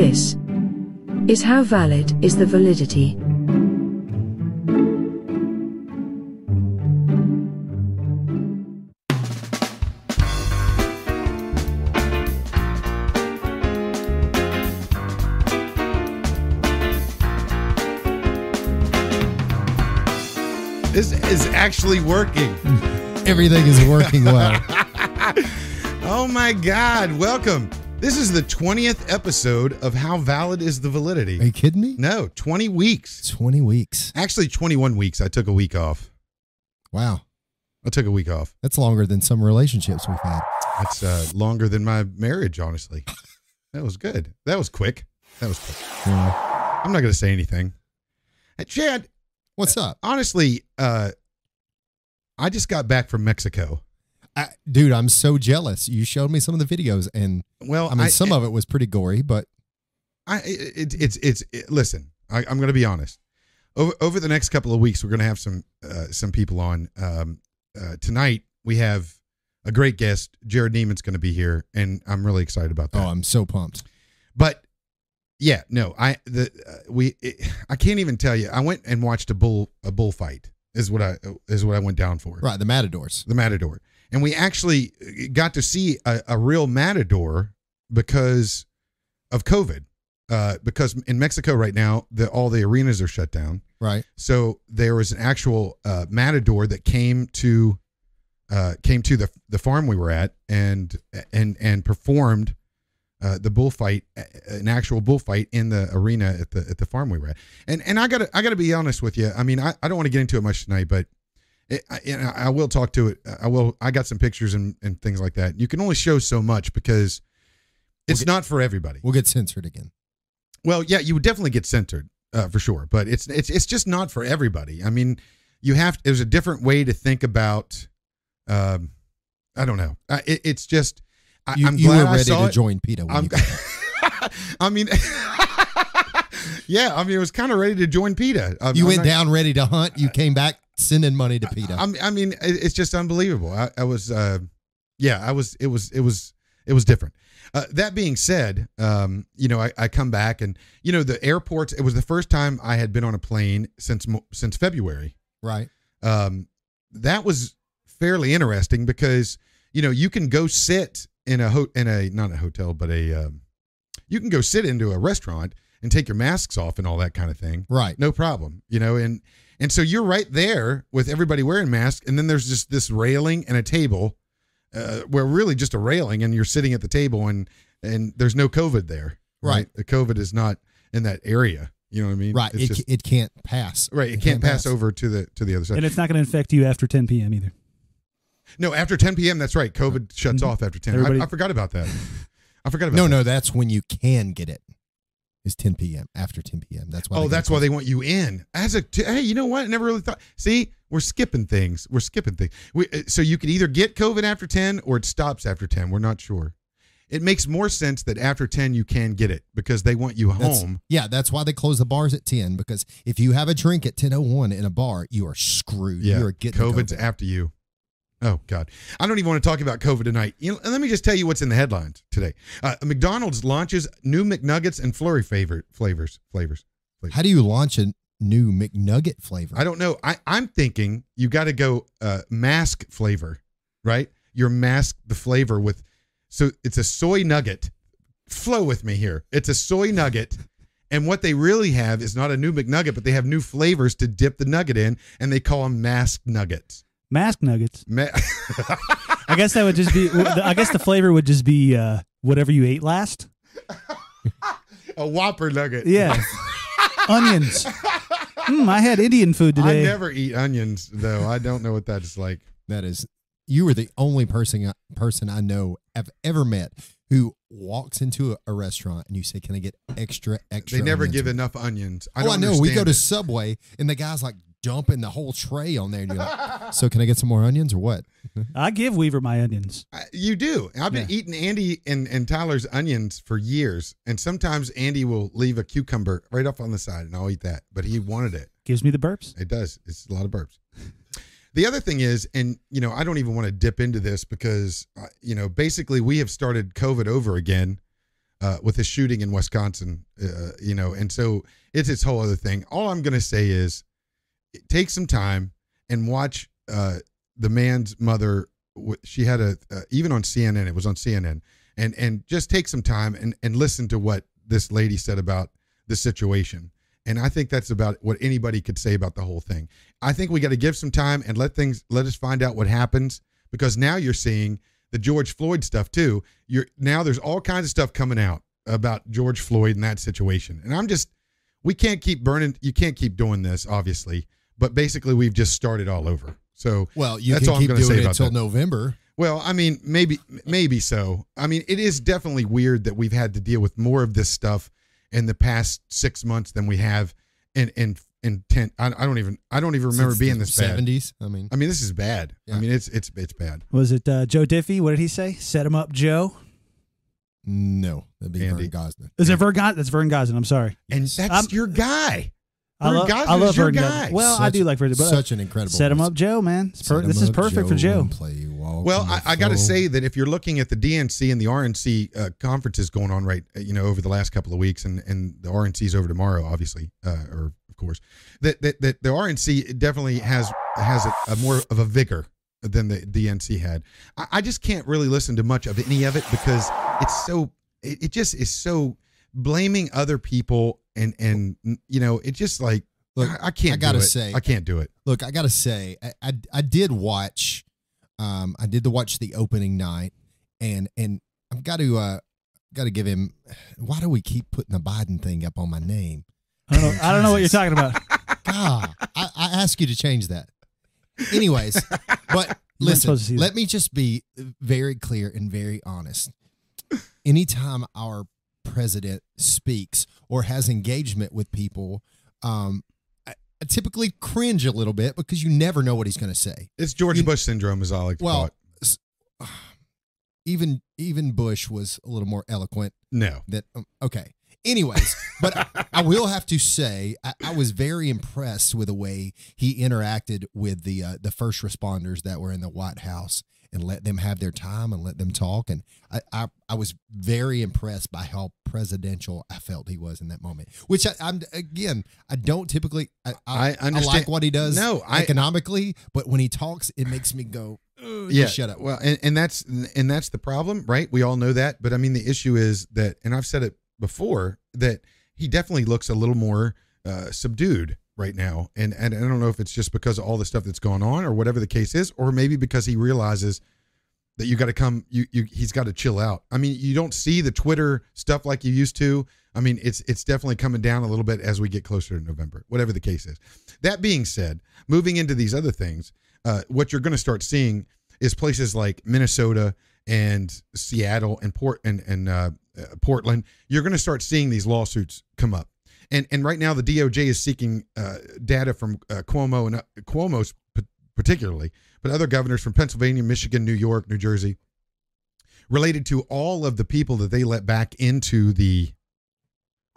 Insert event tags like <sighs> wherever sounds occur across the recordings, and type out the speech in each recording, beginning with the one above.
This is how valid is the validity. This is actually working. <laughs> Everything is working well. <laughs> Oh my God. Welcome. This is the 20th episode of How Valid is the Validity. Are you kidding me? No, 20 weeks. 20 weeks. Actually, 21 weeks. I took a week off. Wow. I took a week off. That's longer than some relationships we've had. That's uh, longer than my marriage, honestly. That was good. That was quick. That was quick. Yeah. I'm not going to say anything. Hey, Chad, What's up? honestly, uh, I just got back from Mexico. I, dude, I'm so jealous. You showed me some of the videos, and Well, I mean, some of it was pretty gory, but I it, it's it's it, listen. I, I'm going to be honest. Over over the next couple of weeks, we're going to have some uh, some people on. Um, uh, tonight we have a great guest. Jared Neiman's going to be here, and I'm really excited about that. oh, I'm so pumped. but yeah, no, I the uh, we it, I can't even tell you. I went and watched a bull a bullfight. Is what I is what I went down for. Right, the Matadors. the matador and we actually got to see a, a real matador because of covid uh, because in mexico right now the, all the arenas are shut down Right. so there was an actual uh, matador that came to uh, came to the the farm we were at and and and performed uh, the bullfight, an actual bullfight in the arena at the at the farm we were at. And and I gotta I gotta be honest with you. I mean, I, I don't want to get into it much tonight, but it, I, and I will talk to it. I will. I got some pictures and, and things like that. You can only show so much because it's get- not for everybody. We'll get censored again. Well, yeah, you would definitely get censored uh, for sure, but it's it's it's just not for everybody. I mean, you have there's a different way to think about. Um, I don't know. Uh, it, it's just. I, You, I'm you glad were I ready saw to it. join PETA. You <laughs> <laughs> I mean, <laughs> yeah, I mean, it was kind of ready to join PETA. I'm- you I'm went not- down ready to hunt. You came back sending money to PETA. I mean, I mean, it's just unbelievable. I, I was, uh, yeah, I was. It was. It was. It was different. Uh, that being said, um, you know, I, I come back and you know the airports. It was the first time I had been on a plane since since February. right. Um, that was fairly interesting because you know you can go sit in a ho- in a not a hotel but a um, you can go sit into a restaurant and take your masks off and all that kind of thing Right. no problem you know and and so you're right there with everybody wearing masks and then there's just this railing and a table uh, where really just a railing and you're sitting at the table and and there's no covid there Right. the covid is not in that area you know what i mean Right. it's It, just, it can't pass. right it can't pass over to the to the other side and it's not going to infect you after 10 p.m. either. no after 10 p.m that's right covid shuts Mhm. off after 10 I, I forgot about that i forgot about No, that. no, that's when you can get it. Is 10 p.m. after 10 p.m. That's why. Oh, that's why they want you in. As a t- hey, you know what? I never really thought. See, we're skipping things. We're skipping things. We, uh, so you could either get COVID after ten or it stops after ten. We're not sure. It makes more sense that after ten you can get it because they want you That's- home. Yeah, that's why they close the bars at 10 because if you have a drink at 10:01 in a bar, you are screwed. Yeah, You're getting COVID's COVID. after you. Oh God, I don't even want to talk about COVID tonight. You know, let me just tell you what's in the headlines today. Uh, McDonald's launches new McNuggets and flurry favorite flavors. Flavors. How do you launch a new McNugget flavor? I don't know. I, I'm thinking you got to go uh, mask flavor, right? You're mask the flavor with, so it's a soy nugget. Flow with me here. It's a soy nugget. And what they really have is not a new McNugget, but they have new flavors to dip the nugget in, and they call them mask nuggets. Mask nuggets. Ma- <laughs> I guess that would just be. I guess the flavor would just be uh, whatever you ate last. a Whopper nugget. Yeah. <laughs> Onions. Mm, I had Indian food today. I never eat onions, though. I don't know what that's like. That is, you are the only person person I know I've ever met who walks into a, a restaurant and you say, "Can I get extra extra?" They never onions give with-" enough onions. I oh, don't I know. We go understand to. Subway and the guy's like dumping the whole tray on there, and you're like, "So can I get some more onions or what?" I give Weaver my onions. I- You do. I've been Yeah. eating Andy and, and Tyler's onions for years, and sometimes Andy will leave a cucumber right off on the side, and I'll eat that. But he wanted it. Gives me the burps. It does. It's a lot of burps. The other thing is, and you know, I don't even want to dip into this because, uh, you know, basically we have started COVID over again uh, with the shooting in Wisconsin. Uh, you know, and so it's this whole other thing. All I'm going to say is, take some time and watch uh, the man's mother. She had a uh, even on CNN. It was on CNN, and and just take some time and and listen to what this lady said about the situation. And I think that's about what anybody could say about the whole thing. I think we got to give some time and let things let us find out what happens because now you're seeing the George Floyd stuff too. You're now there's all kinds of stuff coming out about George Floyd and that situation. And I'm just we can't keep burning you can't keep doing this obviously, but basically we've just started all over. So Well, you That's can all I'm keep gonna say doing it until. November. well, I mean, maybe maybe so. I mean, it is definitely weird that we've had to deal with more of this stuff in the past six months than we have in in in ten. I, I don't even I don't even remember Since being the this bad. 70s. I mean, I mean, this is bad. I mean, it's it's it's bad. Was it uh, Joe Diffie? What did he say? Set him up, Joe. no, that'd be Andy. Vern Gosnell. Is it Vern Gosdin? That's Vern Gosdin. I'm sorry. And Yes. that's I'm- your guy. I, Vern love Gosdin I love is your Vern guy. Gosdin. Well, I Such- do like Vern, but Such an incredible. set him voice. up, Joe. Man, It's per- Set him this is up, perfect for Joe. and Play walk Well, I, I got to say that if you're looking at the DNC and the RNC uh, conferences going on right, uh, you know, over the last couple of weeks, and and the RNC's over tomorrow, obviously, uh, or of course, that, that that the RNC definitely has has a, a more of a vigor than the DNC had. I, I just can't really listen to much of any of it because it's so it, it just is so blaming other people and and you know it just like Look, I, I can't I gotta do it. say- I can't do it. Look, I gotta say, I, I I did watch, um, I did the watch the opening night, and and I've got to uh, got to give him. Why do we keep putting the Biden thing up on my name? I don't know. I don't know what you're talking about. <laughs> God, I, I ask you to change that. Anyways, but <laughs> You're not supposed to see listen, that. let me just be very clear and very honest. Anytime our president speaks or has engagement with people, um, I, I typically cringe a little bit because you never know what he's going to say. It's George You- Bush syndrome, as I like to call Well, <sighs> even even Bush was a little more eloquent No, that um, okay. Anyways but I, <laughs> I will have to say I, I was very impressed with the way he interacted with the uh, the first responders that were in the white house and let them have their time and let them talk and i i, I was very impressed by how presidential i felt he was in that moment which I, i'm again i don't typically i, I I, understand. like what he does No, I- economically but when he talks it makes me go yeah, shut up Well, and, and that's and that's the problem, right? We all know that, but I mean, the issue is that, and I've said it before, that he definitely looks a little more uh, subdued right now, and and I don't know if it's just because of all the stuff that's going on, or whatever the case is, or maybe because he realizes that you got to come, you you he's got to chill out. I mean, you don't see the Twitter stuff like you used to. I mean, it's it's definitely coming down a little bit as we get closer to November, whatever the case is. That being said, moving into these other things, uh, what you're going to start seeing is places like Minnesota and Seattle and Port and and uh, uh, Portland. You're going to start seeing these lawsuits come up, and and right now the DOJ is seeking uh, data from uh, Cuomo and uh, Cuomo's p- particularly, but other governors from Pennsylvania, Michigan, New York, New Jersey, related to all of the people that they let back into the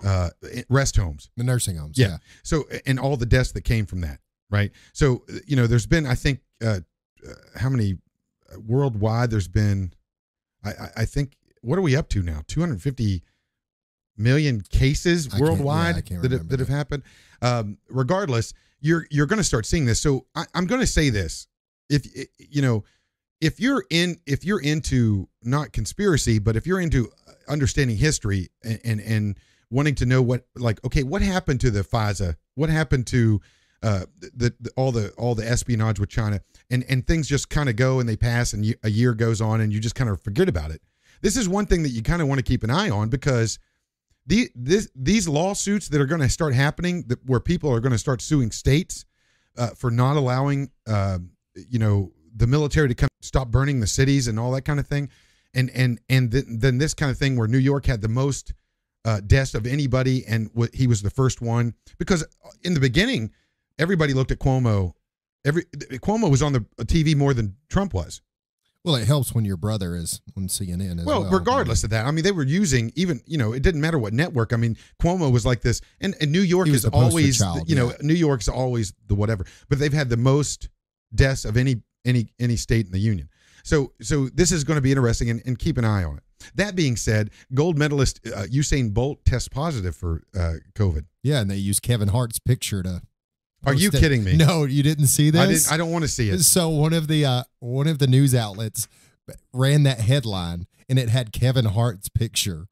uh, rest homes. the nursing homes Yeah. yeah. So, and all the deaths that came from that, right? So, uh, you know, there's been, I think, uh, uh, how many uh, worldwide? There's been, I, I, I think, what are we up to now? 250 million cases I yeah, worldwide can't that have, that have happened. Um, regardless, you're you're going to start seeing this. So, I, I'm going to say this: if you know, if you're in, if you're into not conspiracy, but if you're into understanding history and and, and wanting to know what like okay what happened to the FISA? What happened to uh the, the all the all the espionage with China? And and things just kind of go and they pass and you, a year goes on and you just kind of forget about it. This is one thing that you kind of want to keep an eye on because these lawsuits that are going to start happening that where people are going to start suing states uh, for not allowing uh, you know the military to come stop burning the cities and all that kind of thing and and and th- then this kind of thing where New York had the most uh, deaths of anybody, and he was the first one because in the beginning, everybody looked at Cuomo. Every Cuomo was on the TV more than Trump was. Well, it helps when your brother is on CNN as well. Well, regardless of that, I mean, they were using even you know it didn't matter what network. I mean, Cuomo was like this, and, and New York is always child, you know yeah. New York's always the whatever, but they've had the most deaths of any any any state in the union. So so this is going to be interesting, and, and keep an eye on it. That being said, gold medalist uh, Usain Bolt tests positive for uh, COVID. Yeah, and they used Kevin Hart's picture to. Are you kidding me? No, you didn't see this. I didn't. I don't want to see it. So one of the uh, one of the news outlets ran that headline, and it had Kevin Hart's picture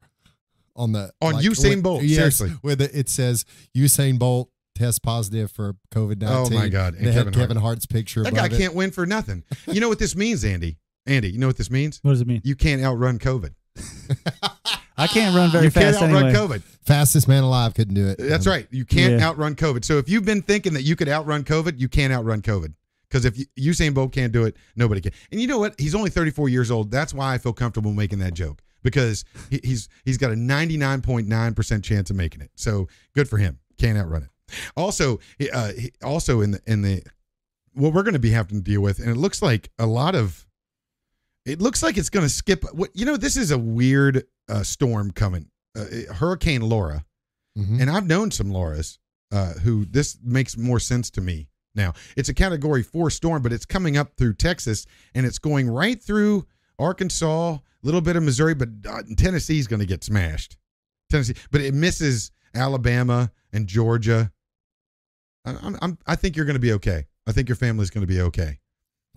on the On Usain with- Bolt, Yes, seriously. with it, it says Usain Bolt test positive for COVID nineteen. Oh, my God, and They had Kevin Hart. Hart's picture. That guy it. can't win for nothing. You know what this means, Andy? Andy, you know what this means? What does it mean? You can't outrun COVID. <laughs> I can't run very you fast You can't outrun anyway. COVID. Fastest man alive couldn't do it. That's Um, right. You can't Yeah. outrun COVID. So if you've been thinking that you could outrun COVID, you can't outrun COVID. Because if you, Usain Bolt can't do it, nobody can. And you know what? He's only 34 years old. That's why I feel comfortable making that joke because he, he's he's got a 99.9 percent chance of making it. So good for him. Can't outrun it. Also, uh, also in the in the what we're going to be having to deal with, and it looks like a lot of. It looks like it's going to skip. What you know? This is a weird uh, storm coming. Uh, Hurricane Laura mhm. and I've known some Lauras uh, who this makes more sense to me now. It's a Category Four storm, but it's coming up through Texas and it's going right through Arkansas, a little bit of Missouri, but uh, Tennessee's going to get smashed. Tennessee, but it misses Alabama and Georgia. I- I'm, I'm, I think you're going to be okay. I think your family's going to be okay.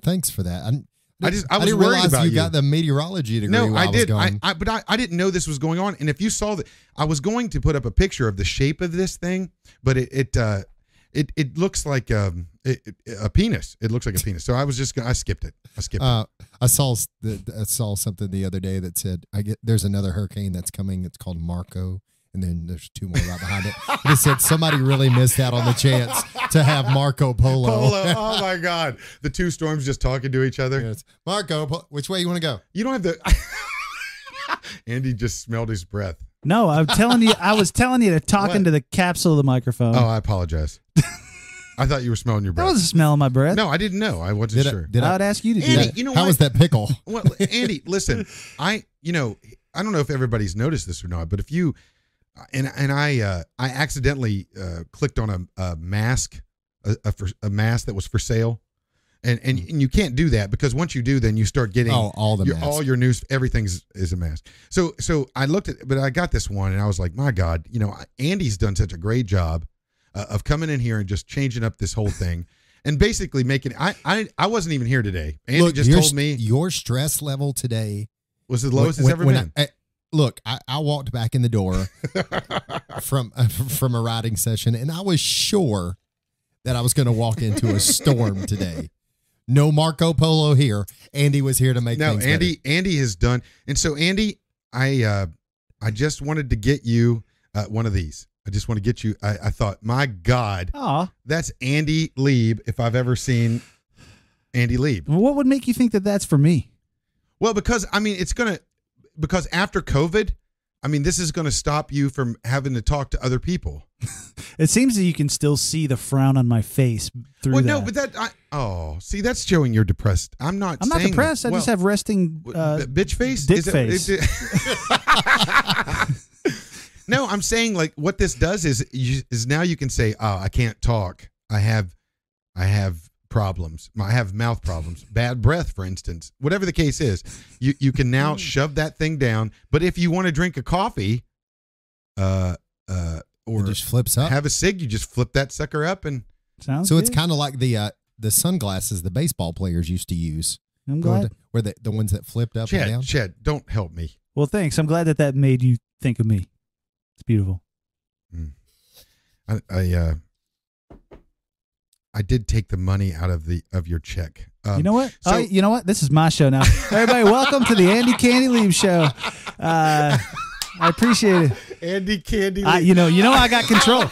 Thanks for that. I, I just- I was didn't worried about you you. got the meteorology degree. No, while I did. I. I, but I, I didn't know this was going on. And if you saw that, I was going to put up a picture of the shape of this thing, but it it uh, it, it looks like um, it, it- a penis. It looks like a penis. So I was just gonna, I skipped it. I skipped it. Uh, I saw the, I saw something the other day that said I get there's another hurricane that's coming. It's called Marco, and then there's two more right behind it. And it said somebody really missed out on the chance to have Marco Polo. Polo. <laughs> Oh my God! The two storms just talking to each other. Yes. Marco, which way you want to go? You don't have the. <laughs> Andy just smelled his breath. No, I'm telling you, I was telling you to talk What? into the capsule of the microphone. Oh, I apologize. <laughs> I thought you were smelling your that breath. was a smell in my breath. no, I didn't know. I wasn't Did sure. I, did I I, would ask you to do Andy, that. you know how what? was that pickle? Well, Andy, listen, I you know I don't know if everybody's noticed this or not, but if you and and I uh, I accidentally uh, clicked on a, a mask a, a, for, a mask that was for sale, and, and and you can't do that because once you do, then you start getting Oh, all the your, all your news everything's is a mask. So so I looked at but I got this one and I was like, my God, you know Andy's done such a great job uh, of coming in here and just changing up this whole thing. <laughs> And basically making I, I I wasn't even here today. Andy Look, just your, told me your stress level today was the lowest when- it's ever been. I- look, I, I walked back in the door <laughs> from uh, from a riding session, and I was sure that I was going to walk into a storm today. No Marco Polo here. Andy was here to make no, things better. Andy. Andy has done, and so Andy, I uh, I just wanted to get you uh, one of these. I just want to get you. I, I thought, my God, Aw. that's Andy Lieb. If I've ever seen Andy Lieb, What would make you think that that's for me? well, because I mean, it's gonna because after COVID, I mean, this is gonna stop you from having to talk to other people. <laughs> It seems that you can still see the frown on my face through Well, that. no, but that I, oh, see, that's showing you're depressed. I'm not. I'm not depressed. That. I just have resting. Uh, bitch face, dick Is face. it- <laughs> no, I'm saying like what this does is you, is now you can say, oh, I can't talk. I have, I have problems. I have mouth problems, bad breath, for instance. Whatever the case is, you you can now shove that thing down. But if you want to drink a coffee, uh, uh, or it just flips up. have a cig, you just flip that sucker up and sounds so it's kind of like the uh, the sunglasses the baseball players used to use, I'm Going glad. to- where the the ones that flipped up and Chad, down. Chad, don't help me. Well, thanks. I'm glad that that made you think of me. It's beautiful. I, I uh I did take the money out of the of your check. Um, you know what? so- oh, you know what? This is my show now. Everybody, <laughs> welcome to the Andy Candy Lieb show. Uh, I appreciate it. Andy Candy, I, you know, you know, I got control.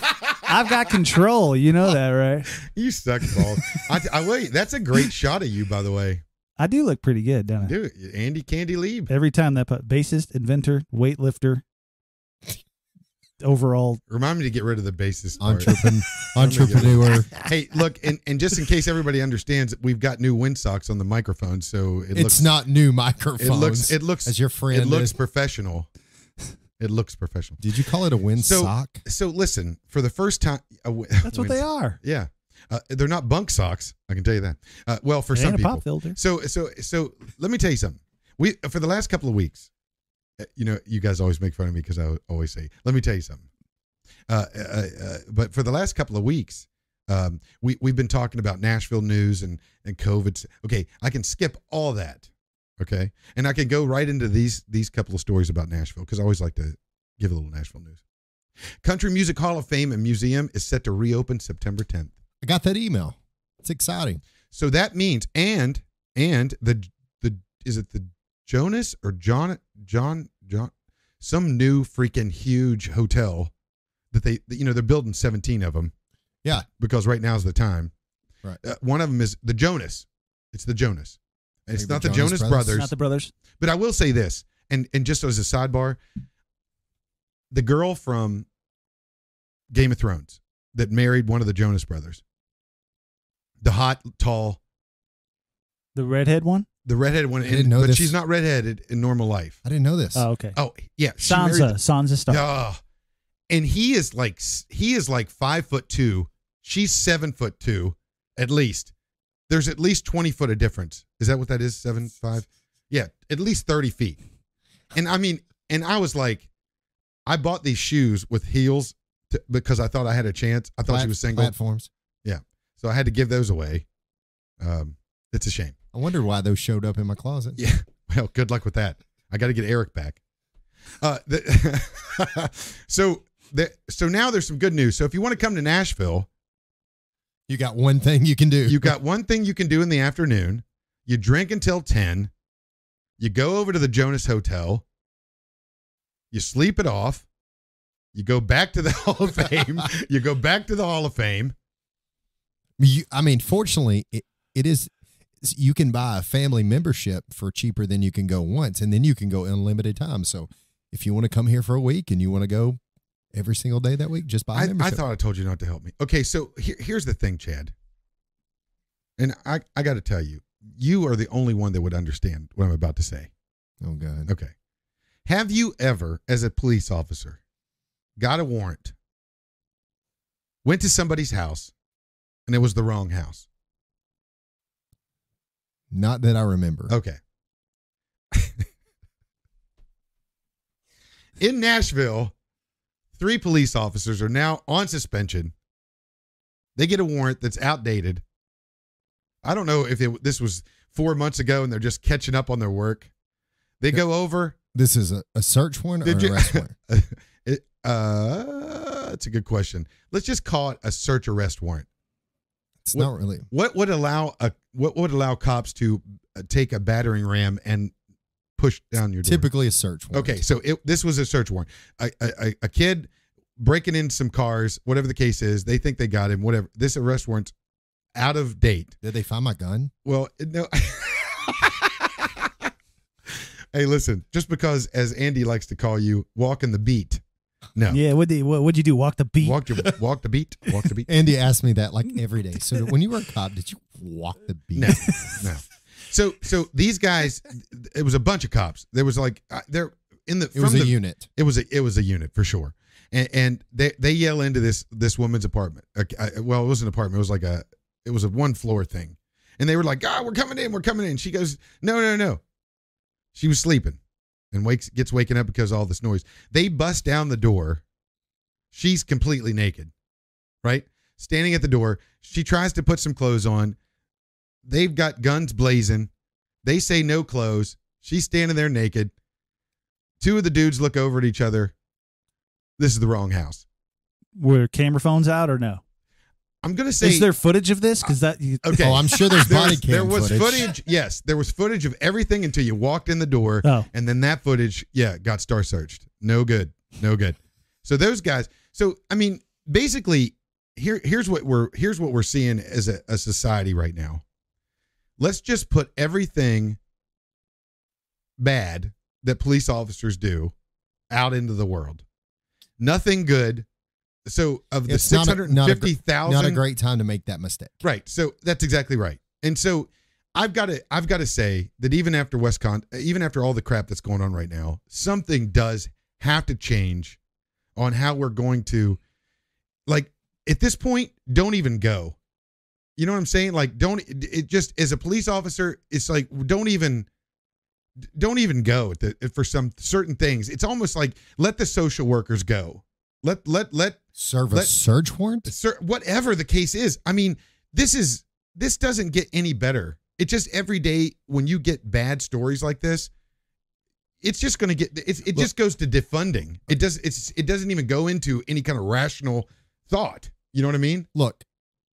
I've got control. You know that, right? you suck balls. I, I wait. That's a great shot of you, by the way. I do look pretty good, don't I? Dude, Andy Candy Lieb. Every time that put bassist, inventor, weightlifter, overall. Remind me to get rid of the basis part. Entrepren- <laughs> entrepreneur. <laughs> hey, look, and, and just in case everybody understands, we've got new windsocks on the microphone, so it it's looks not new microphone. it looks it looks as your friend. it looks is- professional. It looks professional. Did you call it a wind So- sock? So listen, for the first time, uh, wi- <laughs> That's what they are. Yeah, uh, they're not bunk socks. I can tell you that. Uh, well, for They some ain't a people. filter. So so so let me tell you something. We for the last couple of weeks, you know, you guys always make fun of me because I always say, "Let me tell you something." Uh, uh, uh, but for the last couple of weeks, um, we we've been talking about Nashville news and and COVID. Okay, I can skip all that. Okay, and I can go right into these these couple of stories about Nashville because I always like to give a little Nashville news. Country Music Hall of Fame and Museum is set to reopen September 10th. I got that email. It's exciting. So that means and and the the is it the Jonas or John John John some new freaking huge hotel that they that, you know they're building 17 of them. Yeah. Because right now's the time. Right. Uh, one of them is the Jonas. It's the Jonas. It's Maybe not the Jonas Jonas Brothers? brothers. Not the brothers. But I will say this, and and just as a sidebar, the girl from Game of Thrones that married one of the Jonas brothers, the hot, tall, The redhead one. The redheaded one, I didn't know but this. she's not redheaded in normal life. I didn't know this. Oh, okay. Oh yeah, she Sansa. married- Sansa Stark. Yeah, and he is like he is like five foot two. She's seven foot two, at least. There's at least twenty foot of difference. Is that what that is? Seven five? Yeah, at least thirty feet. And I mean, and I was like, I bought these shoes with heels to, because I thought I had a chance. I thought she Plat- was single, Platforms. Yeah, so I had to give those away. Um, it's a shame. I wonder why those showed up in my closet. Yeah. <laughs> Well, good luck with that. I got to get Eric back. Uh, the, <laughs> so the, so now there's some good news. So if you want to come to Nashville, You got one thing you can do. you got one thing you can do in the afternoon. You drink until 10. You go over to the Jonas Hotel. You sleep it off. You go back to the <laughs> Hall of Fame. you go back to the Hall of Fame. You, I mean, fortunately, it, it is. You can buy a family membership for cheaper than you can go once, and then you can go unlimited time. So, if you want to come here for a week and you want to go every single day that week, just buy a I. I thought I told you not to help me. Okay, so here, here's the thing, Chad. And I, I got to tell you, you are the only one that would understand what I'm about to say. oh God, Okay. Have you ever, as a police officer, got a warrant, went to somebody's house, and it was the wrong house? Not that I remember. Okay. <laughs> In Nashville, three police officers are now on suspension. They get a warrant that's outdated. I don't know if it, this was four months ago and they're just catching up on their work. They go over. This is a, a search warrant or you- arrest warrant? <laughs> it, uh, that's a good question. Let's just call it a search arrest warrant. It's What- not really. What would allow a what would allow cops to uh, take a battering ram and push down your door? Typically, a search warrant. Okay, so it, this was a search warrant. A, a, a- a kid breaking in some cars, whatever the case is, they think they got him. Whatever. This arrest warrant's out of date. Did they find my gun? Well, no. <laughs> hey, listen. Just because, as Andy likes to call you, walking the beat. No. Yeah. What did what, what'd you do? Walk the beat. Walk your walk the beat. Walk the beat. <laughs> Andy asked me that like every day. So when you were a cop, did you walk the beat? No, no. So so these guys, it was a bunch of cops. There was like uh, they're in the It was from a the, unit. It was a it was a unit for sure, and, and they they yell into this this woman's apartment. Uh, well, it was an apartment. It was like a it was a one floor thing, and they were like, "Ah, we're coming in, we're coming in." She goes, "No, no, no." She was sleeping, and wakes gets waken up because of all this noise. They bust down the door. She's completely naked, right? Standing at the door. She tries to put some clothes on. They've got guns blazing. They say no clothes. She's standing there naked. Two of the dudes look over at each other. This is the wrong house. Were camera phones out or no? I'm gonna say Is there footage of this? Because that you, uh, okay. Oh, I'm sure there's <laughs> body cam there was footage. footage. Yes, there was footage of everything until you walked in the door, Oh. and then that footage, yeah, got star searched. No good. No good. So those guys. So I mean, basically, here here's what we're here's what we're seeing as a, a society right now. Let's just put everything bad that police officers do out into the world. Nothing good. So of the six not a- not a and gr- fifty thousand, Not a great time to make that mistake. Right. So that's exactly right. And so I've got to I've got to say that even after Westcon, even after all the crap that's going on right now, something does have to change on how we're going to like at this point don't even go. You know what I'm saying? Like don't it just as a police officer, it's like don't even don't even go at the, for some certain things. It's almost like let the social workers go. Let let let Serve a Let- search warrant? cer- whatever the case is. I mean, this is this doesn't get any better. It just every day when you get bad stories like this, it's just going to get. It's, it just goes to defunding. It does. It's it doesn't even go into any kind of rational thought. You know what I mean? Look,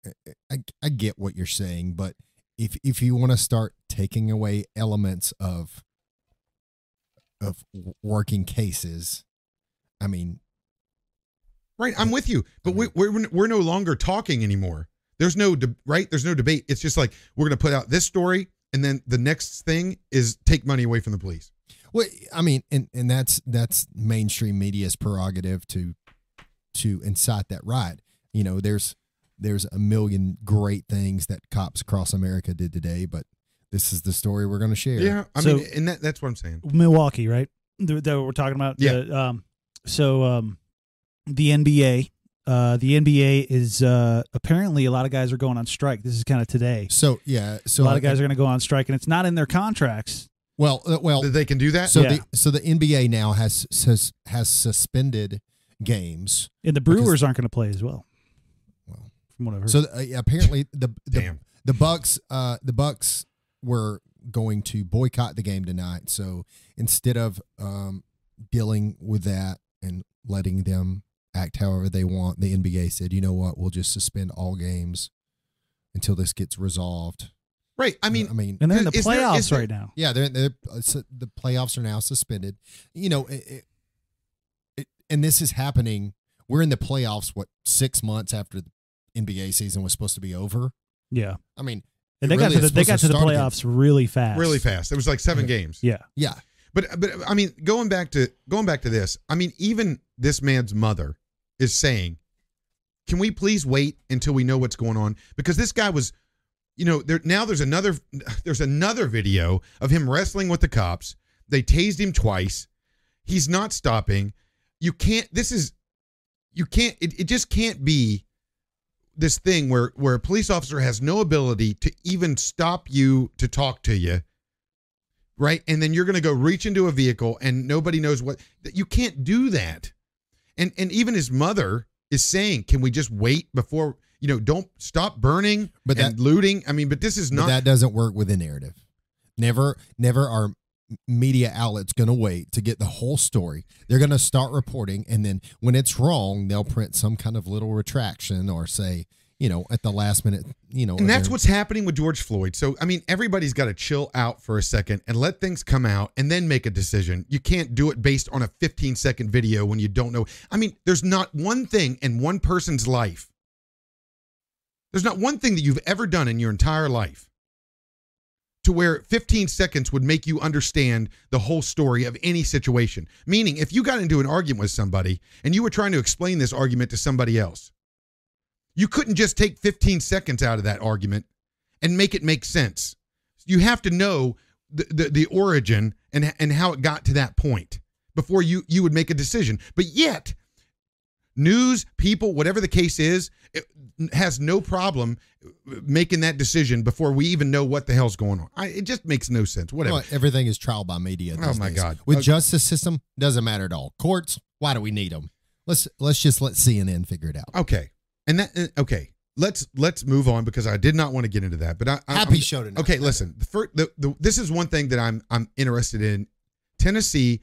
I- I, I get what you're saying, but if if you want to start taking away elements of of working cases, I mean, Right. I'm with you, but we, we're we're no longer talking anymore. There's no de- right. There's no debate. It's just like we're going to put out this story, and then the next thing is take money away from the police. Well, I mean, and and that's that's mainstream media's prerogative to to incite that riot. You know, there's there's a million great things that cops across America did today, but this is the story we're going to share. Yeah. I So- mean, and that, that's what I'm saying. Milwaukee, right? That that we're talking about. Yeah. The, um, so um, the NBA, uh, the NBA is uh, apparently a lot of guys are going on strike. This is kind of today. So yeah, so a lot of guys are going to go on strike, and it's not in their contracts. well, uh, well, they can do that. so Yeah. the so the NBA now has has has suspended games. And the Brewers aren't going to play as well, Well, from what I've heard. so uh, apparently the the, Damn. the Bucks uh the Bucks were going to boycott the game tonight. So instead of um dealing with that and letting them act however they want, the NBA said, "You know what? We'll just suspend all games until this gets resolved." Right. I mean, I mean, and they're in the is there- playoffs there- right now. yeah, they're, they're uh, su- the playoffs are now suspended. You know, it, it, it, and this is happening. We're in the playoffs. What six months after the NBA season was supposed to be over? Yeah, I mean, and it they got really to the, they got to the start again. playoffs really fast. really fast. It was like seven games. Yeah. Yeah, But but I mean, going back to going back to this, I mean, even this man's mother is saying, "Can we please wait until we know what's going on?" Because this guy was, you know, there now there's another <sighs> there's another video of him wrestling with the cops. They tased him twice. He's not stopping. You can't. This is you can't. It, it just can't be this thing where where a police officer has no ability to even stop you to talk to you right? And then you're going to go reach into a vehicle and nobody knows what you can't do that. And and even his mother is saying, "Can we just wait before, you know, don't stop burning But and that- looting?" I mean, but this is not that doesn't work with a narrative. Never, never are media outlets going to wait to get the whole story. They're going to start reporting, and then when it's wrong, they'll print some kind of little retraction or say, you know, at the last minute, you know, and that's what's happening with George Floyd. So, I mean, everybody's got to chill out for a second and let things come out and then make a decision. You can't do it based on a 15 second video when you don't know. I mean, there's not one thing in one person's life. There's not one thing that you've ever done in your entire life to where 15 seconds would make you understand the whole story of any situation. Meaning, if you got into an argument with somebody and you were trying to explain this argument to somebody else, you couldn't just take 15 seconds out of that argument and make it make sense. You have to know the, the, the origin and, and how it got to that point before you, you would make a decision. But yet, news, people, whatever the case is, it has no problem making that decision before we even know what the hell's going on. I, it just makes no sense. Whatever. Well, everything is trial by media. Oh, my days. God. With Okay. justice system, doesn't matter at all. Courts, why do we need them? Let's let's just let CNN figure it out. Okay. And that uh, okay. Let's let's move on because I did not want to get into that. But I, I Happy I'm- show tonight. Okay, listen. The, fir- the, the this is one thing that I'm I'm interested in. Tennessee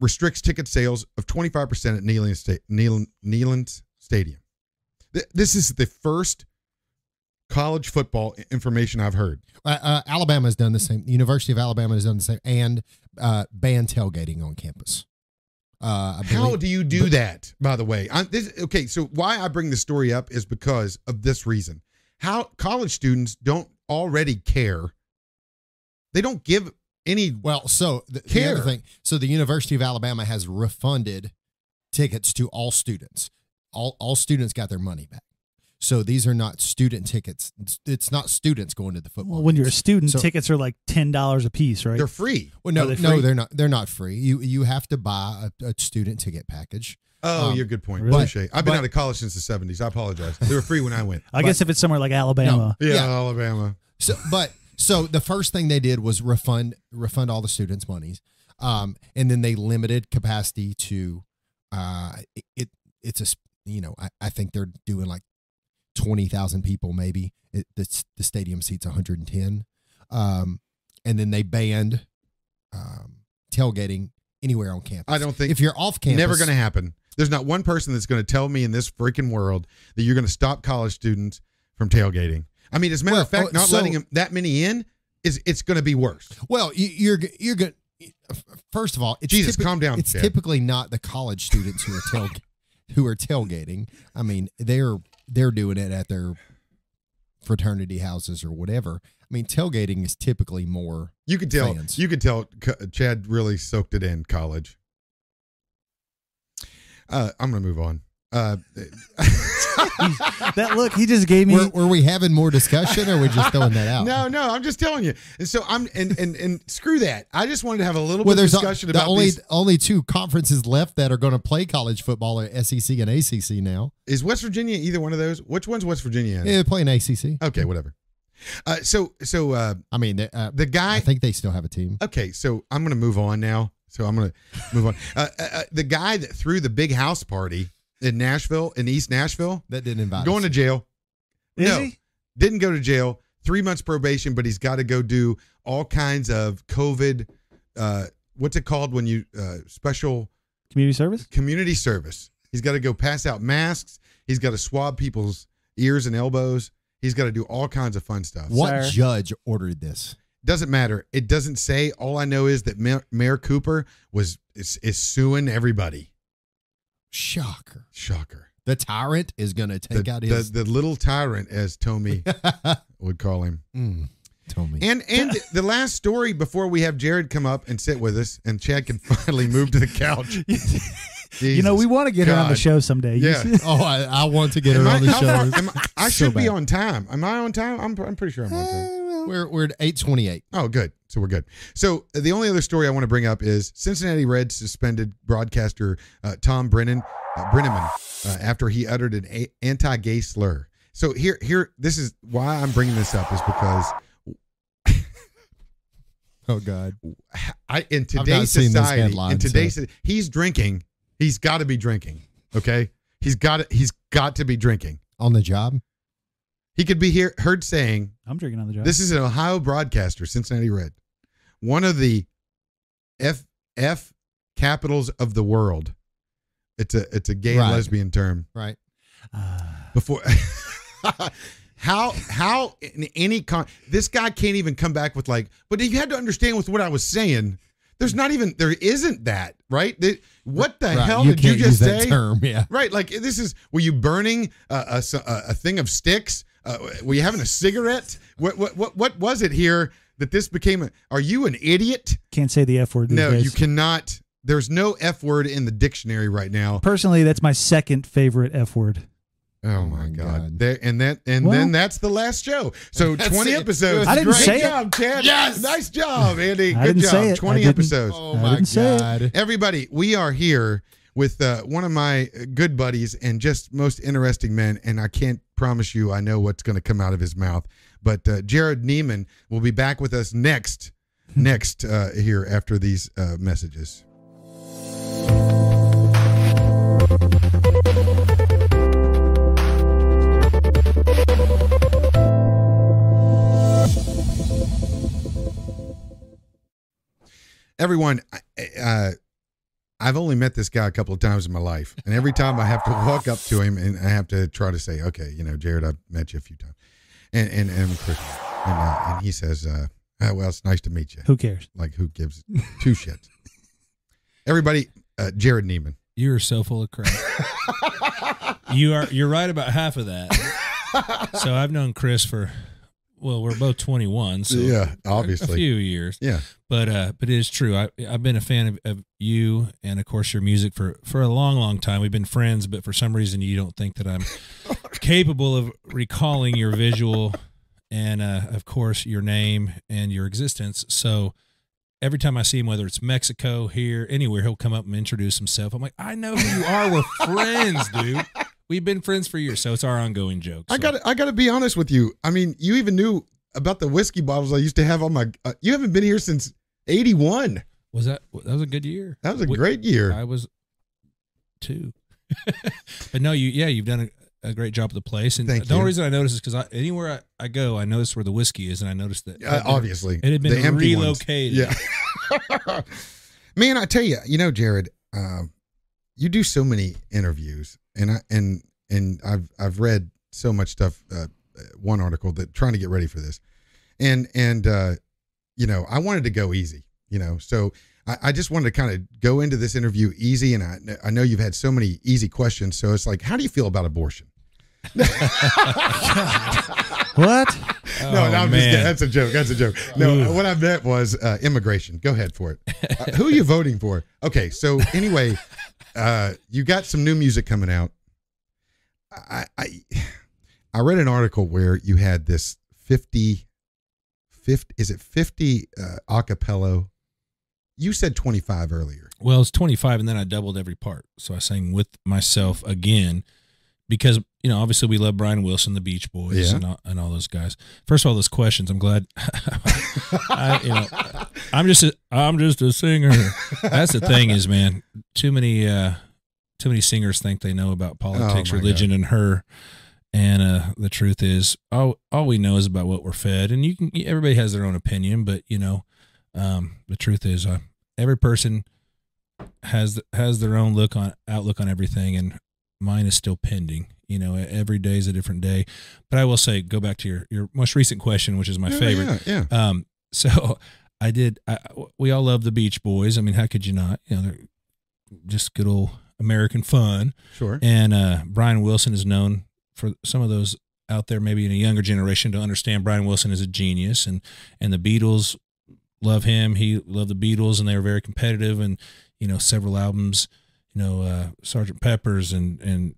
restricts ticket sales of 25% at Neyland, Sta- Neyland, Neyland Stadium. Th- This is the first college football information I've heard. Uh, uh, Alabama has done the same. The University of Alabama has done the same, and uh, ban tailgating on campus. Uh, I How do you do but- that? By the way, I'm, this, okay. So why I bring the story up is because of this reason. How college students don't already care. They don't give any. Well, so the, the Care. other thing, so the University of Alabama has refunded tickets to all students. All all students got their money back. So these are not student tickets. It's, it's not students going to the football. Well, when you're a student, So- tickets are like ten dollars a piece, right? They're free. well, no, Are they no, free? they're not. They're not free. You you have to buy a, a student ticket package. Oh, Um, you're a good point. Really? Touche. I've been but- out of college since the 70s. I apologize. They were free when I went. I guess if it's somewhere like Alabama, Yeah, Yeah. Alabama. So, but So the first thing they did was refund refund all the students' monies, um, and then they limited capacity to uh, it. it it's a you know I, I think they're doing like twenty thousand people maybe. It, the the stadium seats one hundred and ten, um, and then they banned um, tailgating anywhere on campus. I don't think if you're off campus, never going to happen. There's not one person that's going to tell me in this freaking world that you're going to stop college students from tailgating. I mean, as a matter of fact, oh, not so- letting them, that many in is it's going to be worse. Well, you, you're you're good. First of all, it's Jesus, typi- calm down, It's Chad. typically not the college students who are tail <laughs> who are tailgating. I mean, they're they're doing it at their fraternity houses or whatever. I mean, tailgating is typically more. You could tell. Fans. You could tell. Chad really soaked it in college. Uh, I'm going to move on. Uh, <laughs> <laughs> that look he just gave me. Were, were we having more discussion, or are we just throwing that out? <laughs> no, no, I'm just telling you. And so I'm and and and screw that. I just wanted to have a little Well, bit of discussion the about only these. only two conferences left that are going to play college football are SEC and ACC now. Is West Virginia either one of those? Which one's West Virginia? in? Yeah, they're playing ACC. Okay, whatever. Uh, so so uh, I mean, uh, the guy I think they still have a team. Okay, so I'm going to move on now. So I'm going to move on. Uh, uh, uh, the guy that threw the big house party in Nashville, in East Nashville, That didn't invite. going us. to jail. Is no, he? didn't go to jail. Three months probation, but he's got to go do all kinds of COVID. Uh, what's it called when you uh, special community service? community service? He's got to go pass out masks. He's got to swab people's ears and elbows. He's got to do all kinds of fun stuff. What Sir. judge ordered this? Doesn't matter. It doesn't say. All I know is that Mayor, Mayor Cooper was is, is suing everybody. Shocker. Shocker. The tyrant is going to take the, out the, his. the little tyrant, as Tommy <laughs> would call him. mm, Tommy. And and <laughs> the last story before we have Jared come up and sit with us, and Chad can finally move to the couch. <laughs> you know, we want to get her on the show someday. Yeah. see- oh, I, I want to get Am her I, on the how far- show. am I, I So should be on time. Am I on time? I'm, I'm pretty sure I'm on time. We're we're at eight twenty eight. Oh, good. So we're good. So uh, the only other story I want to bring up is Cincinnati Reds suspended broadcaster uh, Thom Brennan uh, Brennaman uh, after he uttered an a- anti-gay slur. So here, here, this is why I'm bringing this up is because <laughs> Oh God. I in not today's seen this society, in headline, today's he's drinking. He's got to be drinking. Okay, he's got to, He's got to be drinking. On the job. He could be here heard saying, I'm drinking on the job. This is an Ohio broadcaster, Cincinnati Red, one of the F F capitals of the world. It's a it's a gay and lesbian term. Right. Ah. Before <laughs> how how in any con this guy can't even come back with like, but you had to understand with what I was saying. There's not even there isn't that right. What the Right. hell did you just say? term. Yeah. Right, like this is were you burning a a thing of sticks? Uh, were you having a cigarette? What what what what was it here that this became? A, are you an idiot? Can't say the F word. No, days. you cannot. There's no f word in the dictionary right now. Personally, that's my second favorite F word. Oh my my god! God. There and that and Well- then that's the last show. So 20 it. episodes. I didn't Great say it. job, Chad. Yes. nice job, Andy. I Good didn't job. say it. I 20 didn't. episodes. Oh I my didn't say it. God. Everybody, we are here with uh, one of my good buddies and just most interesting men, and I can't promise you I know what's going to come out of his mouth. But uh, Jared Neiman will be back with us next, next uh, here after these uh, messages. Everyone, I- uh, I've only met this guy a couple of times in my life, and every time I have to walk up to him and I have to try to say, "Okay, you know, Jared, I've met you a few times," and and, and I'm Christian, and, uh, and he says, uh, "Ah, "Well, it's nice to meet you." Who cares? Like, who gives two shits? Everybody, uh, Jared Neiman. You are so full of crap. you are you're right about half of that. So I've known Chris for well, we're both 21, so yeah, obviously a few years. Yeah, But uh but it is true. I I've been a fan of, of you and of course your music for for a long long time. We've been friends, but for some reason you don't think that I'm <laughs> capable of recalling your visual and uh of course your name and your existence. So every time I see him, whether it's Mexico, here, anywhere, he'll come up and introduce himself. I'm like, I know who you are. We're friends, dude. <laughs> We've been friends for years, so it's our ongoing joke. I So- got I got to be honest with you. I mean, you even knew about the whiskey bottles I used to have on my. Uh, you haven't been here since '81. Was that that was a good year? That was a great year. I was two. <laughs> but no, you yeah, you've done a, a great job of the place. And Thank the only reason I noticed is because I, anywhere I, I go, I notice where the whiskey is, and I noticed that Uh, obviously, it had been empty ones. relocated. Yeah. <laughs> Man, I tell you, you know, Jared, uh, you do so many interviews, and I and and I've I've read so much stuff. Uh, one article that trying to get ready for this, and and uh, you know, I wanted to go easy, you know, so. I, I just wanted to kind of go into this interview easy, and I, I know you've had so many easy questions. So it's like, how do you feel about abortion? <laughs> What? Oh, no, no, I'm just man. kidding. That's a joke. That's a joke. No, Ooh. what I meant was uh, immigration. Go ahead for it. Uh, who are you voting for? Okay, so anyway, uh, you got some new music coming out. I, I I read an article where you had this 50, 50 is it 50 uh, acapella? You said 25 earlier. Well, it's 25, and then I doubled every part. So I sang with myself again because, you know, obviously we love Brian Wilson, the Beach Boys, Yeah. and, all, and all those guys. First of all, those questions, I'm glad. <laughs> I, you know, I'm just a, I'm just a singer. That's the thing is, man, too many uh, too many singers think they know about politics, Oh, religion, and her. And uh, the truth is, all all we know is about what we're fed, and you can. Everybody has their own opinion, but you know, um, the truth is, uh, every person has has their own look on outlook on everything, and mine is still pending. You know, every day is a different day. But I will say, go back to your your most recent question, which is my Yeah, favorite. Yeah, yeah. Um, <laughs> so I did. I, we all love the Beach Boys. I mean, how could you not? You know, they're just good old American fun. Sure. And uh, Brian Wilson is known for some of those out there, maybe in a younger generation, to understand Brian Wilson is a genius, and and the Beatles love him. He loved the Beatles, and they were very competitive, and you know, several albums. You know, uh, Sergeant Pepper's, and and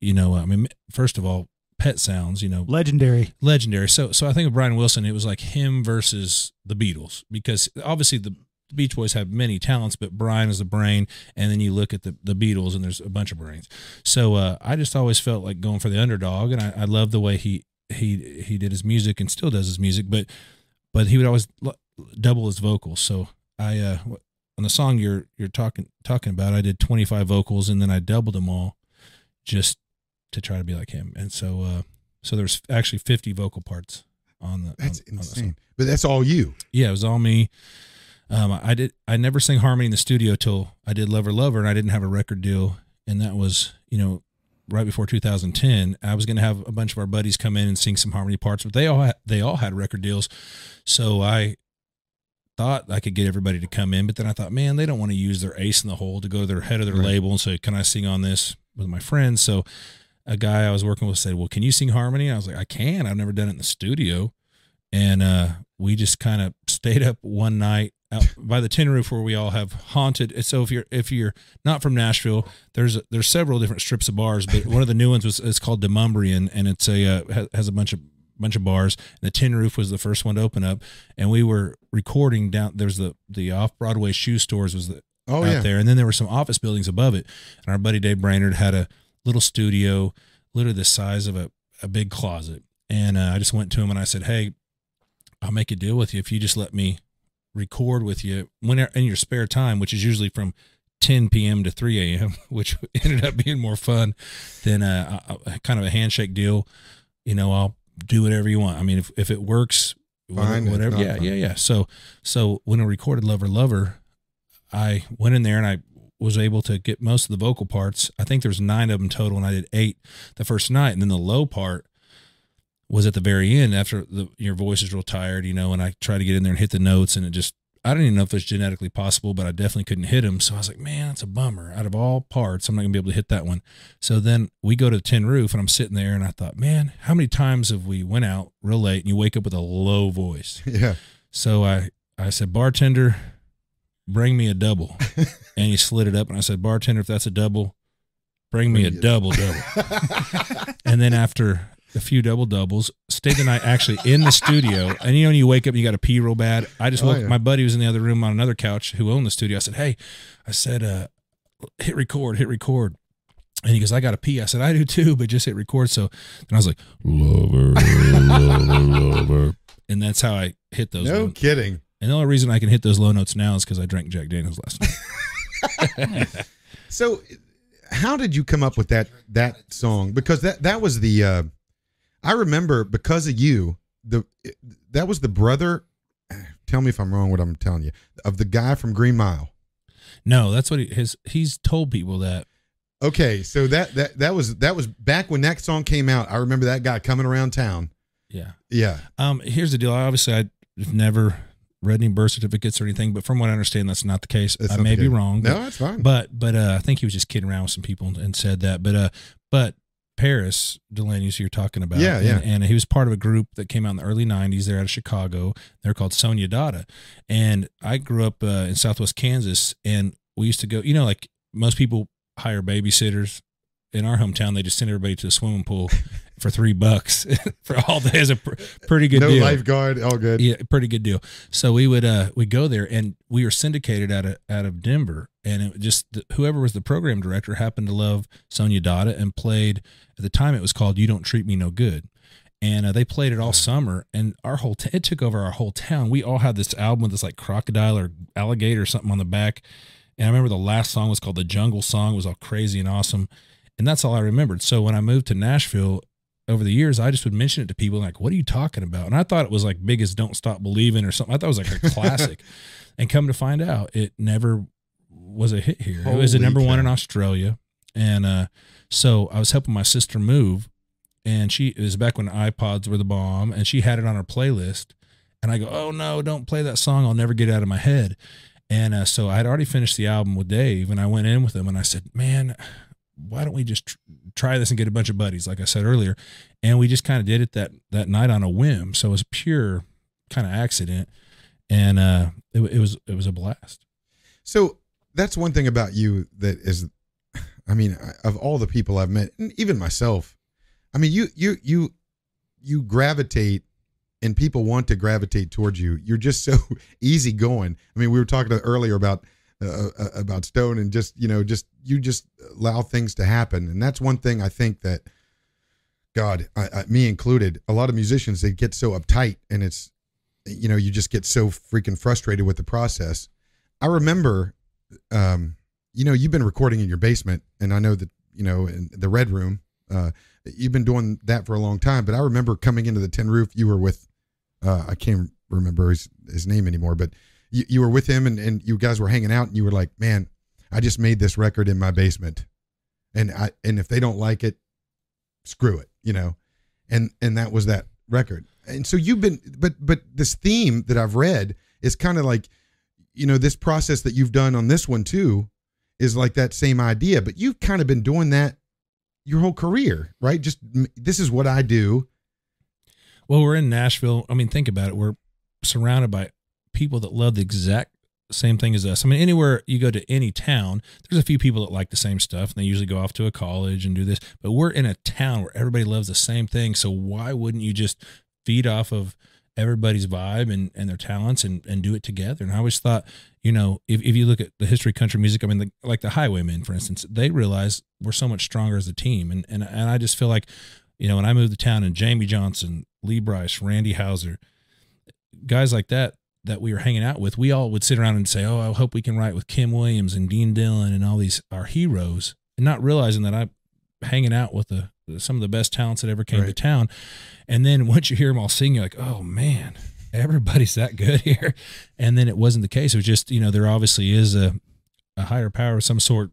you know, I mean, first of all, Pet Sounds. You know, Legendary. legendary. So so I think of Brian Wilson, it was like him versus the Beatles because obviously the Beach Boys have many talents, but Brian is the brain, and then you look at the, the Beatles and there's a bunch of brains. So uh, I just always felt like going for the underdog, and I, I love the way he he he did his music and still does his music, but but he would always l- double his vocals. So I uh, on the song you're you're talking talking about, I did 25 vocals and then I doubled them all just to try to be like him, and so. uh so there's actually 50 vocal parts on the. That's on- on the song. insane. But that's all you. Yeah, it was all me. Um, I did. I never sang harmony in the studio till I did Lover Lover, and I didn't have a record deal, and that was you know right before 2010. I was going to have a bunch of our buddies come in and sing some harmony parts, but they all had, they all had record deals, so I thought I could get everybody to come in, but then I thought, man, they don't want to use their ace in the hole to go to their head of their Right. label and say, "Can I sing on this with my friends?" So a guy I was working with said, "Well, can you sing harmony?" I was like, "I can. I've never done it in the studio." And uh, we just kind of stayed up one night out by the tin roof where we all have haunted. So if you're if you're not from Nashville, there's there's several different strips of bars, but one of the new ones was it's called Demonbreun, and it's a uh, has a bunch of bunch of bars. And the tin roof was the first one to open up, and we were recording down. There's the the off Broadway shoe stores was the Oh out yeah. there. And then there were some office buildings above it. And our buddy Dave Brainard had a little studio, literally the size of a, a big closet. And uh, I just went to him and I said, Hey, I'll make a deal with you if you just let me record with you when in your spare time, which is usually from 10 p.m. to 3 a.m., <laughs> which <laughs> ended up being more fun than uh, a, a kind of a handshake deal. You know, I'll do whatever you want. I mean, if, if it works, Fine, whatever. Yeah, yeah, yeah. So, so when I recorded Lover Lover, I went in there and I was able to get most of the vocal parts. I think there's nine of them total, and I did eight the first night. And then the low part was at the very end after the, your voice is real tired, you know. And I tried to get in there and hit the notes, and it just I don't even know if it's genetically possible, but I definitely couldn't hit him. So I was like, man, that's a bummer. Out of all parts, I'm not gonna be able to hit that one. So then we go to the tin roof, and I'm sitting there, and I thought, man, how many times have we went out real late and you wake up with a low voice? <laughs> Yeah. So I, I said, bartender, bring me a double. <laughs> and he slid it up. And I said, bartender, if that's a double, bring me a double double. <laughs> and then after a few double doubles, stayed the night actually in the studio. And you know, when you wake up and you got to pee real bad. I just Oh, woke, yeah. my buddy was in the other room on another couch who owned the studio. I said, hey, I said, uh, hit record, hit record. And he goes, I got to pee. I said, I do too, but just hit record. So then I was like, lover, lover, lover. And that's how I hit those. No low- kidding. and the only reason I can hit those low notes now is because I drank Jack Daniels last night. <laughs> So, how did you come up with that that song? Because that that was the uh, I remember because of you the that was the brother. Tell me if I'm wrong. What I'm telling you of the guy from Green Mile. no, that's what he, his, he's told people that. Okay, so that that that was that was back when that song came out. I remember that guy coming around town. Yeah. Yeah, Um, here's the deal. I Obviously, I've never read any birth certificates or anything, but from what I understand, that's not the case. That's I may be wrong. no, but- that's fine. But but uh, I think he was just kidding around with some people and, and said that. But uh, but Paris Delane, who you're talking about, Yeah, and, yeah. and he was part of a group that came out in the early '90s. They're out of Chicago. They're called Sonia Dada, and I grew up uh, in Southwest Kansas, and we used to go. You know, like most people hire babysitters. In our hometown, they just send everybody to the swimming pool <laughs> for three bucks <laughs> for all day. Is a pr- pretty good deal. no deal. lifeguard, all good. Yeah, pretty good deal. So we would uh we go there and we were syndicated out of out of Denver and it just whoever was the program director happened to love Sonia Dada and played at the time it was called You Don't Treat Me No Good. And uh, they played it all summer and our whole t- it took over our whole town. We all had this album with this like crocodile or alligator or something on the back. And I remember the last song was called The Jungle Song. It was all crazy and awesome. And that's all I remembered. So when I moved to Nashville, over the years, I just would mention it to people like, what are you talking about? And I thought it was like big as Don't Stop Believing or something. I thought it was like a <laughs> classic. and come to find out, it never was a hit here. it was a Holy number one in. Australia. And uh, so I was helping my sister move. And she, it was back when iPods were the bomb. And she had it on her playlist. And I go, oh no, don't play that song. I'll never get it out of my head. And uh, so I had already finished the album with Dave. And I went in with him and I said, man, why don't we just try this and get a bunch of buddies, like I said earlier? And we just kind of did it that that night on a whim. So it was pure kind of accident, and uh, it, it was it was a blast. So that's one thing about you that is, I mean, of all the people I've met, and even myself, I mean, you you you you gravitate, and people want to gravitate towards you. You're just so <laughs> easygoing. I mean, we were talking earlier about uh, uh, about Stone, and just you know, just you just allow things to happen, and that's one thing I think that. God, I, I, me included, a lot of musicians they get so uptight, and it's, you know, you just get so freaking frustrated with the process. I remember, um, you know, you've been recording in your basement, and I know that you know in the red room. Uh, you've been doing that for a long time, but I remember coming into the tin roof. You were with, uh, I can't remember his his name anymore, but you, you were with him, and and you guys were hanging out, and you were like, man, I just made this record in my basement, and I and if they don't like it, screw it, you know, and and that was that record. And so you've been, but but this theme that I've read is kind of like you know this process that you've done on this one too is like that same idea but you've kind of been doing that your whole career right just this is what i do Well, we're in Nashville. I mean, think about it. We're surrounded by people that love the exact same thing as us. I mean, anywhere you go to any town, there's a few people that like the same stuff, and they usually go off to a college and do this. But we're in a town where everybody loves the same thing. So why wouldn't you just feed off of everybody's vibe and, and their talents and, and do it together? And I always thought, you know, if, if you look at the history of country music, I mean, the, like the Highwaymen, for instance, they realize we're so much stronger as a team. And, and, and I just feel like, you know, when I moved to town and Jamey Johnson, Lee Brice, Randy Houser, guys like that that we were hanging out with, we all would sit around and say, "Oh, I hope we can write with Kim Williams and Dean Dillon and all these our heroes," and not realizing that I'm hanging out with the some of the best talents that ever came to town. And then once you hear them all sing, you're like, "Oh man, everybody's that good <laughs> here." And then it wasn't the case. It was just you know there obviously is a a higher power of some sort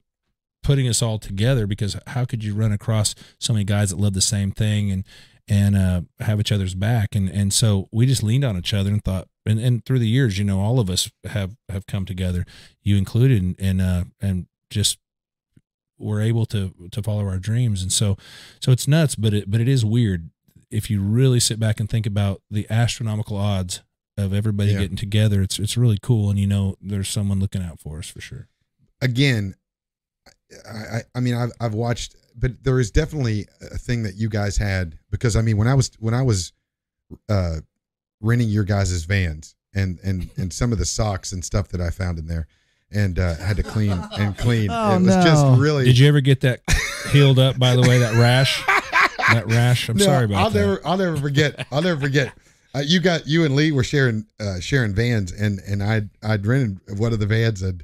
putting us all together because how could you run across so many guys that love the same thing and and uh, have each other's back. And and so we just leaned on each other and thought and, and through the years you know all of us have have come together you included and and uh and just were able to to follow our dreams. And so so it's nuts but it but it is weird. If you really sit back and think about the astronomical odds of everybody Yeah. getting together it's it's really cool. And you know there's someone looking out for us for sure. Again I, I i mean i've i've watched but there is definitely a thing that you guys had because i mean when i was when i was uh renting your guys' vans and and and some of the socks and stuff that i found in there and uh had to clean and <laughs> clean Oh, it was just really did you ever get that healed up. By the way, that rash, that rash. I'm No, sorry about that. I'll that. never, I'll never forget. I'll never forget. Uh, you got you and Lee were sharing uh, sharing vans, and and i'd I'd rented one of the vans, and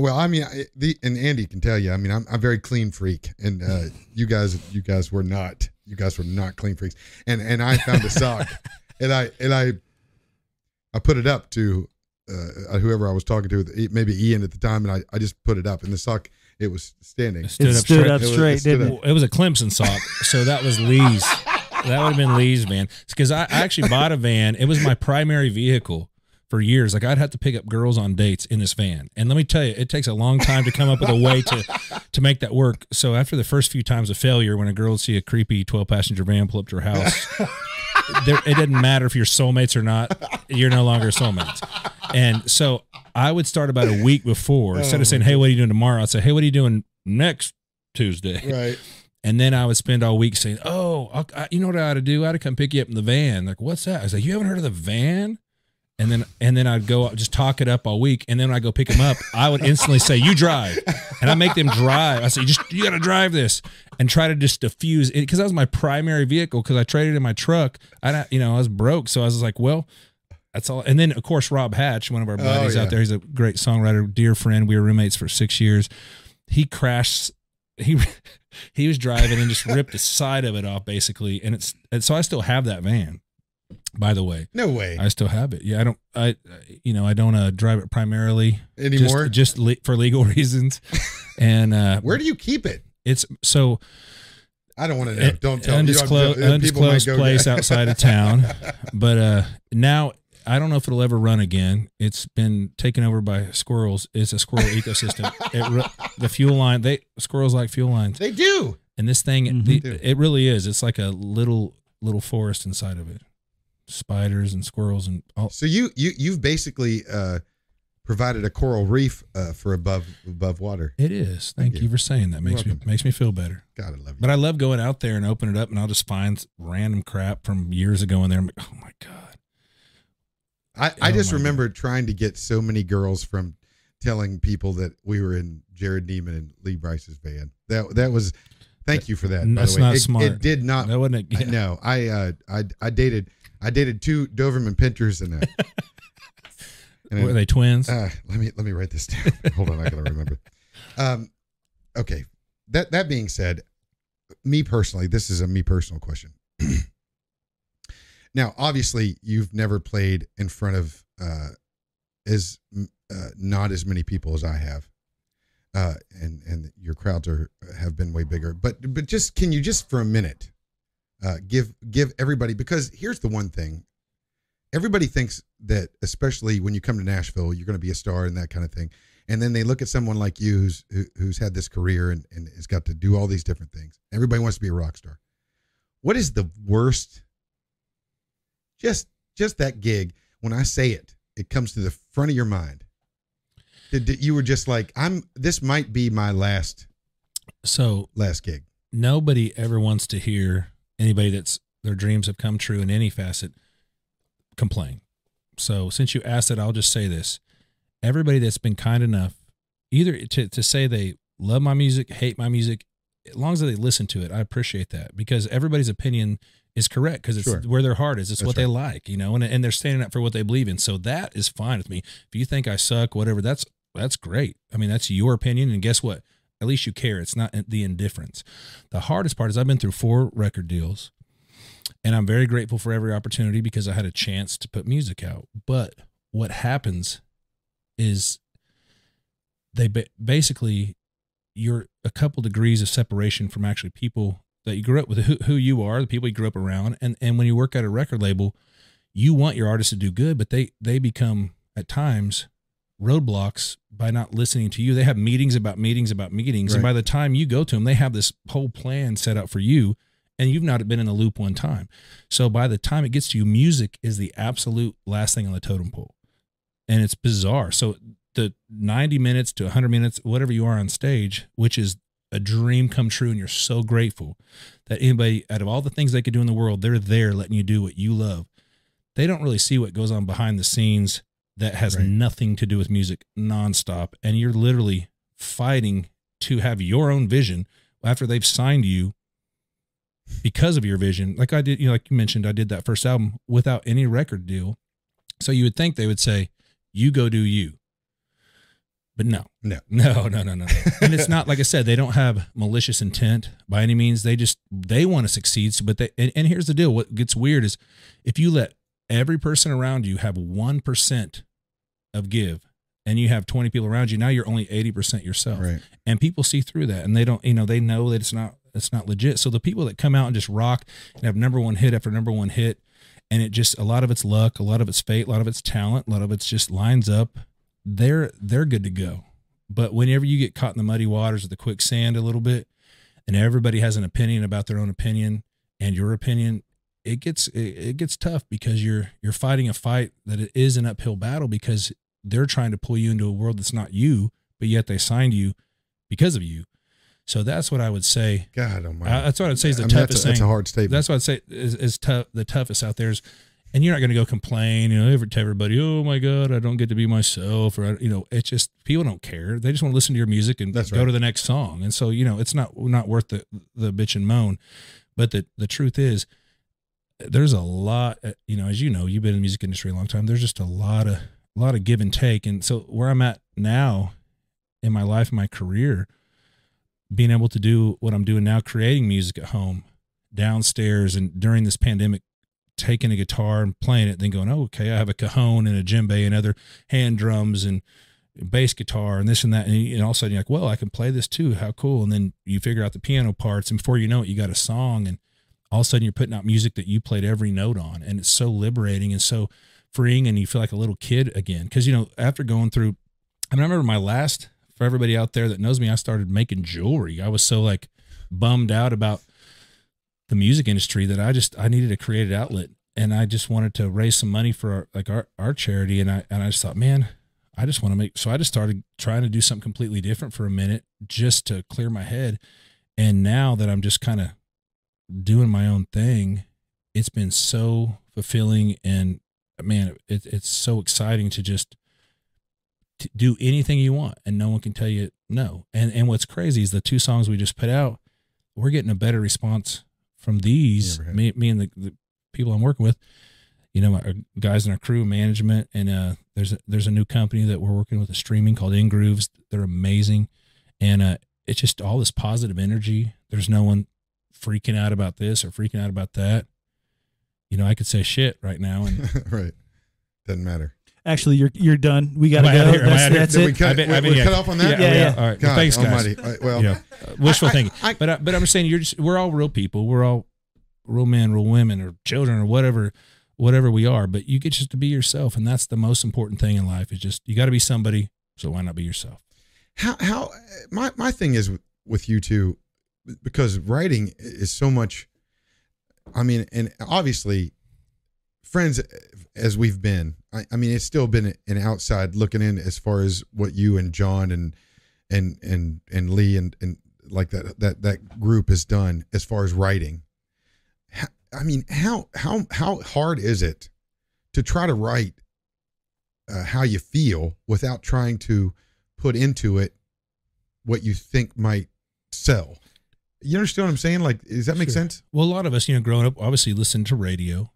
well, I mean, I, the and Andy can tell you. I mean, I'm I'm a very clean freak, and uh, you guys you guys were not. You guys were not clean freaks, and and I found a sock, <laughs> and I and I I put it up to uh, whoever I was talking to, maybe Ian at the time, and I I just put it up, and the sock it was standing. It stood It up stood straight. up It was- it stood didn't up. it? It was a Clemson sock, so that was Lee's. That would have been Lee's man, Because I, I actually bought a van. It was my primary vehicle for years. Like I'd have to pick up girls on dates in this van, and let me tell you, it takes a long time to come up with a way to <laughs> to make that work. So after the first few times of failure, when a girl would see a creepy twelve passenger van pull up to her house, <laughs> there, it didn't matter if you're soulmates or not. You're no longer soulmates. And so I would start about a week before. Instead of oh saying, "Hey, what are you doing tomorrow?" I'd say, "Hey, what are you doing next Tuesday?" Right. And then I would spend all week saying, "Oh, I, you know what I ought to do? I ought to come pick you up in the van." Like, what's that? I was like, "You haven't heard of the van?" And then and then I'd go just talk it up all week. And then when I go pick them up, I would instantly say, "You drive," and I make them drive. I say, "You just you got to drive this," and try to just diffuse it because that was my primary vehicle because I traded in my truck. I you know I was broke, so I was like, well. That's all. And then, of course, Rob Hatch, one of our oh, buddies yeah. out there, he's a great songwriter, dear friend. We were roommates for six years. He crashed. He he was driving and just ripped the side of it off, basically. And it's and so I still have that van. By the way, No way. I still have it. Yeah, I don't. I you know I don't uh, drive it primarily Anymore. just, just le- for legal <laughs> reasons. And uh, Where do you keep it? it's so I don't want to know. Don't tell me. Undisclosed, might undisclosed place outside of town. <laughs> But uh, now I don't know if it'll ever run again. It's been taken over by squirrels. It's a squirrel ecosystem. It, <laughs> the fuel line, they squirrels like fuel lines, They do. and this thing, Mhm. the- it really is. It's like a little little forest inside of it. Spiders and squirrels and all. So you you you've basically uh, provided a coral reef uh, for above above water. It is. Thank, Thank you. you. for saying that. Makes me makes me feel better. God, I love you. But I love going out there and open it up, and I'll just find random crap from years ago in there. I'm like, oh my god. I, I Oh just remember trying to get so many girls from telling people that we were in Jerrod Niemann and Lee Brice's van. That that was. Thank you for that. by That's the way. not it, smart. It did not. That wasn't a, I know. I uh I I dated I dated two Doberman Pinschers in a. <laughs> and Were they twins? Uh, let me let me write this down. <laughs> Hold on, I gotta remember. Um, okay. That that being said, me personally, this is a me personal question. <clears throat> now, obviously, you've never played in front of uh, as uh, not as many people as I have, uh, and and your crowds are have been way bigger. But but just can you just for a minute uh, give give everybody because here's the one thing everybody thinks that especially when you come to Nashville, you're going to be a star and that kind of thing. And then they look at someone like you who's who, who's had this career and, and has got to do all these different things. Everybody wants to be a rock star. What is the worst? Just just that gig. When I say it, it comes to the front of your mind. Did, did- you were just like, I'm. This might be my last So last gig. nobody ever wants to hear anybody that's their dreams have come true in any facet complain. So since you asked it, I'll just say this. Everybody that's been kind enough either to, to say they love my music, hate my music, as long as they listen to it, I appreciate that because everybody's opinion is correct because it's Sure. where their heart is. It's That's what they like, you know, and, and they're standing up for what they believe in. So that is fine with me. If you think I suck, whatever, that's that's great. I mean, that's your opinion, and guess what? At least you care. It's not the indifference. The hardest part is I've been through four record deals, and I'm very grateful for every opportunity because I had a chance to put music out. But what happens is they ba- basically you're a couple degrees of separation from actually people that you grew up with, who, who you are, the people you grew up around, and and when you work at a record label, you want your artists to do good, but they they become at times roadblocks by not listening to you. They have meetings about meetings about meetings, and by the time you go to them, they have this whole plan set out for you, and you've not been in the loop one time. So by the time it gets to you, music is the absolute last thing on the totem pole, and it's bizarre. So the 90 minutes to 100 minutes, whatever you are on stage, which is a dream come true, and you're so grateful that anybody out of all the things they could do in the world, they're there letting you do what you love. They don't really see what goes on behind the scenes that has Right. nothing to do with music nonstop. And you're literally fighting to have your own vision. after they've signed you because of your vision. Like I did, you know, like you mentioned, I did that first album without any record deal. So you would think they would say, "You go do you." But no, No. <laughs> no, no, no, no. and it's not like I said; they don't have malicious intent by any means. They just they want to succeed. So, but they and, and here's the deal: what gets weird is if you let every person around you have one percent of give, and you have twenty people around you, now you're only eighty percent yourself. Right. and people see through that and they don't you know they know that it's not it's not legit. So the people that come out and just rock and have number one hit after number one hit and it just a lot of it's luck a lot of it's fate a lot of it's talent a lot of it's just lines up they're they're good to go. But whenever you get caught in the muddy waters of the quicksand a little bit and everybody has an opinion about their own opinion and your opinion it gets it, it gets tough because you're you're fighting a fight that it is an uphill battle because they're trying to pull you into a world that's not you but yet they signed you because of you. So that's what I would say. God almighty. Uh, that's what I'd say is the I mean, that's toughest a, that's a hard statement. That's what I'd say is, is tough. The toughest out there is, and you're not going to go complain, you know, to everybody, oh my God, I don't get to be myself. Or, you know, it's just, people don't care. They just want to listen to your music and That's go right. to the next song. And so, you know, it's not, not worth the, the bitch and moan. But the, the truth is, there's a lot, uh, you know, as you know, you've been in the music industry a long time. There's just a lot of, a lot of give and take. And so where I'm at now in my life, my career, being able to do what I'm doing now, creating music at home, downstairs, and during this pandemic, taking a guitar and playing it, then going, oh, okay, I have a cajon and a djembe and other hand drums and bass guitar and this and that. And, and all of a sudden you're like, well, I can play this too. How cool. And then you figure out the piano parts. And before you know it, you got a song. And all of a sudden you're putting out music that you played every note on. And it's so liberating and so freeing. And you feel like a little kid again. Cause, you know, after going through, I remember my last, for everybody out there that knows me, I started making jewelry. I was so like bummed out about the music industry that I just I needed a creative outlet and I just wanted to raise some money for our, like our, our charity and I and I just thought man I just want to make so I just started trying to do something completely different for a minute just to clear my head and now that I'm just kind of doing my own thing it's been so fulfilling and man it, it's so exciting to just to do anything you want and no one can tell you no. And and what's crazy is the two songs we just put out we're getting a better response from these You ever had- me, me and the, the people i'm working with. You know our guys in our crew management and uh there's a, there's a new company that we're working with a streaming called ingrooves they're amazing. And uh it's just all this positive energy. There's no one freaking out about this or freaking out about that you know i could say shit right now and <laughs> right. Doesn't matter. Actually, you're you're done. We gotta go. here? That's, outta that's Did we cut, I've been- we, I've been- we yeah. cut off on that? Yeah, yeah. all right God well, thanks guys almighty. Well, you know, uh, wishful I- I- thinking. I- but I, but I'm saying you're just we're all real people. We're all real men, real women, or children, or whatever, whatever we are. But you get just to be yourself, and that's the most important thing in life. Is just you got to be somebody. So why not be yourself? how how my my thing is with, with you two because writing is so much i mean and obviously friends as we've been i, I mean it's still been an outside looking in as far as what you and john and and and and lee and and like that that that group has done as far as writing i mean how how how hard is it to try to write uh, how you feel without trying to put into it what you think might sell. You understand what I'm saying? Like, does that make Sure. sense? Well, a lot of us, you know, growing up, obviously listened to radio,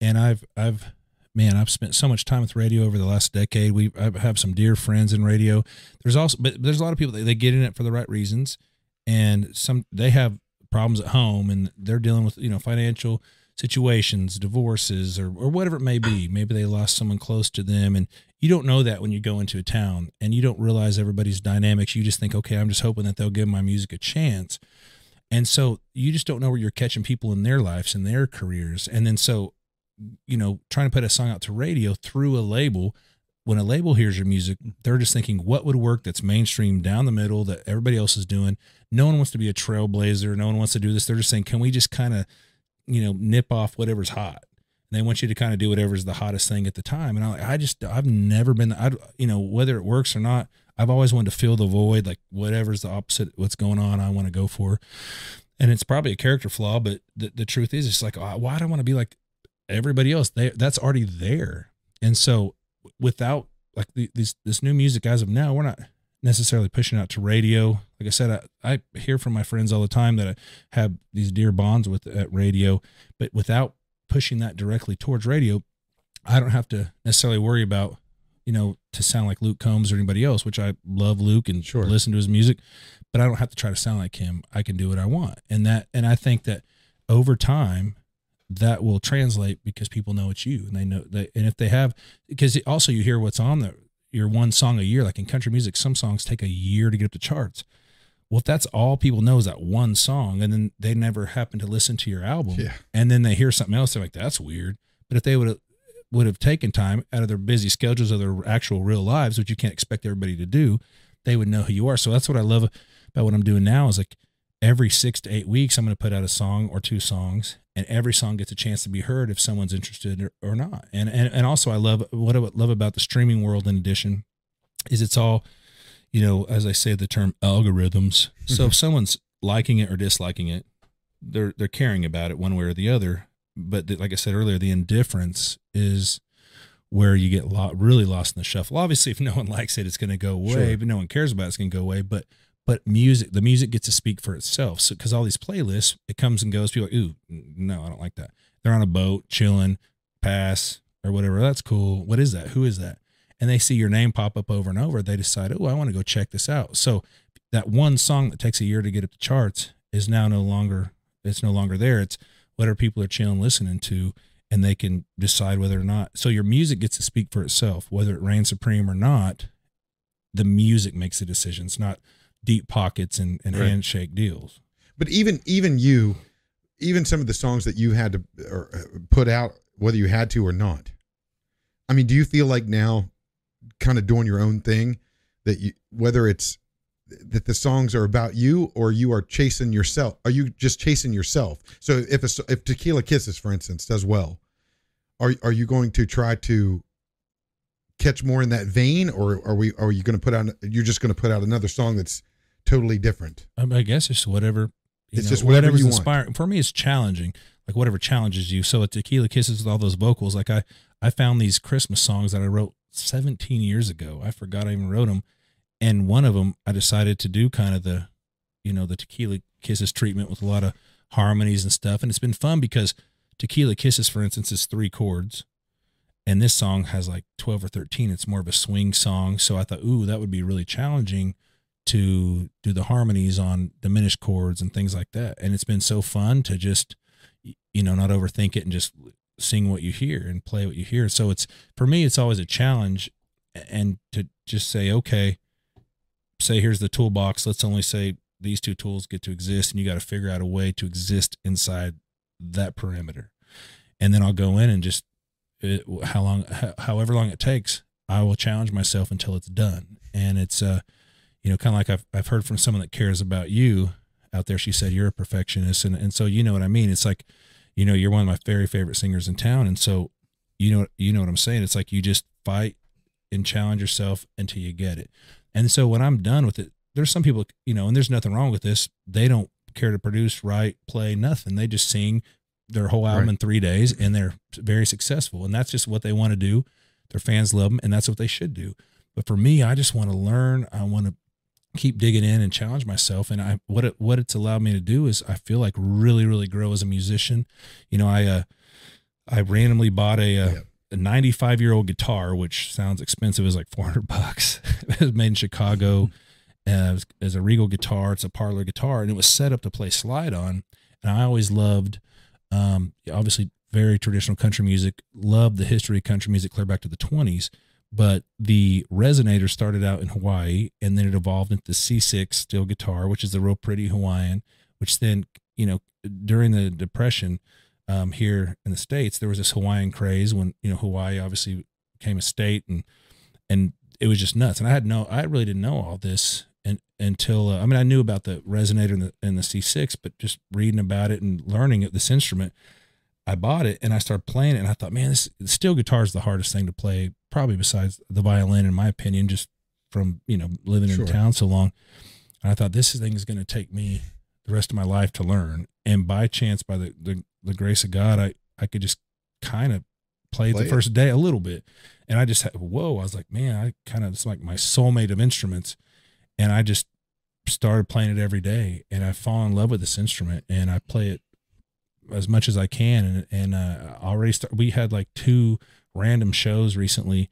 and I've I've man, I've spent so much time with radio over the last decade. We I have some dear friends in radio. There's also, but there's a lot of people that they get in it for the right reasons, and some they have problems at home and they're dealing with you know financial situations, divorces, or or whatever it may be. Maybe they lost someone close to them, and you don't know that when you go into a town and you don't realize everybody's dynamics. You just think, okay, I'm just hoping that they'll give my music a chance. And so you just don't know where you're catching people in their lives and their careers. And then so, you know, trying to put a song out to radio through a label, when a label hears your music, they're just thinking what would work that's mainstream down the middle that everybody else is doing. No one wants to be a trailblazer. No one wants to do this. They're just saying, can we just kind of, you know, nip off whatever's hot? And they want you to kind of do whatever's the hottest thing at the time. And I, I just, I've never been, I, you know, whether it works or not, I've always wanted to fill the void, like whatever's the opposite, what's going on, I want to go for. And it's probably a character flaw, but the, the truth is, it's like, oh, why do I want to be like everybody else? They, that's already there. And so without like the, this, this new music as of now, we're not, necessarily pushing out to radio. Like I said, I, I hear from my friends all the time that I have these dear bonds with at radio, but without pushing that directly towards radio, I don't have to necessarily worry about, you know, to sound like Luke Combs or anybody else, which I love Luke and Sure. listen to his music, but I don't have to try to sound like him. I can do what I want. And that, and I think that over time, that will translate because people know it's you and they know that, and if they have, because also you hear what's on the, your one song a year, like in country music, some songs take a year to get up the charts. Well, if that's all people know is that one song, and then they never happen to listen to your album, Yeah. and then they hear something else, they're like, "That's weird." But if they would have would have taken time out of their busy schedules of their actual real lives, which you can't expect everybody to do, they would know who you are. So that's what I love about what I'm doing now is like every six to eight weeks, I'm going to put out a song or two songs, and every song gets a chance to be heard if someone's interested or, or not. And, and and also, I love what I love about the streaming world. In addition, is it's all, you know, as I say the term algorithms. So mm-hmm. if someone's liking it or disliking it, they're they're caring about it one way or the other. But like I said earlier, the indifference is where you get lo- really lost in the shuffle. Obviously, if no one <laughs> likes it, it's going to go away. Sure. But no one cares about it, it's going to go away. But but music, the music gets to speak for itself. So because all these playlists, it comes and goes. People are like, ooh, no, I don't like that. They're on a boat chilling, pass or whatever. That's cool. What is that? Who is that? And they see your name pop up over and over. They decide, oh, I want to go check this out. So that one song that takes a year to get up the charts is now no longer it's no longer there. It's whatever people are chilling listening to, and they can decide whether or not. So your music gets to speak for itself, whether it reigns supreme or not. The music makes the decisions, not deep pockets and, and Right. handshake deals. But even even you, even some of the songs that you had to or uh, put out, whether you had to or not. I mean, do you feel like now, kind of doing your own thing, that you whether it's that the songs are about you or you are chasing yourself? Are you just chasing yourself? So if a, if Tequila Kisses, for instance, does well, are are you going to try to catch more in that vein, or are we are you going to put out? You're just going to put out another song that's totally different. I, I guess it's whatever. It's know, just whatever whatever's you want. inspiring. For me, it's challenging. Like whatever challenges you. So at Tequila Kisses with all those vocals, like I, I found these Christmas songs that I wrote 17 years ago. I forgot I even wrote them, and one of them I decided to do kind of the, you know, the Tequila Kisses treatment with a lot of harmonies and stuff, and it's been fun because Tequila Kisses, for instance, is three chords. And this song has like 12 or 13. It's more of a swing song. So I thought, ooh, that would be really challenging to do the harmonies on diminished chords and things like that. And it's been so fun to just, you know, not overthink it and just sing what you hear and play what you hear. So it's for me, it's always a challenge and to just say, okay, say here's the toolbox. Let's only say these two tools get to exist and you got to figure out a way to exist inside that perimeter. And then I'll go in and just it, how long, however long it takes, I will challenge myself until it's done. And it's, uh, you know, kind of like I've, I've heard from someone that cares about you out there. She said, you're a perfectionist. And, and so, you know what I mean? It's like, you know, you're one of my very favorite singers in town. And so, you know, you know what I'm saying? It's like, you just fight and challenge yourself until you get it. And so when I'm done with it, there's some people, you know, and there's nothing wrong with this. They don't care to produce, write, play, nothing. They just sing their whole album Right. in three days and they're very successful. And that's just what they want to do. Their fans love them and that's what they should do. But for me, I just want to learn. I want to keep digging in and challenge myself. And I, what it, what it's allowed me to do is I feel like really, really grow as a musician. You know, I, uh, I randomly bought a, uh, Yeah. A 95 year old guitar, which sounds expensive, is like 400 bucks. <laughs> it was made in Chicago uh, as a Regal guitar. It's a parlor guitar, and it was set up to play slide on. And I always loved, um, obviously, very traditional country music. Loved the history of country music clear back to the 20s. But the resonator started out in Hawaii, and then it evolved into the C6 steel guitar, which is a real pretty Hawaiian. Which then, you know, during the Depression, um, here in the states, there was this Hawaiian craze when you know Hawaii obviously became a state, and and it was just nuts. And I had no, I really didn't know all this and, until uh, I mean I knew about the resonator and the, and the C6, but just reading about it and learning it, this instrument, I bought it and I started playing it, and I thought, man, this steel guitar is the hardest thing to play, probably besides the violin, in my opinion, just from you know living Sure. in town so long. And I thought this thing is going to take me the rest of my life to learn. And by chance, by the the, the grace of God, I I could just kind of play, Play the it. first day a little bit, and I just had whoa. I was like, man, I kind of it's like my soulmate of instruments. and I just started playing it every day, and I fall in love with this instrument, and I play it as much as I can, and and uh, already start. We had like two random shows recently,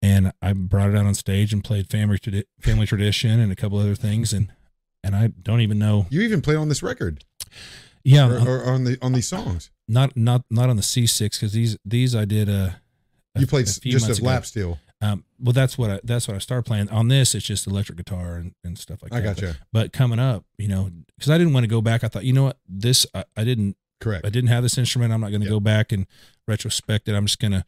and I brought it out on stage and played family tradi- family tradition and a couple other things, and and I don't even know. You even play on this record, Yeah, or, or on the on these songs. not not not on the C6 because these these I did uh, a You played a just a lap steel. Um, well, that's what I that's what I started playing. On this, it's just electric guitar and, and stuff like that. I that. gotcha. But coming up, you know, because I didn't want to go back. I thought, you know what, this I, I didn't Correct. I didn't have this instrument. I'm not going to Yeah. go back and retrospect it. I'm just gonna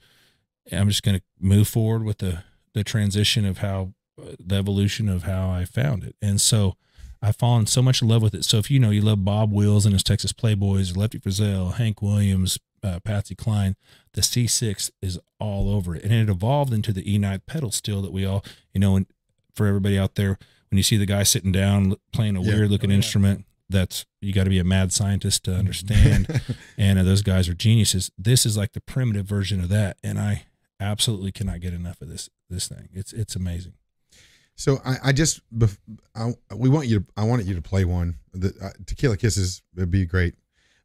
I'm just gonna move forward with the the transition of how uh, the evolution of how I found it. And so I've fallen so much in love with it. So if you know you love Bob Wills and his Texas Playboys, Lefty Frizzell, Hank Williams, uh, Patsy Cline, the C6 is all over it, and it evolved into the E9 pedal steel that we all you know. And for everybody out there, when you see the guy sitting down playing a Yeah. weird looking Oh, yeah. instrument, that's you got to be a mad scientist to understand <laughs> and uh, those guys are geniuses. This is like the primitive version of that, and I absolutely cannot get enough of this this thing. It's it's amazing. So I, I just I, we want you to I wanted you to play one. The uh, Tequila Kisses would be great.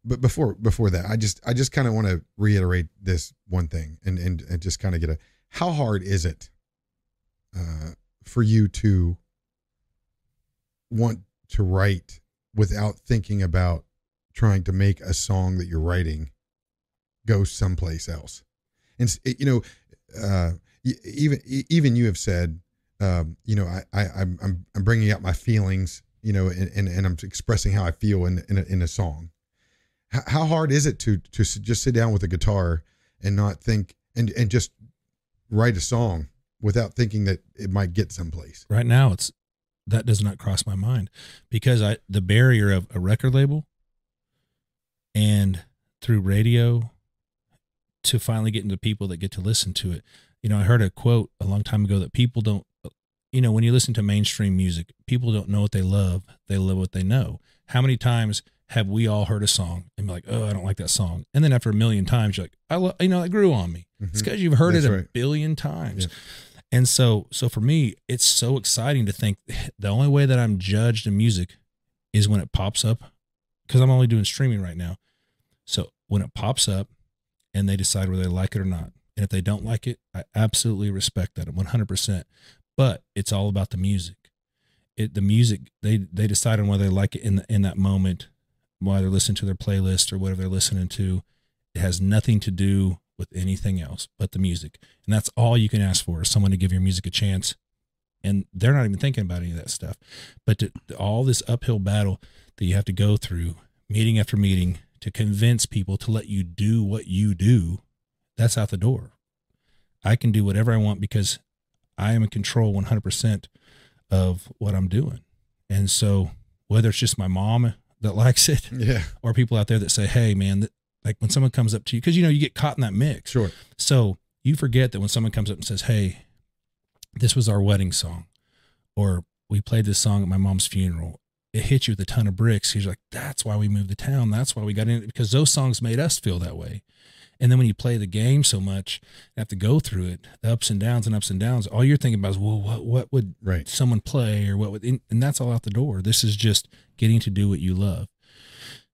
But before before that, I just I just kind of want to reiterate this one thing and and, and just kind of get a how hard is it uh, for you to want to write without thinking about trying to make a song that you're writing go someplace else? And you know, uh, even even you have said um, you know, I, I, I'm, I'm, I'm bringing out my feelings, you know, and, and, and I'm expressing how I feel in, in a, in a song. How, how hard is it to, to just sit down with a guitar and not think and, and just write a song without thinking that it might get someplace? Right now, it's that does not cross my mind because I the barrier of a record label and through radio to finally getting to people that get to listen to it. You know, I heard a quote a long time ago that people don't, you know, when you listen to mainstream music, people don't know what they love, they love what they know. How many times have we all heard a song and be like, oh, I don't like that song? And then after a million times, you're like, I love, you know, it grew on me. It's Mhm. because you've heard That's it a right. billion times. Yeah. And so, so for me, it's so exciting to think <sighs> the only way that I'm judged in music is when it pops up, because I'm only doing streaming right now. So when it pops up, and they decide whether they like it or not, and if they don't like it, I absolutely respect that 100. But it's all about the music. It the music they they decide on whether they like it in the, in that moment, while they're listening to their playlist or whatever they're listening to. It has nothing to do with anything else but the music. And that's all you can ask for is someone to give your music a chance. And they're not even thinking about any of that stuff. But to, all this uphill battle that you have to go through, meeting after meeting, to convince people to let you do what you do, that's out the door. I can do whatever I want because I am in control 100% of what I'm doing. And so, whether it's just my mom that likes it <laughs> Yeah, or people out there that say, hey, man, th- like when someone comes up to you, because you know, you get caught in that mix. sure. So you forget that when someone comes up and says, "Hey, this was our wedding song," or "We played this song at my mom's funeral," it hits you with a ton of bricks. He's like, "That's why we moved to town. That's why we got in it because those songs made us feel that way." And then when you play the game so much, you have to go through it, the ups and downs and ups and downs. All you're thinking about is, well, what what would Right. someone play or what would, and and that's all out the door. This is just getting to do what you love,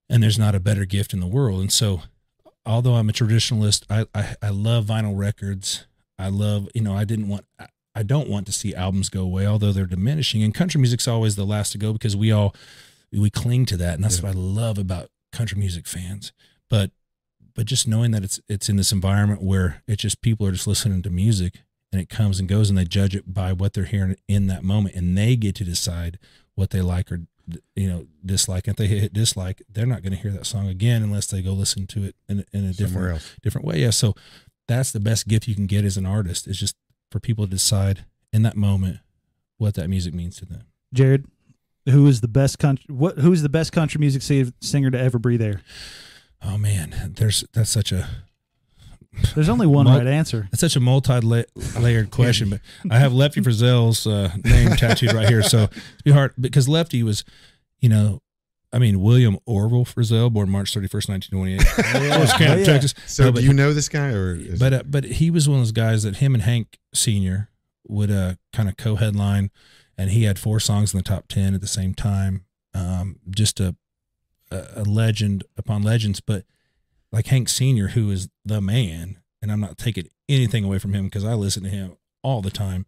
and there's not a better gift in the world. And so, although I'm a traditionalist, I I, I love vinyl records. I love, you know, I didn't want, I- I don't want to see albums go away, although they're diminishing. And country music's always the last to go because we all we cling to that, and that's Yeah. what I love about country music fans. But but just knowing that it's it's in this environment where it's just people are just listening to music and it comes and goes and they judge it by what they're hearing in that moment and they get to decide what they like or you know dislike if they hit dislike they're not going to hear that song again unless they go listen to it in, in a different else. different way yeah so that's the best gift you can get as an artist is just for people to decide in that moment what that music means to them Jerrod, who is the best country? What? Who's the best country music singer to ever breathe air? Oh man there's that's such a There's only one Mul- right answer. That's such a multi-layered <laughs> question, but I have Lefty Frizzell's uh, name tattooed right here, so it's be hard because Lefty was, you know, I mean William Orville Frizzell, born March thirty first, nineteen twenty eight, <laughs> Camp, yeah. Texas. So No, do you know this guy or? Is But uh, but he was one of those guys that him and Hank Senior would uh, kind of co-headline, and he had four songs in the top ten at the same time. Um, just a, a a legend upon legends, but like Hank Senior, who is the man, and I'm not taking anything away from him because I listen to him all the time.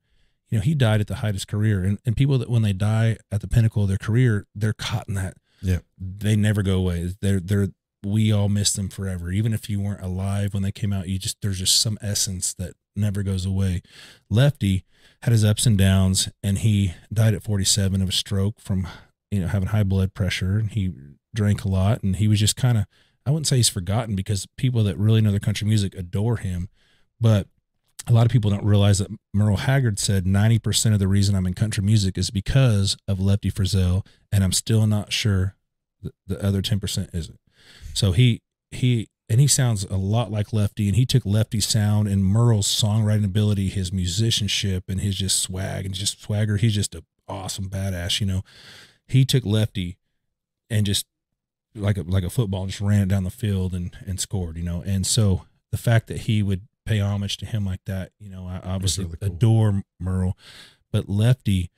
You know, he died at the height of his career, and, and people that when they die at the pinnacle of their career, they're caught in that. Yeah. they never go away. They're they're we all miss them forever. Even if you weren't alive when they came out, you just there's just some essence that never goes away. Lefty had his ups and downs, and he died at 47 of a stroke from you know having high blood pressure, and he drank a lot, and he was just kind of I wouldn't say he's forgotten because people that really know their country music adore him, but a lot of people don't realize that Merle Haggard said 90% of the reason I'm in country music is because of Lefty Frizzell, and I'm still not sure the, the other 10% isn't. So he he and he sounds a lot like Lefty, and he took Lefty's sound and Merle's songwriting ability, his musicianship, and his just swag and just swagger. He's just a awesome badass, you know. He took Lefty and just like a like a football, just ran it down the field and and scored, you know. And so the fact that he would pay homage to him like that, you know, I obviously really cool. adore Merle, but Lefty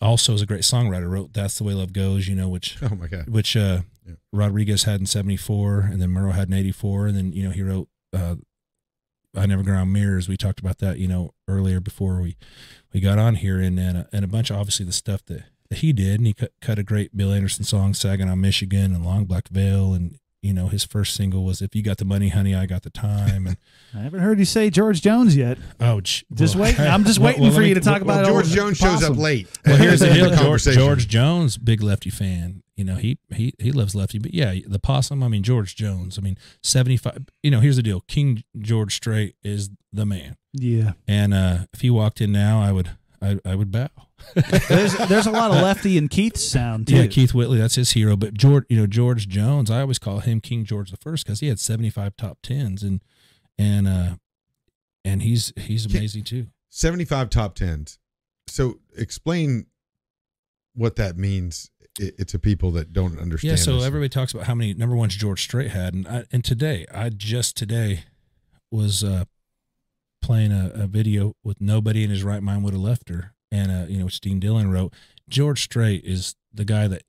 also is a great songwriter. Wrote "That's the Way Love Goes," you know, which <laughs> Oh my god. which uh, Yeah. Rodriguez had in '74, and then Merle had in '84, and then you know he wrote uh, "I Never Ground Mirrors." We talked about that, you know, earlier before we we got on here, and and a, and a bunch of obviously the stuff that, that he did, and he cut, cut a great Bill Anderson song, "Saginaw, Michigan," and "Long Black Veil," and you know his first single was "If You Got the Money, Honey, I Got the Time," and <laughs> I haven't heard you say George Jones yet. oh, j- Just well, waiting. <laughs> I'm just waiting well, for let you to talk about George Jones shows up late. <laughs> Well, here's the deal. George, conversation. George Jones, big lefty fan. You know, he he he loves lefty. But yeah, the possum. I mean, George Jones. I mean, seventy five. You know, here's the deal. King George Strait is the man. Yeah, And uh, if he walked in now, I would I, I would bow. There's there's a lot of Lefty and Keith's sound too. Yeah, Keith Whitley, that's his hero. But George, you know, George Jones, I always call him King George the First because he had seventy five top tens, and and uh, and he's he's amazing too. 75 top tens. So explain what that means i- i- to people that don't understand. Yeah, so this. everybody talks about how many number ones George Strait had, and I, and today I just today was uh, playing a, a video with nobody in his right mind would have left her, and uh, you know, which Dean Dillon wrote. George Strait is the guy that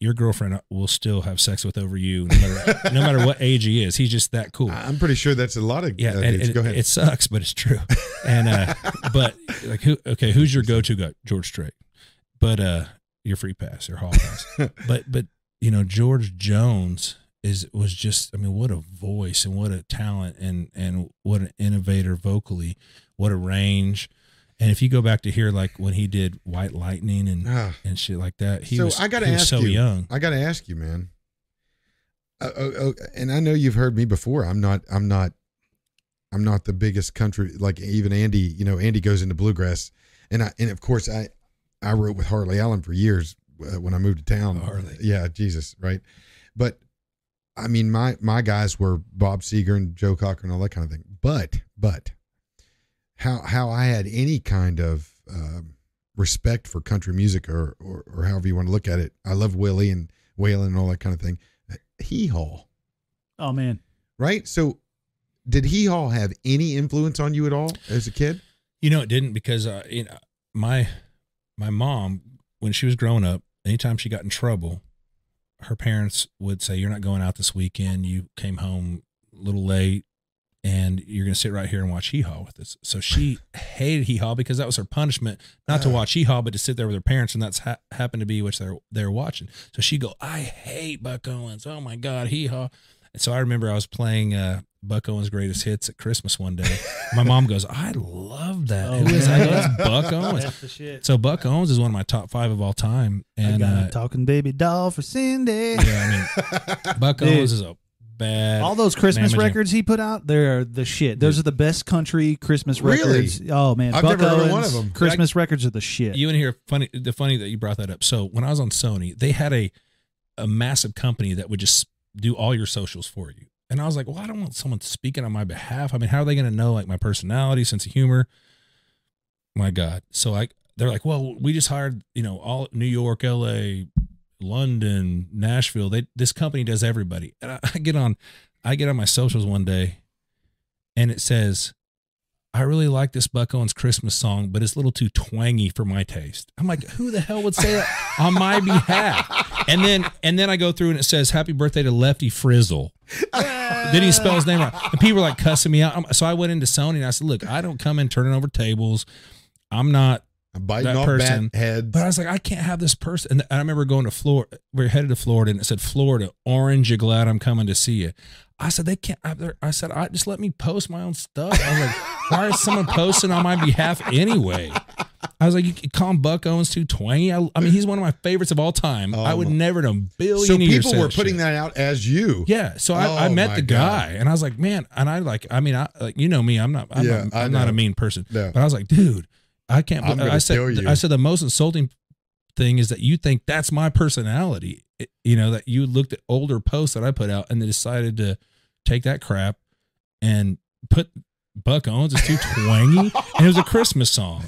your girlfriend will still have sex with over you, no matter <laughs> no matter what age he is. He's just that cool. I'm pretty sure that's a lot of Yeah, uh, and, and Go ahead. it sucks, but it's true. And uh, <laughs> but like who? Okay, who's your go-to guy? George Strait. But uh, your free pass, your hall pass. <laughs> but but you know George Jones is was just I mean what a voice and what a talent and and what an innovator vocally, what a range. And if you go back to hear like when he did White Lightning and Ah. and shit like that, he so was I got to he was ask so you. young. I got to ask you, man. Uh, uh, uh, and I know you've heard me before. I'm not. I'm not. I'm not the biggest country. Like even Andy. You know, Andy goes into bluegrass, and I and of course I I wrote with Harley Allen for years uh, when I moved to town. Harley. Yeah, Jesus, right. But I mean, my my guys were Bob Seger and Joe Cocker and all that kind of thing. But but how how I had any kind of um, respect for country music or, or or however you want to look at it. I love Willie and Waylon and all that kind of thing. Hee Haw, Oh man, right? So, did Hee Haw have any influence on you at all as a kid? You know, it didn't because uh, you know, my my mom when she was growing up, anytime she got in trouble, her parents would say, "You're not going out this weekend. You came home a little late, and you're going to sit right here and watch Hee Haw with us." So she <laughs> hated Hee Haw because that was her punishment, not to watch Hee Haw, but to sit there with her parents, and that's ha- happened to be what they're they're watching. So she go, "I hate Buck Owens. Oh my God, Hee Haw." And so I remember I was playing uh, Buck Owens' greatest hits at Christmas one day. My <laughs> mom goes, "I love that. Oh, Who is that? That's Buck <laughs> Owens." that's the shit. So Buck Owens is one of my top five of all time, I and got uh, a talking baby doll for Cindy. yeah, I mean, Buck Dude. Owens is a bad. All those Christmas Mamma Jam. records he put out, they're the shit. Those are the best country Christmas Really? records. Oh man, I've Buck never heard of Owens, one of 'em. Christmas records are the shit. You want to hear funny? The funny that you brought that up. So when I was on Sony, they had a a massive company that would just do all your socials for you, and I was like, well, I don't want someone speaking on my behalf. I mean, how are they going to know like my personality, sense of humor? My God! So I, they're like, well, we just hired you know all New York, L.A., London, Nashville. They this company does everybody, and I, I get on, I get on my socials one day, and it says. I really like this Buck Owens Christmas song, but it's a little too twangy for my taste. I'm like, who the hell would say that on my behalf? And then and then I go through and it says happy birthday to Lefty Frizzell. then he spells his name wrong. And people were like cussing me out. So I went into Sony and I said, look, I don't come in turning over tables. I'm not biting off person. bat heads. but I was like, I can't have this person. And I remember going to Florida. We are headed to Florida, and it said, "Florida, orange. You're glad I'm coming to see you." I said, "They can't." I, I said, "I just let me post my own stuff." I was like, <laughs> "Why is someone posting on my behalf anyway?" I was like, "You can call him Buck Owens too twangy." I, I mean, he's one of my favorites of all time. Oh, I would my- never a billion so people were putting shit. that out as you. Yeah, so I, I Oh, met the guy, and I was like, man, and I like, I mean, I like, you know me, I'm not, I'm, Yeah, not, I I'm not a mean person, No. but I was like, dude, I can't. Believe- I said. I said the most insulting thing is that you think that's my personality. It- you know that you looked at older posts that I put out and they decided to take that crap and put Buck Owens is too twangy, and it was a Christmas song.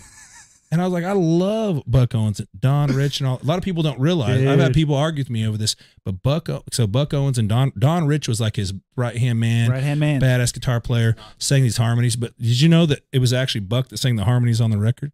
And I was like, I love Buck Owens, and Don Rich, and all. A lot of people don't realize. I've had people argue with me over this, but Buck, so Buck Owens and Don Don Rich was like his right hand man, Right hand man. badass guitar player, sang these harmonies. But did you know that it was actually Buck that sang the harmonies on the record?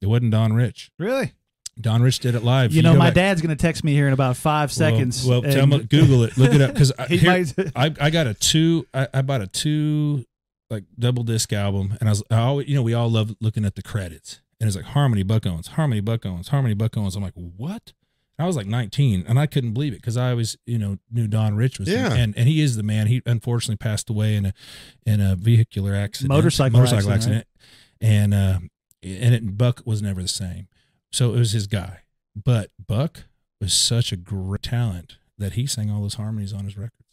It wasn't Don Rich. Really? Don Rich did it live. You know, my back- dad's gonna text me here in about five seconds. Well, well tell me, Google it, look it up, because <laughs> I, I got a two. I, I bought a two like double disc album, and I was I always, you know, we all love looking at the credits, and it's like Harmony Buck Owens, Harmony Buck Owens, Harmony Buck Owens. I'm like, what? I was like 19, and I couldn't believe it because I always, you know, knew Don Rich was, Yeah. and and he is the man. He unfortunately passed away in a in a vehicular accident, Motorcycle motorcycle accident, accident, and uh, and it, Buck was never the same. So it was his guy, but Buck was such a great talent that he sang all those harmonies on his records.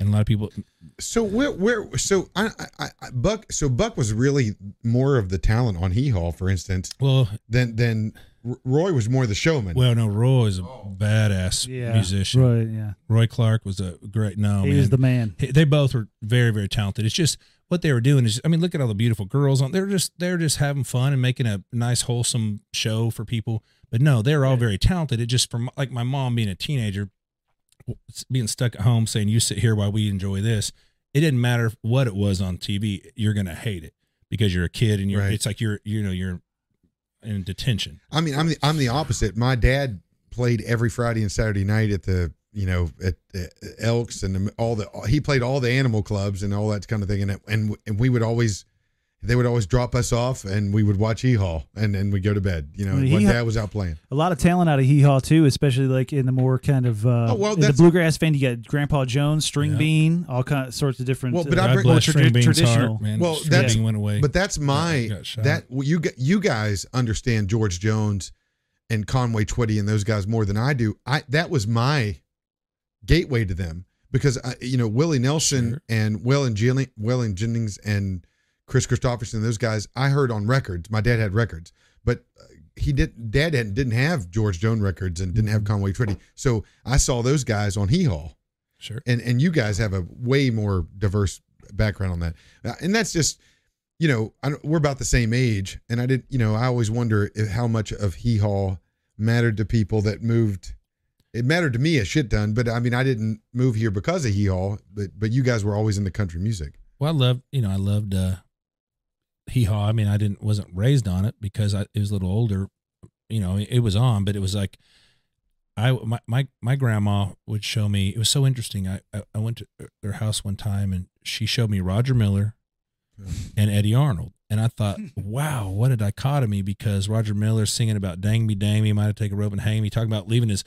And a lot of people, So where where so I, I, I Buck so Buck was really more of the talent on Hee Haw, for instance, well, than than Roy was more the showman. well, no, Roy is a oh. badass yeah, musician. Right. Yeah. Roy Clark was a great no he man. was the man. They both were very very talented. It's just what they were doing is I mean look at all the beautiful girls on. They're just they're just having fun and making a nice wholesome show for people. But no, they're all very talented. It just from like my mom being a teenager, being stuck at home saying you sit here while we enjoy this. It didn't matter what it was on TV. You're gonna hate it because you're a kid and you're. Right. It's like you're you know you're in detention. I mean, I'm the I'm the opposite. My dad played every Friday and Saturday night at the you know at the Elks and all the he played all the animal clubs and all that kind of thing and and and we would always they would always drop us off and we would watch Hee Haw and then we'd go to bed. You know, Well, my Hee dad was out playing. A lot of talent out of Hee Haw too, especially like in the more kind of uh, Oh, well, in the bluegrass vein. You got Grandpa Jones, String Yeah. Bean, all kind of sorts of different. Well, but uh, I God bring- bless more String tradi- traditional. heart, man. Well, String that's- Bean went away. But that's my that well, you you guys understand George Jones and Conway Twitty and those guys more than I do. I that was my gateway to them because I, you know Willie Nelson Sure. and Will and Jilling, Waylon Jennings and Kris Kristofferson those guys I heard on records. My dad had records, but uh, he did. Dad hadn't, didn't have George Jones records and didn't have Conway Twitty, so I saw those guys on Hee Haw sure. and and you guys have a way more diverse background on that Uh, and that's just you know I, don't- we're about the same age and i did you know i always wonder if, how much of hee haw mattered to people that moved it mattered to me a shit ton but i mean i didn't move here because of hee haw but but you guys were always in the country music Well, I loved, you know, I loved uh, hee haw. I mean, I didn't wasn't raised on it because I it was a little older. You know, it was on, but it was like I my my, my grandma would show me. It was so interesting. I, I I went to their house one time and she showed me Roger Miller and Eddy Arnold. And I thought, <laughs> wow, what a dichotomy because Roger Miller singing about dang me, dang me, might have take a rope and hang me, talking about leaving his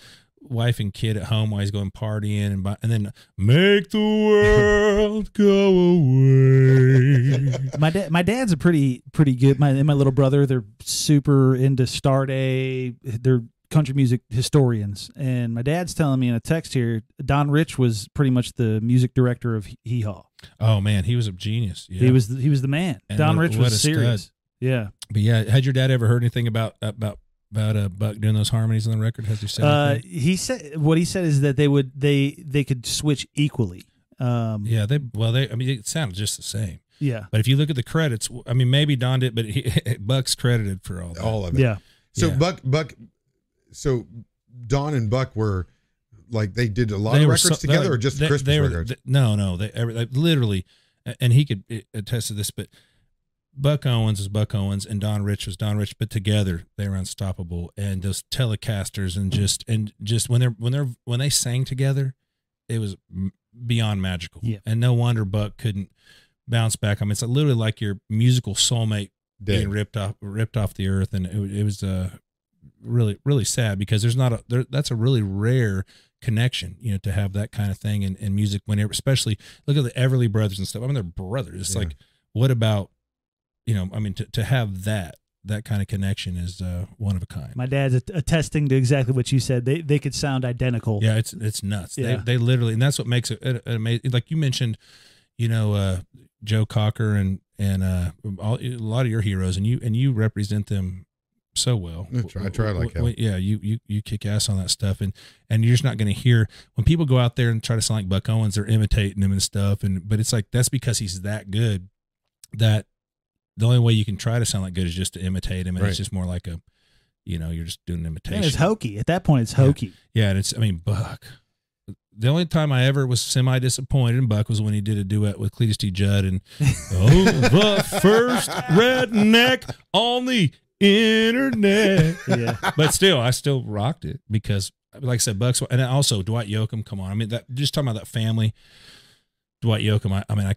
wife and kid at home while he's going partying and buy, and then make the world go away. <laughs> my dad, my dad's a pretty pretty good. My and my little brother, they're super into Starday. They're country music historians, and my dad's telling me in a text here, Don Rich was pretty much the music director of Hee Haw. oh man, he was a genius. Yeah. He was the, he was the man. And Don what- Rich what was a stud. serious. Yeah. But yeah, had your dad ever heard anything about about about uh, Buck doing those harmonies on the record? Has he said Uh, he said what he said is that they would they they could switch equally. Um, Yeah, they well they I mean it sounded just the same. yeah, But if you look at the credits, I mean maybe Don did, but he, <laughs> Buck's credited for all that. all of it yeah. so Yeah. buck buck so don and buck were like they did a lot They of records so- together they- or just they- christmas they were- records th- no, no, they, every, like, literally, and he could attest to this, but Buck Owens was Buck Owens and Don Rich was Don Rich, but together they were unstoppable. And those Telecasters and just and just when they're when they're when they sang together, it was beyond magical. Yeah. And no wonder Buck couldn't bounce back. I mean, it's literally like your musical soulmate Dead. being ripped off ripped off the earth, and it, it was uh really really sad because there's not a there, that's a really rare connection, you know, to have that kind of thing in, in music. Whenever, especially look at the Everly Brothers and stuff. I mean, they're brothers. It's Yeah. like, what about, you know, I mean, to to have that that kind of connection is uh one of a kind. My dad's attesting to exactly what you said. They they could sound identical. Yeah, it's it's nuts. Yeah. They they literally, and that's what makes it an amazing. Like you mentioned, you know, uh, Joe Cocker and and uh, all, a lot of your heroes, and you and you represent them so well. I try- I try like W- w- Yeah, you you you kick ass on that stuff, and and you're just not going to hear when people go out there and try to sound like Buck Owens, they're imitating him and stuff, and but it's like that's because he's that good that the only way you can try to sound like good is just to imitate him, and Right. it's just more like a, you know, you're just doing an imitation. And it's hokey. At that point, it's hokey. Yeah, and it's I mean Buck. The only time I ever was semi disappointed in Buck was when he did a duet with Cletus T. Judd and <laughs> oh the first redneck on the internet. Yeah. But still, I still rocked it because, like I said, Bucks and also Dwight Yoakam. Come on, I mean that just talking about that family. Dwight Yoakam. I, I mean, I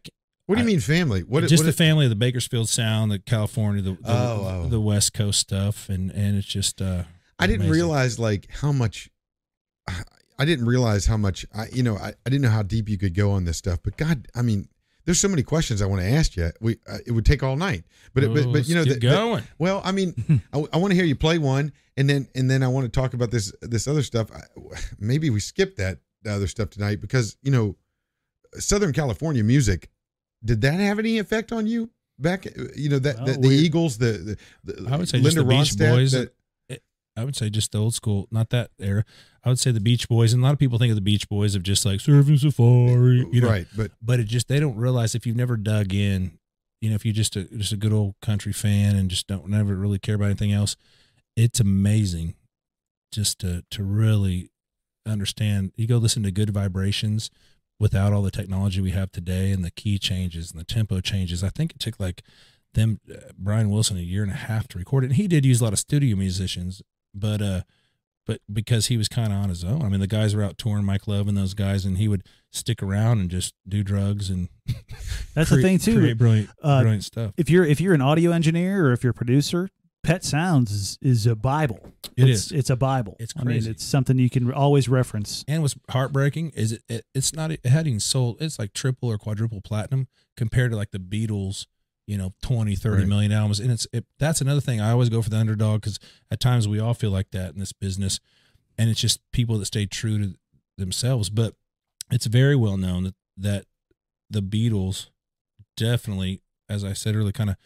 What do you I- mean family? What just what the is- family of the Bakersfield Sound, the California, the the, Oh, oh. the West Coast stuff, and and it's just. uh I didn't amazing. realize like how much. I didn't realize how much I, you know, I, I didn't know how deep you could go on this stuff. But God, I mean, there's so many questions I want to ask you. We uh, it would take all night. But it, but, Oh, but you know, the, the- going. well, I mean, <laughs> I, want to hear you play one, and then and then I want to talk about this this other stuff. I, maybe we skip that other stuff tonight because you know, Southern California music. Did that have any effect on you back? You know that Well, the, the we- Eagles, the, the, the I would say just Linda the Beach Ronstadt, Boys. that- I would say just the old school, not that era. I would say the Beach Boys, and a lot of people think of the Beach Boys of just like surfing safari, you know. right? But But it just they don't realize if you've never dug in, you know, if you're just a just a good old country fan and just don't never really care about anything else, it's amazing just to to really understand. You go listen to good vibrations without all the technology we have today and the key changes and the tempo changes. I think it took like them uh, Brian Wilson a year and a half to record it. And he did use a lot of studio musicians, but uh but because he was kind of on his own. I mean, the guys were out touring, Mike Love and those guys, and he would stick around and just do drugs and That's the thing too. Create brilliant, Uh, brilliant stuff. If you're if you're an audio engineer or if you're a producer, Pet Sounds is, is a Bible. It it's, is. It's a Bible. It's I mean, crazy. it's something you can always reference. And what's heartbreaking is it, it it's not it hadn't sold it's like triple or quadruple platinum compared to like the Beatles, you know, 20, 30 Right. million albums. And it's it, that's another thing. I always go for the underdog because at times we all feel like that in this business. And it's just people that stay true to themselves. But it's very well known that that the Beatles definitely, as I said earlier, kind of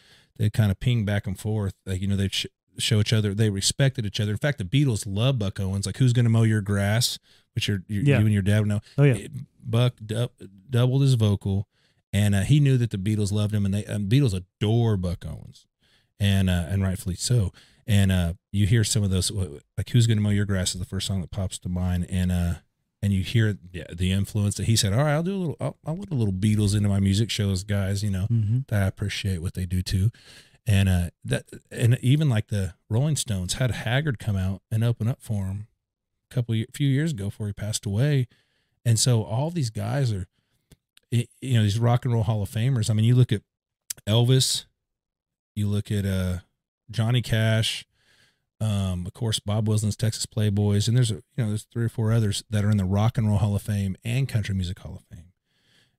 they kind of ping back and forth. Like you know, they sh- show each other they respected each other. In fact, the Beatles love Buck Owens. Like, who's going to mow your grass? Which your, your Yeah. you and your dad would know. Oh yeah. It- Buck du- doubled his vocal, and uh, he knew that the Beatles loved him, and they um, Beatles adore Buck Owens, and uh, and rightfully so. And uh, you hear some of those like "Who's Going to Mow Your Grass" is the first song that pops to mind, and uh, and you hear yeah, the influence that he said. All right, I'll do a little, I'll, I'll put a little Beatles into my music shows, guys. You know hmm that I appreciate what they do too. And uh that and even like the Rolling Stones had Haggard come out and open up for him a couple of, few years ago before he passed away. And so all these guys are you know these rock and roll hall of famers. I mean you look at Elvis, you look at uh Johnny Cash, um of course Bob Wills's Texas Playboys and there's a, you know there's three or four others that are in the rock and roll hall of fame and country music hall of fame.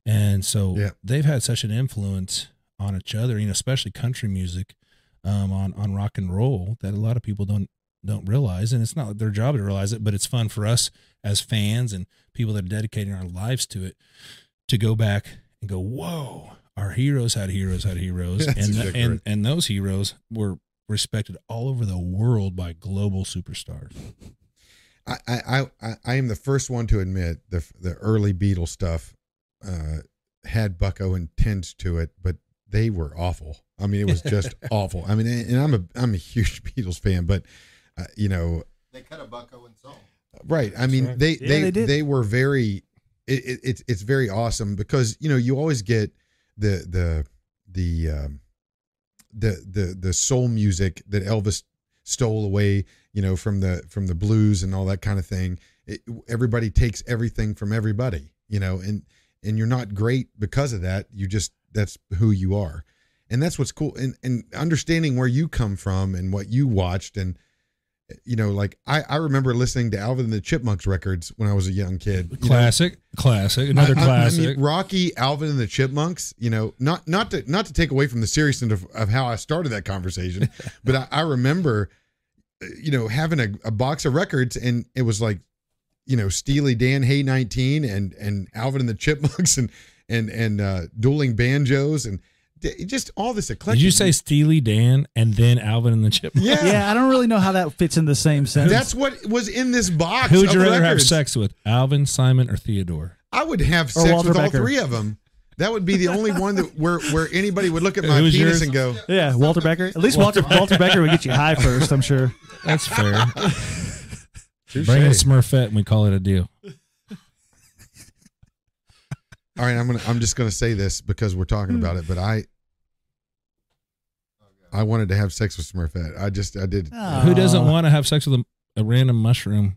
And so Yeah. they've had such an influence on each other, you know, especially country music, um, on on rock and roll that a lot of people don't don't realize, and it's not their job to realize it, but it's fun for us as fans and people that are dedicating our lives to it to go back and go, whoa, our heroes had heroes had heroes, <laughs> and exactly and and those heroes were respected all over the world by global superstars. I, I, I, I am the first one to admit the the early Beatles stuff uh, had Buck Owen tinge to it, but they were awful. I mean, it was just <laughs> awful. I mean, and I'm a I'm a huge <laughs> Beatles fan, but uh, you know, They cut a Buck Owen song. right? I mean, right. they Yeah, they they they, were very. It, it, it's it's very awesome because you know you always get the the the um, the the the soul music that Elvis stole away, you know, from the from the blues and all that kind of thing. It, everybody takes everything from everybody, you know, and and you're not great because of that. You just that's who you are, and that's what's cool. And and understanding where you come from and what you watched and you know, like I, I remember listening to Alvin and the Chipmunks records when I was a young kid. You know, Classic, classic, another I- I- I classic. mean, Rocky, Alvin and the Chipmunks. You know, not not to not to take away from the seriousness of, of how I started that conversation, <laughs> but I, I remember, uh, you know, having a, a box of records, and it was like, you know, Steely Dan, Hey nineteen, and and Alvin and the Chipmunks, <laughs> and and and uh, dueling banjos, and just all this eclectic. Did you say Steely Dan and then Alvin and the Chipmunks? Yeah, Yeah, I don't really know how that fits in the same sentence. that's what was in this box. Who would you rather have sex with, Alvin, Simon, or Theodore? I would have Or sex Walter with all three of them. That would be the only one that where where anybody would look at my penis yours? and go, yeah, Walter Becker. At least Walter Walter Becker would get you high first, I'm sure. That's fair. Touche. Bring in Smurfette and we call it a deal. All right, I'm gonna. I'm just gonna say this because we're talking hmm. about it. But I, I wanted to have sex with Smurfette. I just, I did. Who doesn't want to have sex with a, a random mushroom?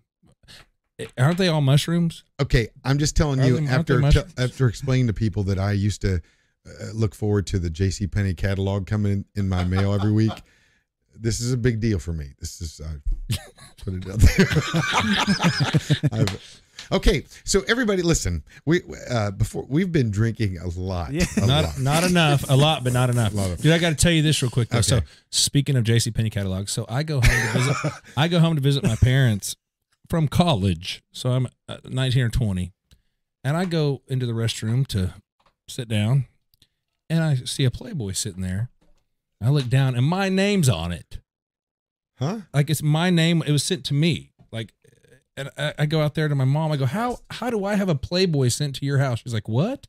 Aren't they all mushrooms? Okay, I'm just telling Are you they- after mushrooms? after explaining to people that I used to uh, look forward to the J.C. Penney catalog coming in, in my mail every week. <laughs> This is a big deal for me. This is I put it out there. <laughs> I've- okay, so everybody, listen. We uh, before we've been drinking a lot. Yeah. a Not lot. not enough. A lot, but not enough. of- Dude, I got to tell you this real quick though. So speaking of J.C. Penney catalog, so I go home to visit. <laughs> I go home to visit my parents from college. So I'm uh, 19 or 20, and I go into the restroom to sit down, and I see a Playboy sitting there. I look down, and my name's on it. Huh? like it's my name it was sent to me like and I, I go out there to my mom. I go how how do i have a playboy sent to your house? She's like what?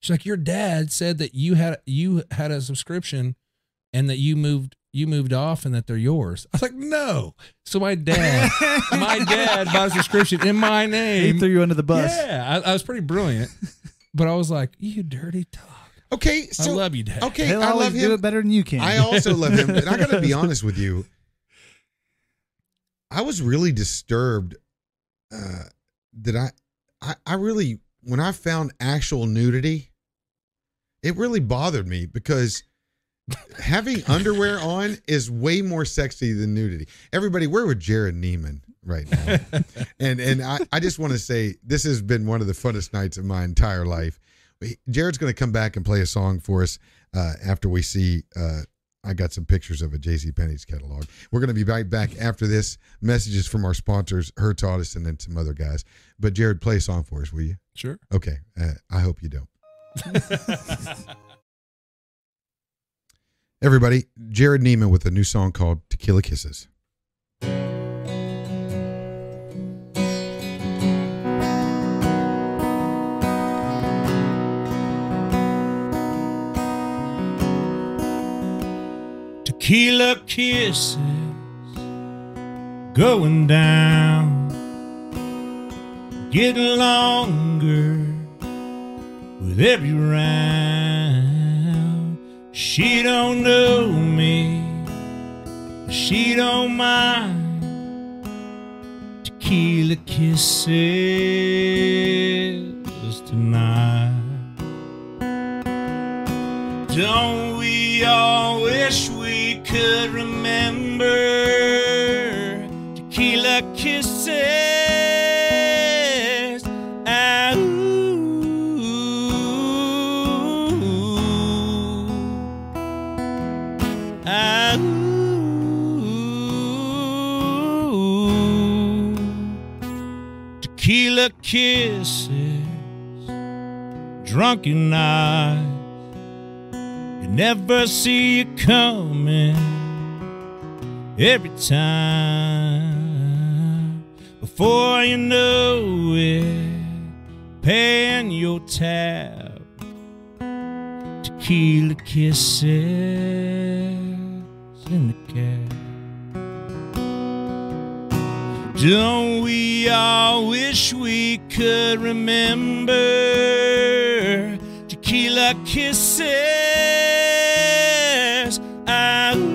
She's like your dad said that you had you had a subscription and that you moved you moved off and that they're yours. I was like no. So my dad <laughs> my dad bought a subscription in my name. He threw you under the bus. yeah I, I was pretty brilliant. But i was like you dirty dog. Okay, so i love you dad. okay, He'll I love love do it better than you can. I also love him, and I got to be <laughs> honest with you. I was really disturbed uh, that I, I, I really, when I found actual nudity, it really bothered me because having underwear on is way more sexy than nudity. Everybody, we're with Jerrod Niemann right now, <laughs> and and I, I just want to say this has been one of the funnest nights of my entire life. Jerrod's going to come back and play a song for us uh, after we see. Uh, I got some pictures of a JC Penney's catalog. We're going to be right back after this. Messages from our sponsors, Hertz Audis, and then some other guys. But Jerrod, play a song for us, will you? sure Okay. Uh, I hope you don't. <laughs> Everybody, Jerrod Niemann with a new song called Tequila Kisses. Tequila kisses going down, getting longer with every round. She don't know me, she don't mind. Tequila kisses tonight. Don't we all wish we could remember tequila kisses? Ah, ooh. Ah, ooh. Tequila kisses, drunken nights. You never see it coming every time. Before you know it, paying your tab. Tequila kisses in the cab. Don't we all wish we could remember tequila kisses. Ah, ooh,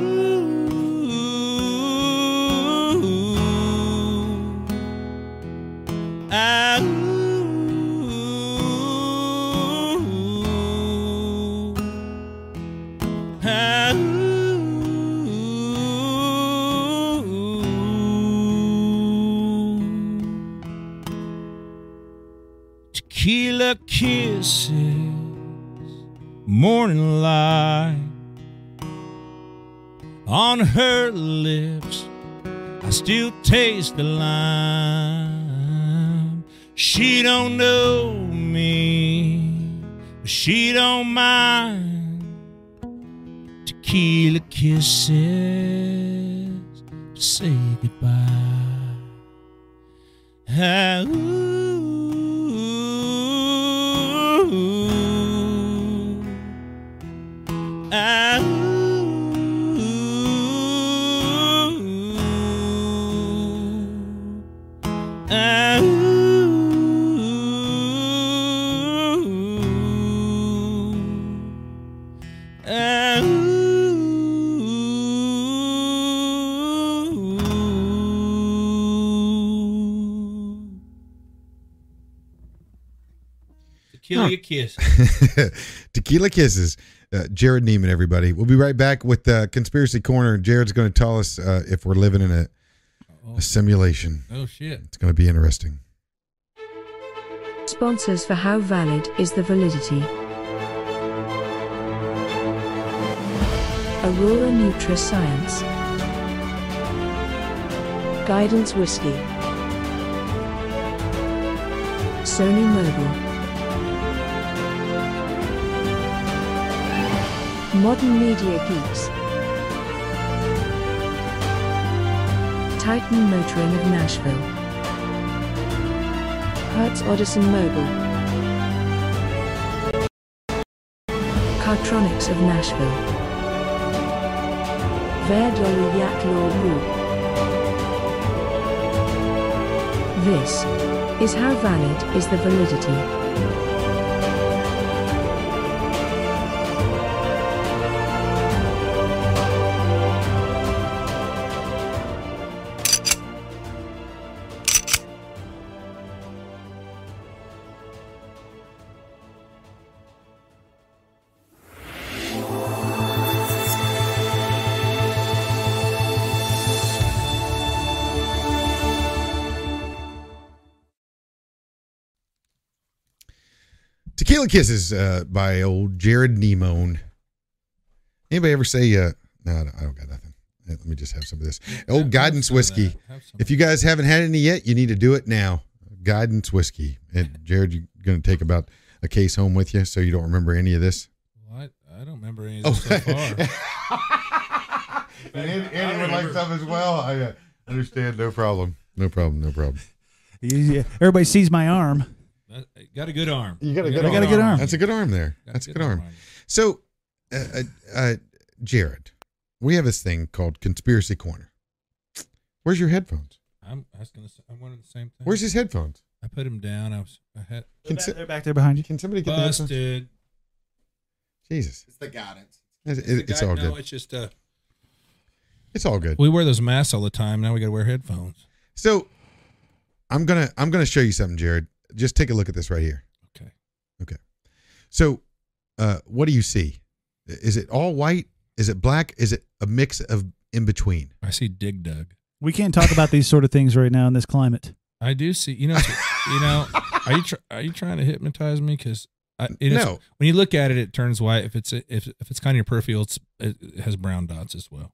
ah, ooh, ah, ooh. Tequila kiss morning light on her lips. I still taste the lime. She don't know me, but she don't mind. Tequila kisses to say goodbye. Ah, ooh. Ah, ooh. Tequila Huh. kiss. <laughs> Tequila kisses. Uh, Jerrod Niemann, everybody. We'll be right back with uh, Conspiracy Corner. Jerrod's going to tell us uh, if we're living in a, Oh, a simulation. oh shit. It's going to be interesting. Sponsors for How Valid is the Validity. Aurora Nutra Science. Guidance Whiskey. Sony Mobile. Modern Media Geeks. Titan Motoring of Nashville. Hertz Odison Mobile. Cartronics of Nashville. Verdoli Yatlor Group. This is how valid is the validity. Tequila Kisses uh, by old Jerrod Niemann. Anybody ever say, uh, no, I don't, I don't got nothing. Let me just have some of this. Old Have Guidance some Whiskey. that. Have some. If you guys haven't had any yet, you need to do it now. Guidance Whiskey. And Jerrod, you're going to take about a case home with you so you don't remember any of this? Well, I, I don't remember any of Oh, this so far. <laughs> and Andy would like some as well. I uh, understand. No problem. No problem. No problem. <laughs> Yeah, Everybody sees my arm. That- got a good arm. You got a You good I got a good arm. That's a good arm there. Got That's a good arm. on you. So, uh, uh, uh, Jerrod, we have this thing called Conspiracy Corner. Where's your headphones? I'm, I was gonna say, I wanted the same thing. Where's his headphones? I put him down. I was. I had Can, They're back, they're back there behind you. can somebody get the headphones? busted. Jesus, It's the guidance. it's, It's, the it's guy- all no, good. it's just uh, It's all good. we wear those masks all the time. Now we got to wear headphones. So, I'm gonna I'm gonna show you something, Jerrod. Just take a look at this right here. Okay. Okay. So, uh, what do you see? Is it all white? Is it black? Is it a mix of in between? I see Dig Dug. We can't talk about these sort of things right now in this climate. I do see. You know. you know. Are you tr- are you trying to hypnotize me? Because it is, No. when you look at it, it turns white. If it's if if it's kind of your peripheral, it's, it has brown dots as well.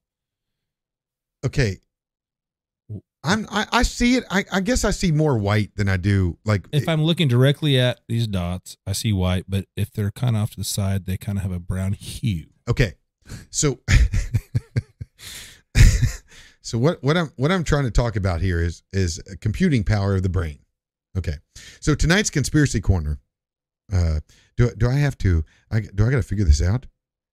Okay. I'm I, I see it. I, I guess I see more white than I do like If I'm looking directly at these dots, I see white. But if they're kind of off to the side, they kind of have a brown hue. Okay. So <laughs> So what what I'm what I'm trying to talk about here is is computing power of the brain. Okay. So tonight's conspiracy corner uh do do I have to I do I got to figure this out?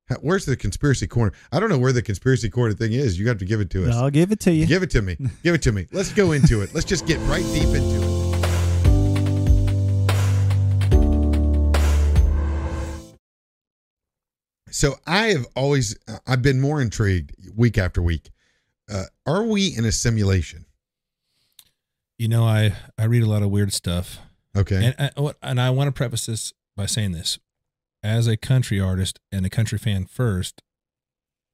How, where's the conspiracy corner? I don't know where the conspiracy corner thing is. You have to give it to us. I'll give it to you. Give it to me. Give it to me. Let's go into it. Let's just get right deep into it. So I have always I've been more intrigued week after week. Uh, are we in a simulation? You know, I I read a lot of weird stuff, Okay. and I, and I want to preface this by saying this: as a country artist and a country fan first,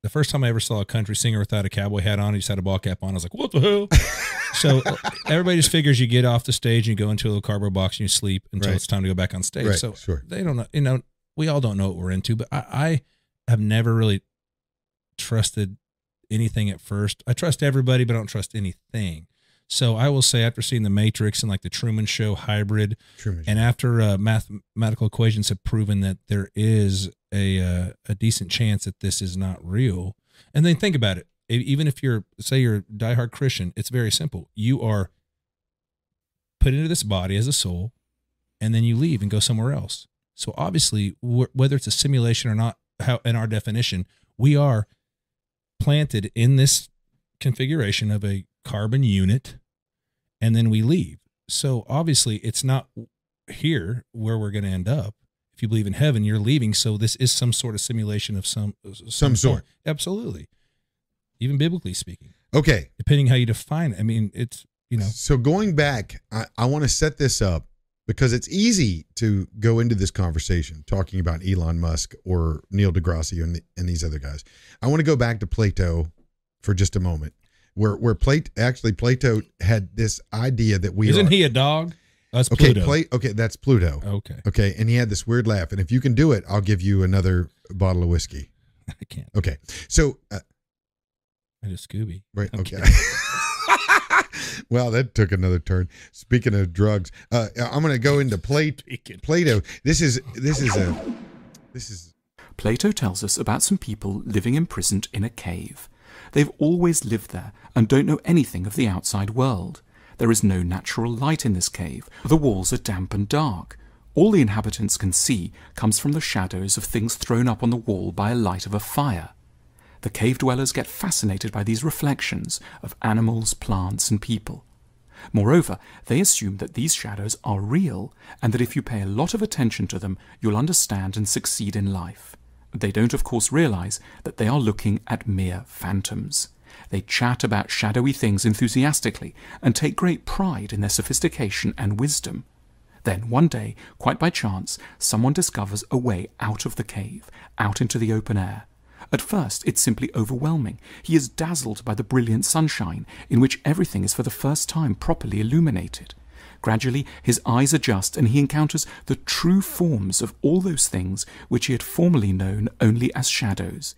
the first time I ever saw a country singer without a cowboy hat on, he just had a ball cap on. I was like, what the hell? <laughs> so everybody just figures you get off the stage and you go into a little cardboard box and you sleep until Right. it's time to go back on stage. Right, so sure. they don't know, you know, we all don't know what we're into, but I, I have never really trusted anything at first. I trust everybody, but I don't trust anything. So I will say after seeing the Matrix and like the Truman Show hybrid, Truman. and after uh, mathematical equations have proven that there is a uh, a decent chance that this is not real, and then think about it. Even if you're say you're a diehard Christian, it's very simple. You are put into this body as a soul, and then you leave and go somewhere else. So obviously, wh- whether it's a simulation or not, how in our definition, we are planted in this configuration of a carbon unit, and then we leave. So obviously, it's not here where we're going to end up. If you believe in heaven, you're leaving. So this is some sort of simulation of some uh, Some sort. Absolutely, even biblically speaking, okay. depending how you define it. I mean, it's you know, So going back, I, I want to set this up because it's easy to go into this conversation talking about Elon Musk or Neil deGrasse and, and these other guys. I want to go back to Plato for just a moment, where where Plato actually Plato had this idea that we isn't are, he a dog? That's okay Pluto. Pla- okay that's Pluto okay, okay and he had this weird laugh and if you can do it I'll give you another bottle of whiskey <laughs> I can't. okay so uh, I just Scooby. Right. I'm Okay. <laughs> <laughs> well, that took another turn. Speaking of drugs, uh, I'm going to go into Plate, Plato. This is this is a this is Plato tells us about some people living imprisoned in a cave. They've always lived there and don't know anything of the outside world. There is no natural light in this cave. The walls are damp and dark. All the inhabitants can see comes from the shadows of things thrown up on the wall by a light of a fire. The cave dwellers get fascinated by these reflections of animals, plants, and people. Moreover, they assume that these shadows are real and that if you pay a lot of attention to them, you'll understand and succeed in life. They don't, of course, realize that they are looking at mere phantoms. They chat about shadowy things enthusiastically and take great pride in their sophistication and wisdom. Then, one day, quite by chance, someone discovers a way out of the cave, out into the open air. At first, it's simply overwhelming. He is dazzled by the brilliant sunshine, in which everything is for the first time properly illuminated. Gradually, his eyes adjust and he encounters the true forms of all those things which he had formerly known only as shadows.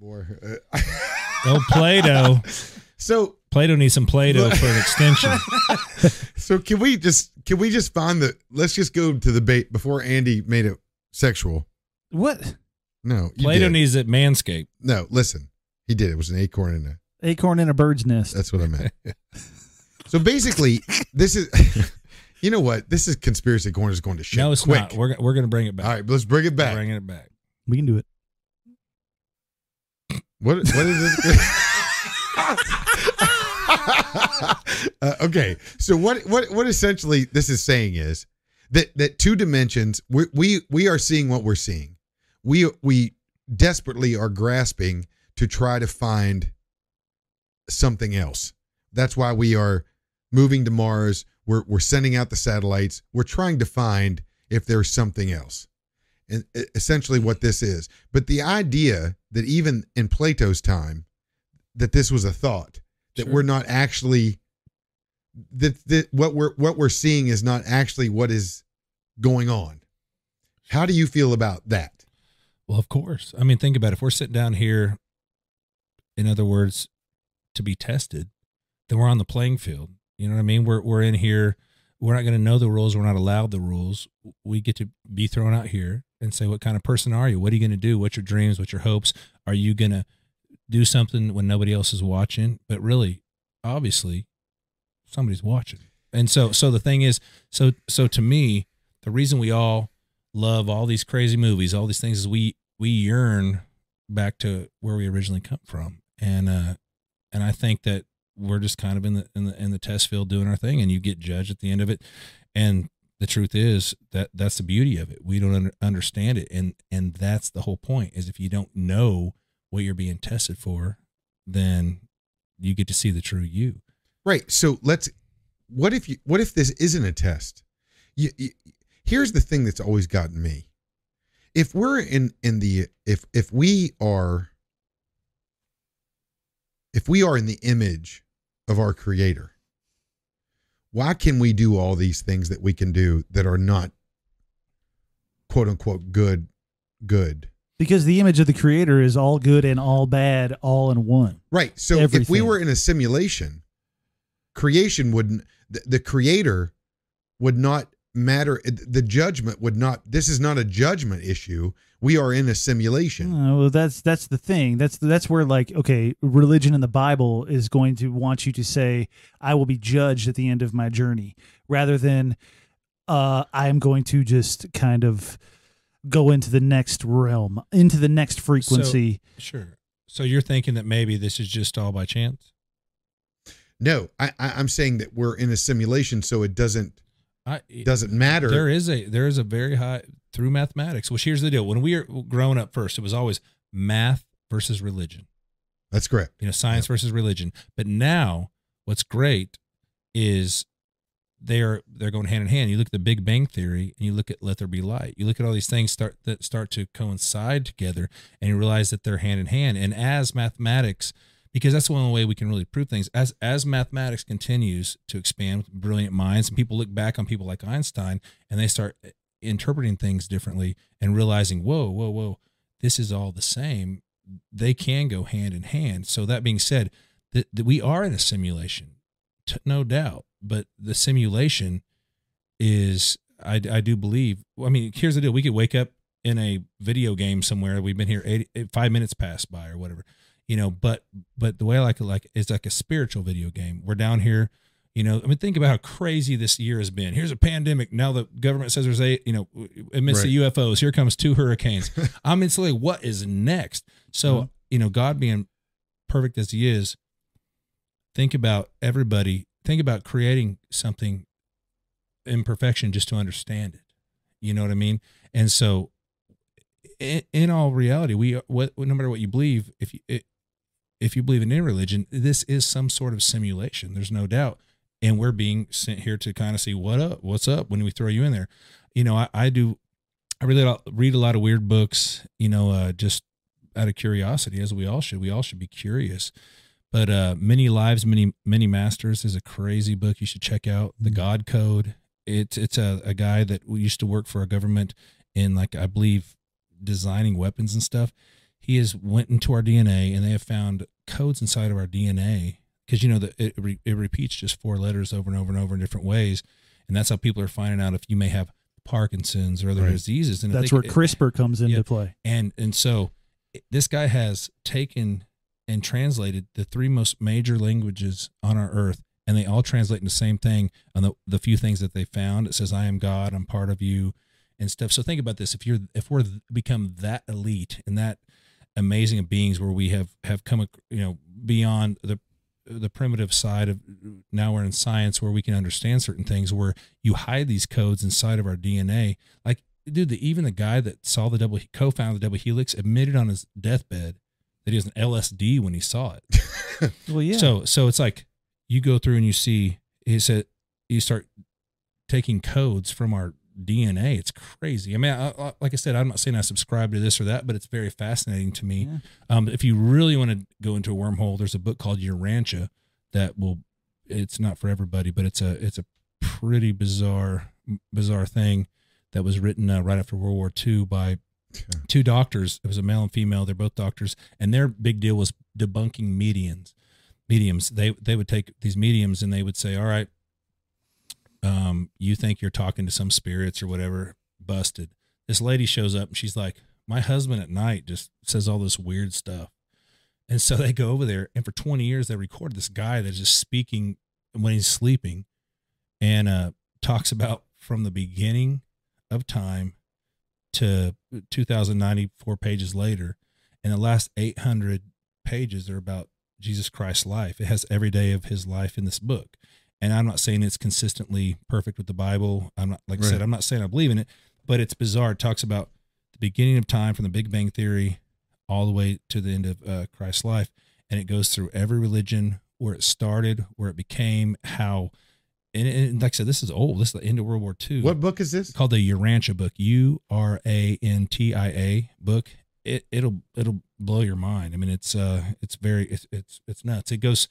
more. Uh, Oh, <laughs> Play-Doh. so Play-Doh needs some Play-Doh for an extension. <laughs> so can we just can we just find the let's just go to the bait before Andy made it sexual. What? No, you Play-Doh did. needs it manscaped. no. Listen, he did. It was an acorn in a. Acorn in a bird's nest. That's what I meant. <laughs> so basically, this is. <laughs> You know what? This is conspiracy corner is going to shit. No, it's quick. not. We're we're gonna bring it back. All right, let's bring it back. Bringing it back. we can do it. What what is this? <laughs> uh, okay, so what what what essentially this is saying is that that two dimensions we we we are seeing what we're seeing. We we desperately are grasping to try to find something else. That's why we are moving to Mars. We're we're sending out the satellites. We're trying to find if there's something else. And essentially what this is. But the idea that even in Plato's time that this was a thought that Sure. we're not actually that, that what we're what we're seeing is not actually what is going on. How do you feel about that? Well, of course. I mean, think about it. If we're sitting down here, in other words, to be tested, then we're on the playing field. You know what I mean? We're we're in here. We're not going to know the rules. We're not allowed the rules. We get to be thrown out here and say, "What kind of person are you? What are you going to do? What's your dreams? What's your hopes? Are you going to do something when nobody else is watching?" But really, obviously, somebody's watching. And so, so the thing is, so so to me, the reason we all love all these crazy movies, all these things is we we yearn back to where we originally come from, and uh, and I think that we're just kind of in the in the in the test field doing our thing, and you get judged at the end of it, and the truth is that that's the beauty of it. We don't under, understand it, and and that's the whole point. Is if you don't know what you're being tested for, then you get to see the true you. Right. So let's. What if you? What if this isn't a test? You, you, here's the thing that's always gotten me, if we're in in the if if we are if we are in the image of our creator. Why can we do all these things that we can do that are not quote unquote good good? Because the image of the creator is all good and all bad, all in one. right so if we were in a simulation creation wouldn't the, the creator would not matter the judgment would not this is not a judgment issue we are in a simulation Uh, well, that's that's the thing. That's that's where like okay, religion in the Bible is going to want you to say, "I will be judged at the end of my journey," rather than, uh, "I am going to just kind of go into the next realm, into the next frequency." Sure. So you're thinking that maybe this is just all by chance? no I, I i'm saying that we're in a simulation so it doesn't I doesn't matter There is a there is a very high through mathematics. Well, here's the deal. When we were growing up first, it was always math versus religion. that's correct You know, science versus religion. But now what's great is they're they're going hand in hand. You look at the Big Bang Theory and you look at Let There Be Light. You look at all these things start that start to coincide together and you realize that they're hand in hand. And as mathematics because that's the only way we can really prove things. As as mathematics continues to expand brilliant minds, and people look back on people like Einstein and they start eh, interpreting things differently and realizing, whoa, whoa, whoa, this is all the same. They can go hand in hand. So that being said, that that we are in a simulation, no doubt. But the simulation is, I, I do believe. I mean, here's the deal: we could wake up in a video game somewhere. We've been here eight, eight- five minutes passed by or whatever you know but but the way i like it like it's like a spiritual video game. We're down here you know i mean think about how crazy this year has been. Here's a pandemic. Now the government says there's a you know amidst the ufos here comes two hurricanes. <laughs> I'm instantly what is next? So Mm-hmm. you know god being perfect as he is think about everybody think about creating something in perfection just to understand it. You know what i mean? And so in, in all reality we what no matter what you believe if you it, if you believe in any religion this is some sort of simulation there's no doubt. And we're being sent here to kind of see what up what's up when we throw you in there. You know i, I do i really read a lot of weird books you know uh, just out of curiosity as we all should. We all should be curious. But uh many lives many many masters is a crazy book you should check out. The god code. It's it's a, a guy that used to work for a government in like i believe designing weapons and stuff he has went into our dna and they have found codes inside of our dna because you know that it, re, it repeats just four letters over and over and over in different ways and that's how people are finding out if you may have parkinson's or other Right. diseases and That's they- where CRISPR comes into yeah. play. and and so this guy has taken and translated the three most major languages on our earth and they all translate in the same thing on the, the few things that they found it says i am god i'm part of you and stuff so think about this if you're if we're become that elite and that amazing of beings where we have have come you know beyond the the primitive side of now we're in science where we can understand certain things where you hide these codes inside of our dna like dude the, even the guy that saw the double co-founded the double helix admitted on his deathbed that he was an lsd when he saw it <laughs> Well, yeah. so so it's like you go through and you see he said you start taking codes from our DNA. It's crazy. I mean, I, I, like I said, I'm not saying I subscribe to this or that, but it's very fascinating to me. Yeah. Um, if you really want to go into a wormhole, there's a book called Urantia that will. It's not for everybody, but it's a it's a pretty bizarre bizarre thing that was written uh, right after World War II by two doctors. It was a male and female. They're both doctors, and their big deal was debunking mediums. Mediums. They they would take these mediums and they would say, "All right, um, you think you're talking to some spirits or whatever? Busted." This lady shows up and she's like, "My husband at night just says all this weird stuff," and so <laughs> they go over there, and for 20 years they record this guy that's just speaking when he's sleeping, and uh, talks about from the beginning of time to 2094 pages later and the last 800 pages are about jesus christ's life it has every day of his life in this book and i'm not saying it's consistently perfect with the bible i'm not like i said i'm not saying i believe in it but it's bizarre it talks about the beginning of time from the big bang theory all the way to the end of uh, christ's life and it goes through every religion where it started where it became how and, and like I said, this is old. This is the end of World War II. What book is this? called the Urantia book, U R A N T I A book. It it'll it'll blow your mind. I mean, it's uh it's very it's it's it's nuts. It goes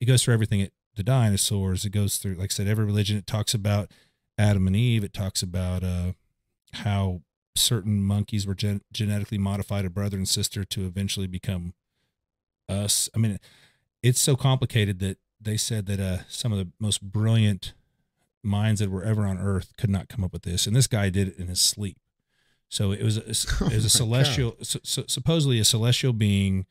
it goes through everything. It the dinosaurs. It goes through like I said, every religion. It talks about Adam and Eve. It talks about uh how certain monkeys were gen- genetically modified a brother and sister to eventually become us. I mean, it's so complicated that they said that uh some of the most brilliant minds that were ever on earth could not come up with this and this guy did it in his sleep so it was a, it was <laughs> Oh a my celestial so, so supposedly a celestial being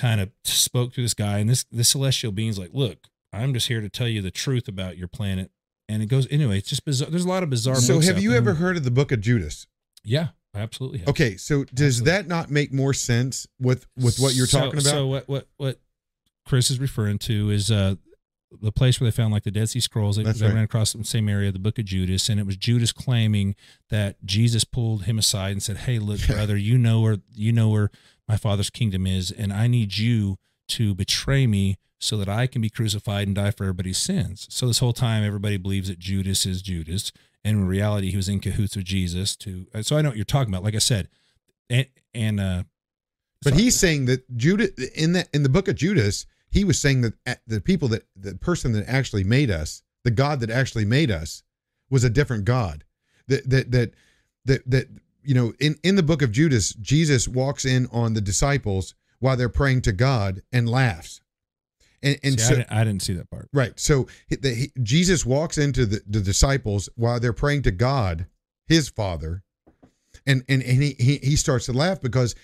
kind of spoke to this guy and this this celestial being's like look i'm just here to tell you the truth about your planet and it goes anyway it's just bizarre there's a lot of bizarre So have you there. ever heard of the book of Judas? yeah I absolutely have. Okay, so does Absolutely. that not make more sense with with what you're So- talking about? So what what what Chris is referring to is uh the place where they found like the Dead Sea Scrolls. They, they right. ran across the same area, the Book of Judas, and it was Judas claiming that Jesus pulled him aside and said, "Hey, look, <laughs> brother, you know where you know where my Father's kingdom is, and I need you to betray me." So that I can be crucified and die for everybody's sins. So this whole time, everybody believes that Judas is Judas, and in reality, he was in cahoots with Jesus. To so I know what you're talking about. Like I said, and and uh, But he's saying that Judas in that in the book of Judas, he was saying that uh, the people that the person that actually made us, the God that actually made us, was a different God. That that that that that you know in in the book of Judas, Jesus walks in on the disciples while they're praying to God and laughs. And and See, so I, didn't, I didn't see that part. Right. So he, the, he, Jesus walks into the, the disciples while they're praying to God, his Father, and and, and he, he he starts to laugh because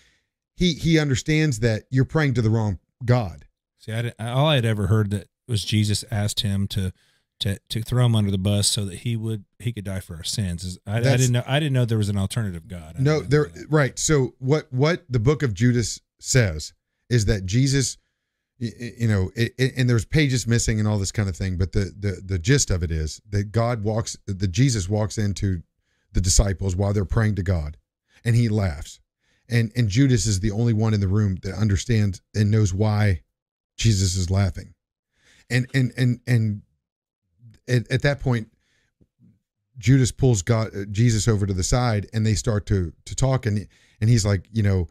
he he understands that you're praying to the wrong God. See, I didn't, all I had ever heard that was Jesus asked him to to to throw him under the bus so that he would he could die for our sins. I, I didn't know I didn't know there was an alternative God. I No, there that. right. So what what the book of Judas says is that Jesus you know it, it- and there's pages missing and all this kind of thing but the the the gist of it is that God walks that Jesus walks into the disciples while they're praying to God and he laughs and and Judas is the only one in the room that understands and knows why Jesus is laughing and and and and at, at that point Judas pulls God uh, Jesus over to the side and they start to to talk and and he's like, you know,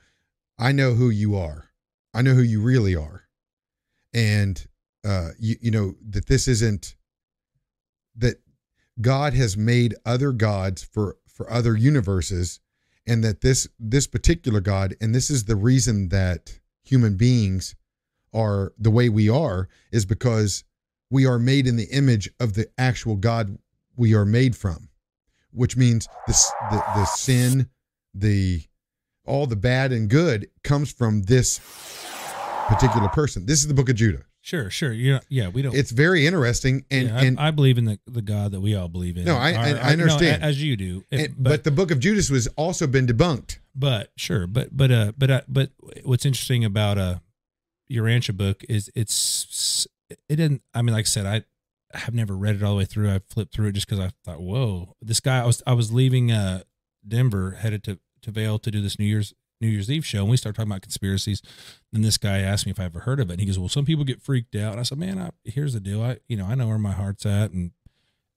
I know who you are. I know who you really are. And uh you you know that this isn't that God has made other gods for for other universes and that this this particular God and this is the reason that human beings are the way we are is because we are made in the image of the actual God we are made from, which means the the, the sin, the all the bad and good comes from this particular person. This is the book of Judah. Sure, sure. Yeah, yeah. We don't. It's very interesting, and yeah, I, and, I believe in the, the God that we all believe in. No, I- I- I understand. no, as you do. It- and- but, the book of Judas was also been debunked. but sure but but uh but uh, but what's interesting about uh Urantia book is it's it didn't i mean like i said i have never read it all the way through. I flipped through it just because i thought whoa this guy i was i was leaving uh denver headed to to Vail to do this new year's new year's eve show and we started talking about conspiracies. And this guy asked me if i ever heard of it and he goes well some people get freaked out and i said man I, here's the deal. I you know i know where my heart's at and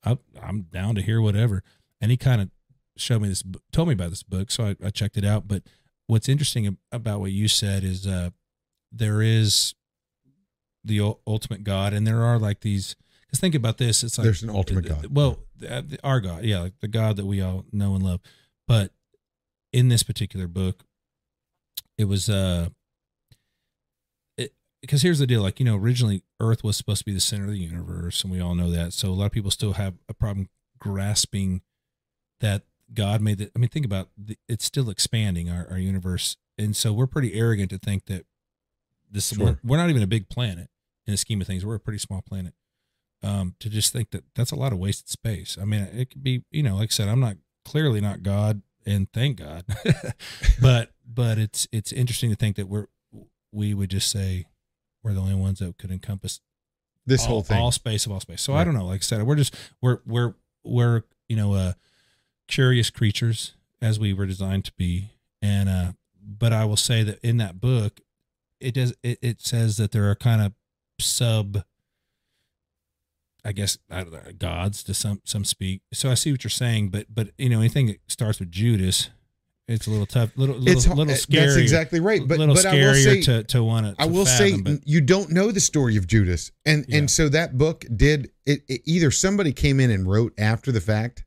I, i'm down to hear whatever. And he kind of showed me this, told me about this book, so I, I checked it out. But what's interesting about what you said is uh, there is the ultimate God, and there are like these. Because think about this, it's like There's an ultimate God. Well, the- our God, yeah, like the God that we all know and love. But in this particular book, it was uh, it because here's the deal, like you know, originally Earth was supposed to be the center of the universe, and we all know that. So a lot of people still have a problem grasping that God made it. I mean, think about the, it's still expanding our, our universe, and so we're pretty arrogant to think that this Sure. we're, we're not even a big planet in the scheme of things. We're a pretty small planet. Um, to just think that that's a lot of wasted space. I mean, it could be, you know, like I said, I'm not clearly not God, and thank God, <laughs> but but it's it's interesting to think that we're we would just say we're the only ones that could encompass This all, whole thing. all space of all space. So I don't know. Like I said, we're just we're we're we're you know uh curious creatures as we were designed to be, and uh but I will say that in that book, it does it, it says that there are kind of sub. I guess I don't know, gods to some some speak. So I see what you're saying, but but you know anything that starts with Judas, it's a little tough, little little, It's little uh, scary. That's exactly right. But little but I will say, to to want to. I will say you don't know the story of Judas, and Yeah. and so that book did it, it. Either somebody came in and wrote after the fact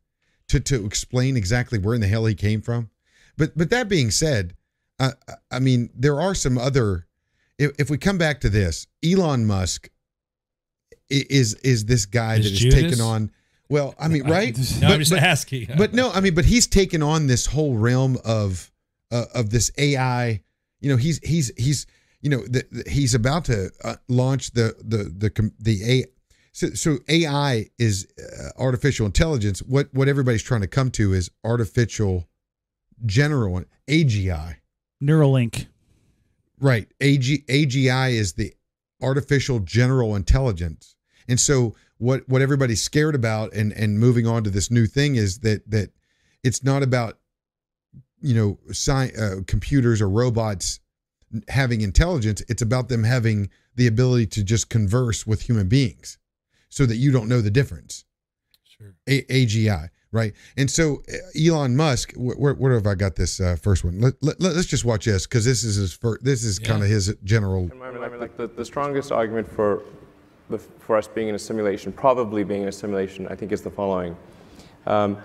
to to explain exactly where in the hell he came from, but but that being said, uh, I mean there are some other. If, if we come back to this, Elon Musk is is this guy Is that has Judas? taken on. Well, I mean, right? No, But- I'm just but- asking. but no, I mean, but he's taken on this whole realm of uh, of this AI. You know, he's he's he's you know the, the- he's about to uh, launch the the the the A. So, so AI is uh, artificial intelligence. What what everybody's trying to come to is artificial general AGI. Neuralink. Right. AG, AGI is the artificial general intelligence. And so what what everybody's scared about and and moving on to this new thing is that that it's not about you know sci- uh, computers or robots having intelligence it's about them having the ability to just converse with human beings so that you don't know the difference Sure. A- AGI, right? And so uh, Elon Musk, where, where have I got this uh, first one? Let, let, us just watch this because this is his first, this is Yeah. kind of his general. I mean, like, like the, the strongest argument for the, for us being in a simulation, probably being in a simulation, I think is the following. Um,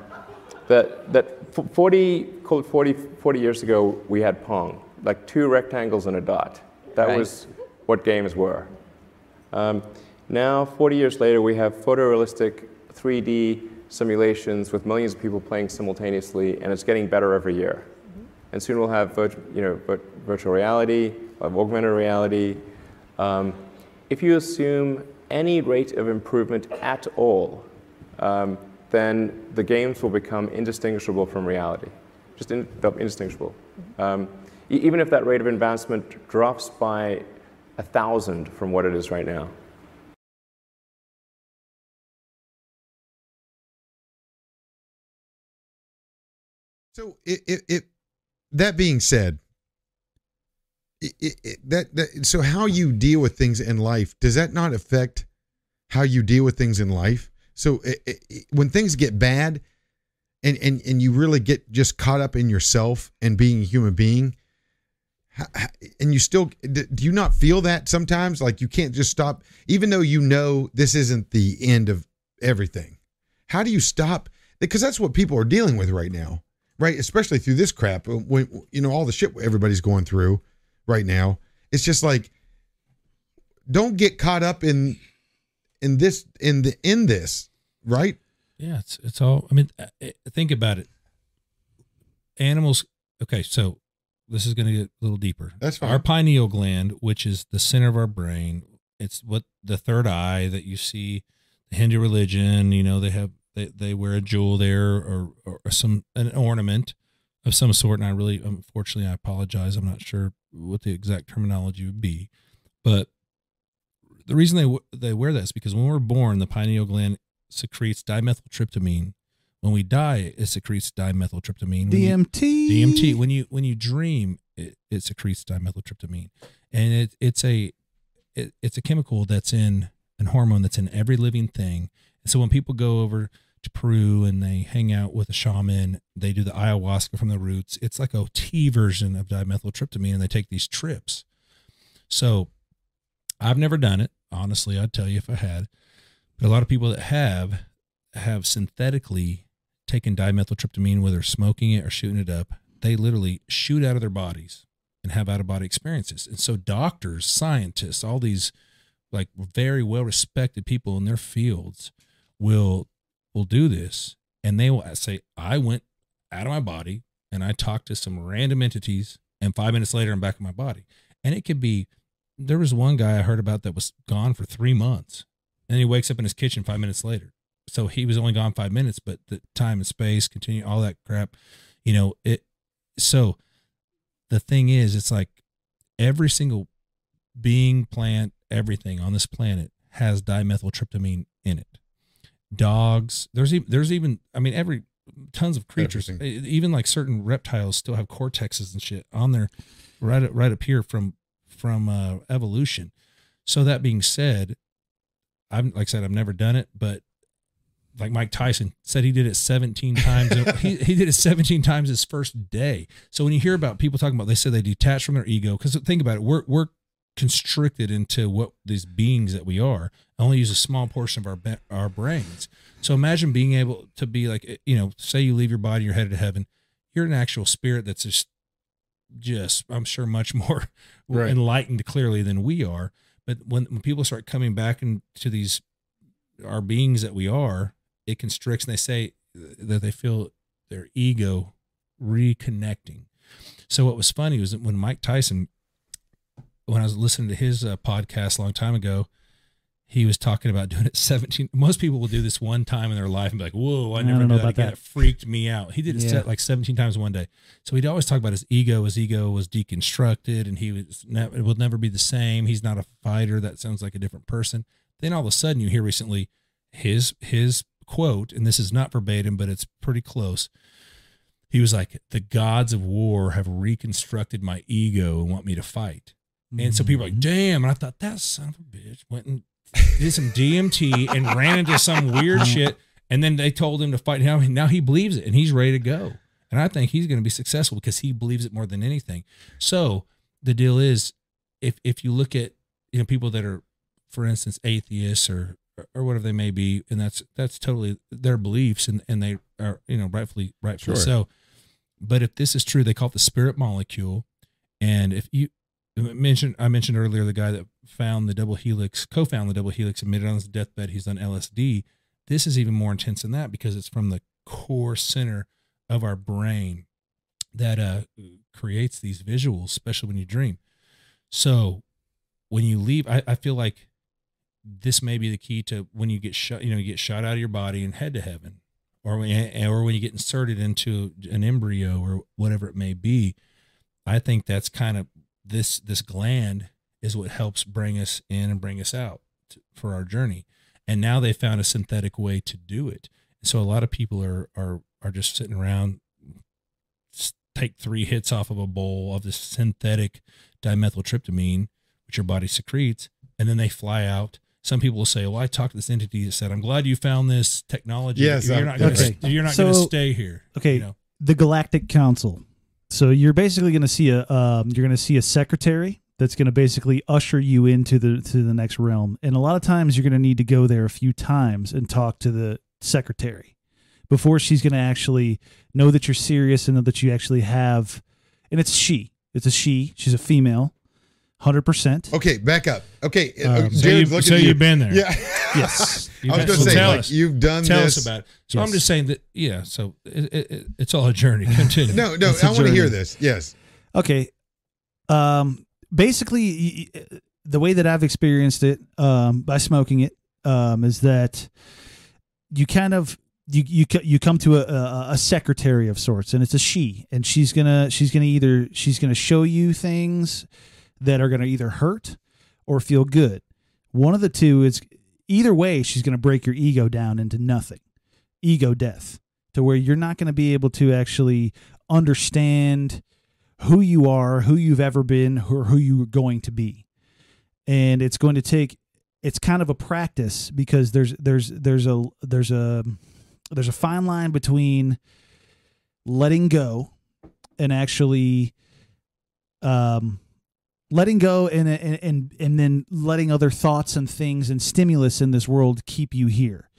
that that 40, call it 40, 40 years ago, we had Pong, like two rectangles and a dot. That Right. was what games were. Um, now, 40 years later, we have photorealistic 3D simulations with millions of people playing simultaneously, and it's getting better every year. And soon we'll have virtu- you know, vir- virtual reality, we'll have augmented reality. Um, if you assume any rate of improvement at all, um, then the games will become indistinguishable from reality. Just in, indistinguishable. Um, e- even if that rate of advancement drops by a thousand from what it is right now. So it, it, it that being said, it, it, that, that so how you deal with things in life does that not affect how you deal with things in life? So it, when things get bad, and and and you really get just caught up in yourself and being a human being, and you still do you not feel that sometimes? Like you can't just stop even though you know this isn't the end of everything how do you stop? Because that's what people are dealing with right now right especially through this crap when you know all the shit everybody's going through right now it's just like don't get caught up in in this in the in this right Yeah, it's it's all. I mean, uh, uh, think about it. Animals. Okay, so this is going to get a little deeper. That's fine. Our pineal gland, which is the center of our brain, it's what the third eye that you see. The Hindu religion, you know, they have they, they wear a jewel there or, or some an ornament of some sort. And I really, unfortunately, I apologize. I'm not sure what the exact terminology would be, but the reason they they wear that is because when we're born, the pineal gland secretes dimethyltryptamine. When we die, it secretes dimethyltryptamine. When you- DMT. DMT. When you when you dream, it, it secretes dimethyltryptamine, and it it's a it, it's a chemical that's in an hormone that's in every living thing. And so when people go over Peru and they hang out with a shaman, they do the ayahuasca from the roots. It's like a tea version of dimethyltryptamine, and they take these trips. So I've never done it. Honestly, I'd tell you if I had. But a lot of people that have have synthetically taken dimethyltryptamine, whether smoking it or shooting it up, they literally shoot out of their bodies and have out of body experiences. And so doctors, scientists, all these like very well respected people in their fields will will do this and they will say, I went out of my body and I talked to some random entities and five minutes later I'm back in my body. And it could be there was one guy I heard about that was gone for three months. And he wakes up in his kitchen five minutes later. So he was only gone five minutes, but the time and space continue all that crap. You know, it so the thing is, it's like every single being, plant, everything on this planet has dimethyltryptamine in it. Dogs, there's even there's even I mean every tons of creatures, Everything. even like certain reptiles still have cortexes and shit on there, right up, right up here from from uh, evolution. So that being said, I'm like I said, I've never done it, but like Mike Tyson said, he did it 17 <laughs> times. he, he did it 17 times his first day. So when you hear about people talking about, they say they detach from their ego. Because think about it, we're we're constricted into what these beings that we are. Only use a small portion of our our brains. So imagine being able to be like, you know, say you leave your body, you're headed to heaven. You're an actual spirit that's just, just I'm sure much <laughs> more Right. enlightened clearly than we are. But when when people start coming back into these our beings that we are, it constricts and they say that they feel their ego reconnecting. So what was funny was that when Mike Tyson, when I was listening to his uh, podcast a long time ago, he was talking about doing it <laughs> 17. Most people will do this one time in their life and be like, whoa, I I never don't know that again. that. It freaked me out. He did it Yeah. like 17 times in one day. So he'd always talk about his ego. His ego was deconstructed and he was ne- it will never be the same. He's not a fighter. That sounds like a different person. Then all of a sudden you hear recently his his quote, and this is not verbatim, but it's pretty close. He was like, "The gods of war have reconstructed my ego and want me to fight." And so people are like, mm-hmm. "Damn!" And I thought that son of a bitch went and did some DMT and ran into some weird uh-huh. shit. And then they told him to fight. Now, now he believes it and he's ready to go. And I think he's going to be successful because he believes it more than anything. So the deal is, if if you look at you know people that are, for instance, atheists or or whatever they may be, and that's that's totally their beliefs, and and they are you know rightfully rightfully Sure. so. But if this is true, they call it the spirit molecule, and if you mentioned, I mentioned earlier the guy that found the double helix, co-found the double helix, admitted on his deathbed he's done LSD. This is even more intense than that because it's from the core center of our brain that uh, creates these visuals, especially when you dream. So when you leave, I, I feel like this may be the key to when you get shot, you know, you get shot out of your body and head to heaven, or when, or when you get inserted into an embryo or whatever it may be. I think that's kind of this this gland is what helps bring us in and bring us out to, for our journey. And now they found a synthetic way to do it. So a lot of people are are are just sitting around, take three hits off of a bowl of this synthetic dimethyltryptamine, which your body secretes, and then they fly out. Some people will say, "Well, I talked to this entity that said, I'm glad you found this technology. Yes, you're I'm- not going to okay. you're not going to So- stay here." Okay, you know? the Galactic Council. So you're basically going to see a um, you're going to see a secretary that's going to basically usher you into the to the next realm. And a lot of times you're going to need to go there a few times and talk to the secretary before she's going to actually know that you're serious and know that you actually have. And it's she. It's a she. She's a female. Hundred percent. Okay, back up. Okay, Um, uh, So, Jerrod's you, looking so at you. you've been there. Yeah. <laughs> Yes. I was been- going to say, like, us. you've done this. Tell this. us about it. So I'm just saying that, yeah. So it, it, it, it's all a journey. <laughs> Continue. No, no, It's a I want to hear this. Yes. Okay. Um, basically, y- y- the way that I've experienced it um, by smoking it um, is that you kind of you you you come to a, a a secretary of sorts, and it's a she, and she's gonna she's gonna either she's gonna show you things that are gonna either hurt or feel good. One of the two is either way. She's gonna break your ego down into nothing, ego death, to where you're not gonna be able to actually understand who you are, who you've ever been, or who you're going to be. And it's going to take it's kind of a practice because there's there's there's a there's a there's a fine line between letting go and actually um letting go and and and, and then letting other thoughts and things and stimulus in this world keep you here.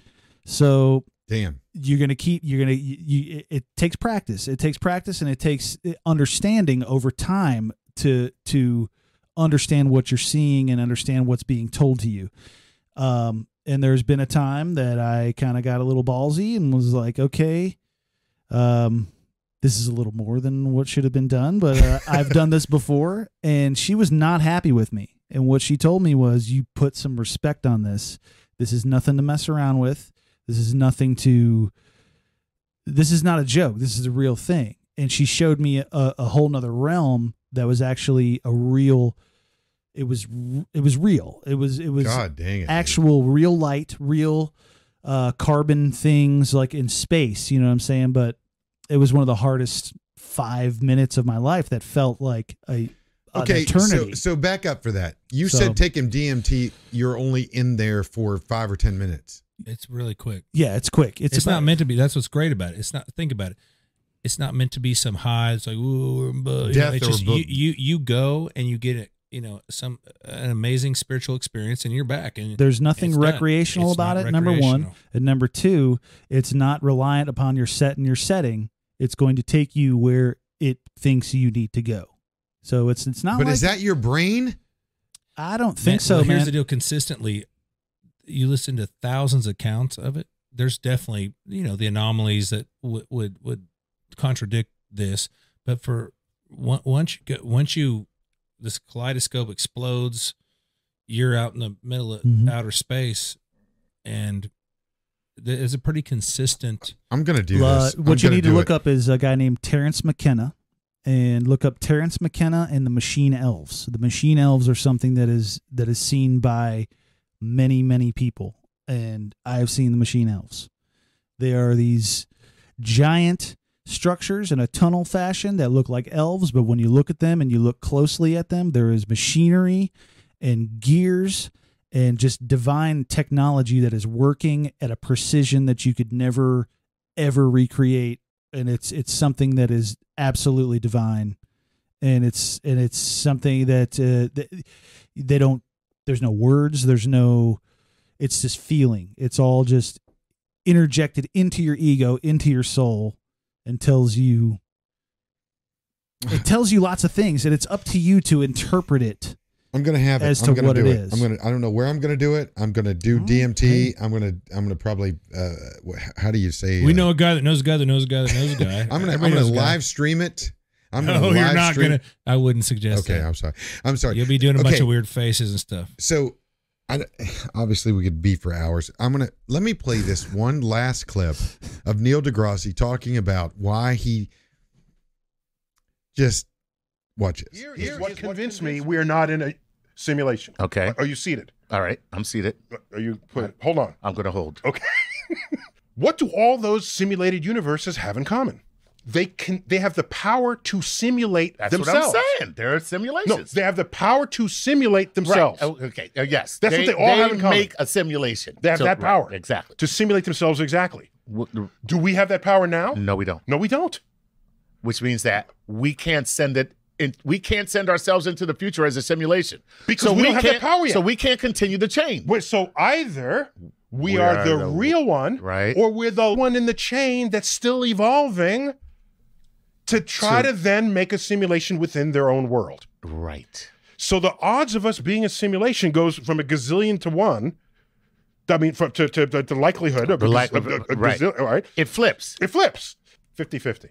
So Damn. you're gonna keep you're gonna you, you, it, it takes practice it takes practice and it takes uh, understanding over time to to understand what you're seeing and understand what's being told to you um and there's been a time that i kind of got a little ballsy and was like okay um this is a little more than what should have been done but uh, <laughs> i've done this before and she was not happy with me and what she told me was you put some respect on this this is nothing to mess around with this is nothing to. This is not a joke. This is a real thing. And she showed me a, a whole nother realm that was actually a real. It was it was real. It was it was God dang it. actual real light, real uh, carbon things like in space. You know what I'm saying? But it was one of the hardest five minutes of my life that felt like a Okay, so, eternity. so back up for that. You So- said taking DMT, you're only in there for five or ten minutes. It's really quick. yeah, it's quick. It's, It's, about, not meant to be. That's what's great about it. It's not. Think about it. It's not meant to be some high. It's like ooh, but, you know, Death it's or just you, you you go and you get it. You know, some an amazing spiritual experience, and you're back. And There's nothing It's recreational about not it. Number one, and number two, it's not reliant upon your set and your setting. It's going to take you where it thinks you need to go. So it's it's not. but like, is that your brain? I don't think Man, so, well, man. Here's the deal: consistently, you listen to thousands of accounts of it. There's definitely you know the anomalies that would would would contradict this, but for once you get once you this kaleidoscope explodes, you're out in the middle of Mhm. outer space, and there's a pretty consistent. I'm gonna do Uh, this. I'm what you need to look it. up is a guy named Terence McKenna, and look up Terence McKenna and the Machine Elves. The Machine Elves are something that is that is seen by many many people, and I have seen the Machine Elves. They are these giant structures in a tunnel fashion that look like elves, but when you look at them and you look closely at them, there is machinery and gears and just divine technology that is working at a precision that you could never ever recreate. And it's it's something that is absolutely divine. And it's and it's something that uh, th- they don't there's no words there's no it's just feeling. It's all just interjected into your ego into your soul and tells you it <laughs> tells you lots of things and it's up to you to interpret it I'm gonna have it. as I'm to gonna what do it it. is. I'm gonna. I don't know where I'm gonna do it. I'm gonna do Oh, DMT. I'm gonna. I'm gonna probably. Uh, how do you say? We uh, know a guy that knows a guy that knows a guy that knows a guy. <laughs> I'm gonna. I'm gonna knows a guy. live stream it. I'm gonna. No, live you're not stream- gonna. I wouldn't suggest Okay, that. I'm sorry. I'm sorry. You'll be doing a bunch of weird faces and stuff. So, I, <sighs> obviously we could be for hours. I'm gonna let me play this one last clip of Neil deGrasse talking about why he just watch it. Here's what convinced me we are not in a simulation. Okay. Are you seated? All right. I'm seated. Are you put hold on. I'm going to hold. Okay. <laughs> what do all those simulated universes have in common? They can they have the power to simulate That's themselves. what I'm saying. There are simulations. No, simulations. they have the power to simulate themselves. Right. Oh, okay. Uh, yes. That's what they all have in common. make a simulation. They have So- that right, power. Exactly. To simulate themselves exactly. W- Do we have that power now? No, we don't. No, we don't. Which means that we can't send it. In, we can't send ourselves into the future as a simulation Because we don't have the power yet. So we can't continue the chain. Wait, so either we, We are, are the, the- real one, right. or we're the one in the chain that's still evolving to try So- to then make a simulation within their own world. Right. So the odds of us being a simulation goes from a gazillion to one. I mean, from, to, to, to the likelihood of a, The like- of a- a right. gazillion, right? It flips. It flips 50 50.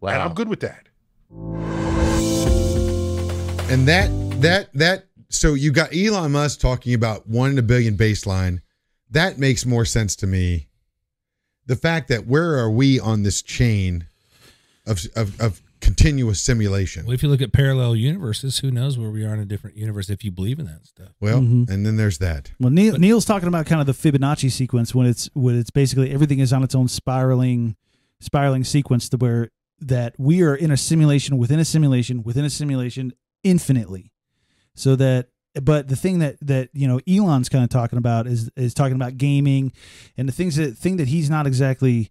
Wow. And I'm good with that. And that that that so you got Elon Musk talking about one in a billion baseline. That makes more sense to me. The fact that where are we on this chain of of, of continuous simulation? Well, if you look at parallel universes, who knows where we are in a different universe if you believe in that stuff. Well, Mhm. and then there's that. Well, Neil, Neil's talking about kind of the Fibonacci sequence when it's when it's basically everything is on its own spiraling spiraling sequence to where that we are in a simulation within a simulation within a simulation infinitely. So that but the thing that that you know Elon's kind of talking about is is talking about gaming and the things that thing that he's not exactly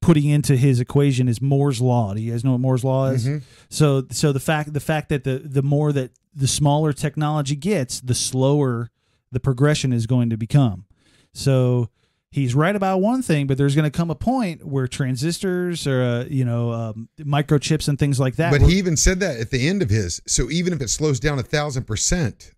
putting into his equation is Moore's law. Do you guys know what Moore's law is? Mhm. So so the fact the fact that the the more that the smaller technology gets, the slower the progression is going to become. So he's right about one thing, but there's going to come a point where transistors or uh, you know um, microchips and things like that. But will- he even said that at the end of his. So even if it slows down a thousand percent,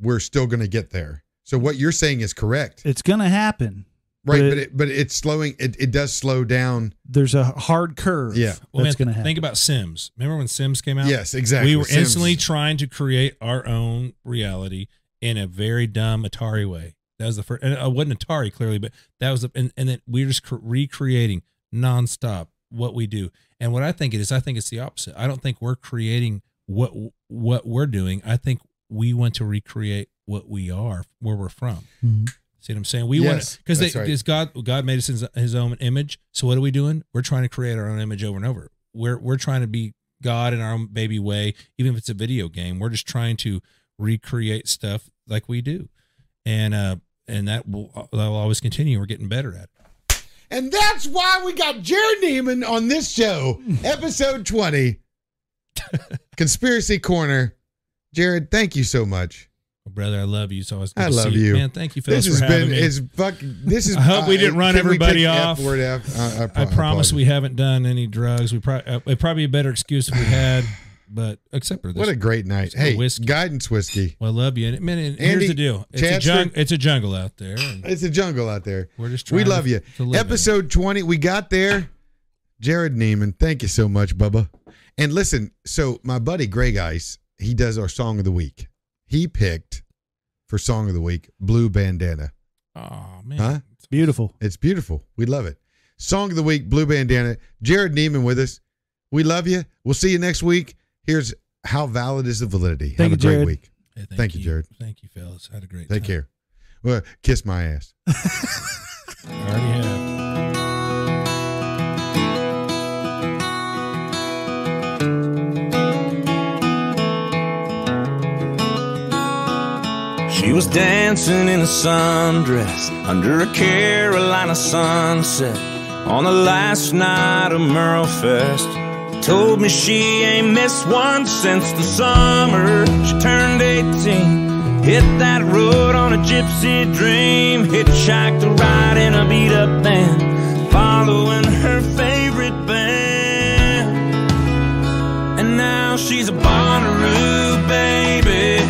we're still going to get there. So what you're saying is correct, it's going to happen. right? but But it- it, but it's slowing. It, it does slow down. There's a hard curve. Yeah. Well, that's man, going to happen. Think about Sims. Remember when Sims came out? Yes, exactly. We were Sims. instantly trying to create our own reality in a very dumb Atari way. That was the first. And it wasn't Atari clearly, but that was the. And, and then we're just cr- recreating nonstop what we do. And what I think it is, I think it's the opposite. I don't think we're creating what what we're doing. I think we want to recreate what we are, where we're from. Mhm. See what I'm saying? We Yes, want because that's right. because God God made us in his, his own image. So what are we doing? We're trying to create our own image over and over. We're we're trying to be God in our own baby way, even if it's a video game. We're just trying to recreate stuff like we do, and uh, and that will that will always continue. We're getting better at it. And that's why we got Jerrod Niemann on this show, <laughs> episode 20, Conspiracy Corner. Jerrod, thank you so much. Brother, I love you. So I. Good I to love see you. Man, thank you, for This has been me. it's fuck. This is. <laughs> I hope we didn't run everybody off. F word F? I, I, I promise apologize. we haven't done any drugs. We probably uh, it'd probably be a better excuse if we had, <sighs> <laughs> but except for this. What a great night! Hey, whiskey. guidance whiskey. Well, I love you. And, man, and Andy, here's the deal. It's a, jung- it's a jungle out there. It's a jungle out there. we're just trying We love you. to live. Episode 20, we got there. Jerrod Niemann, thank you so much, Bubba. And listen, so my buddy Greg Ice, he does our song of the week. He picked for song of the week Blue Bandana. Oh, man. Huh? Beautiful. It's beautiful. We love it. Song of the week, Blue Bandana. Jerrod Niemann with us. We love you. We'll see you next week. Here's how valid is the validity. Thank Have you, a great Jerrod. week. Hey, Thank you, Jerrod. Thank you, fellas. Had a great Take time. care. Well, kiss my ass. I already have. She was dancing in a sundress under a Carolina sunset on the last night of Merlefest. Told me she ain't missed one since the summer she turned 18. Hit that road on a gypsy dream, hitchhiked a ride in a beat up van, following her favorite band. And now she's a Bonnaroo baby.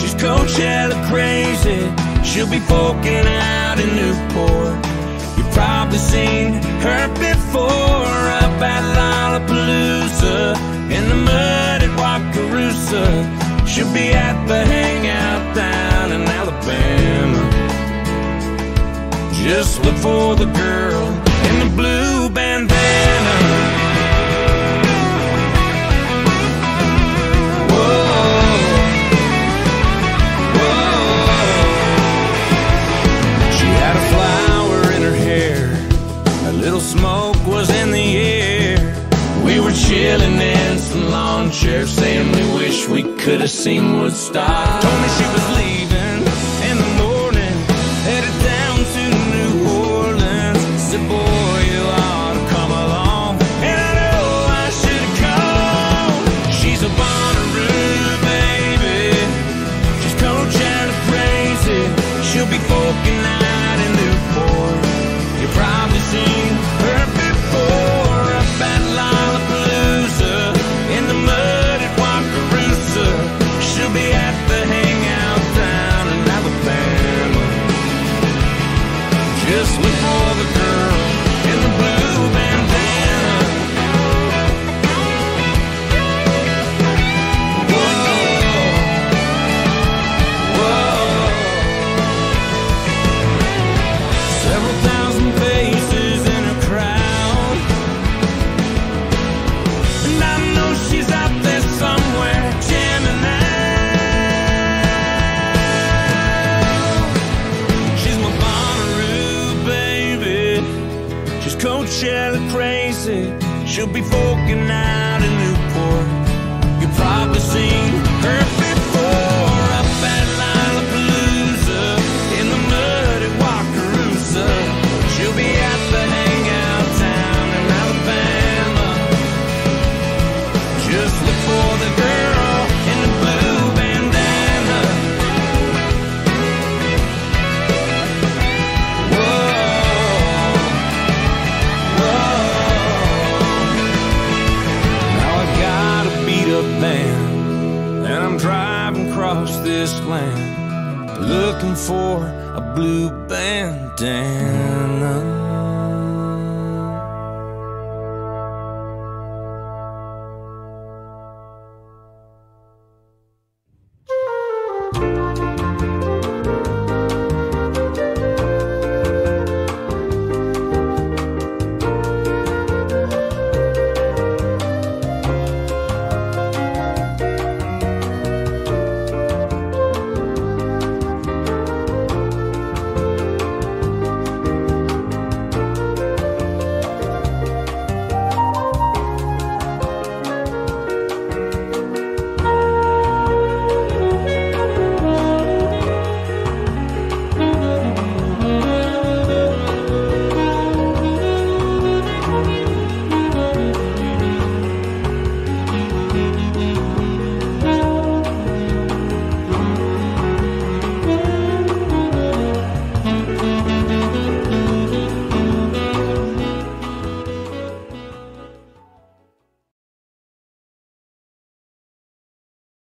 She's Coachella crazy. She'll be poking out in Newport. You've probably seen her before up at Lollapalooza in the mud at Wakarusa. She'll be at the hangout down in Alabama. Just look for the girl could have seen Woodstock. Told me she was land,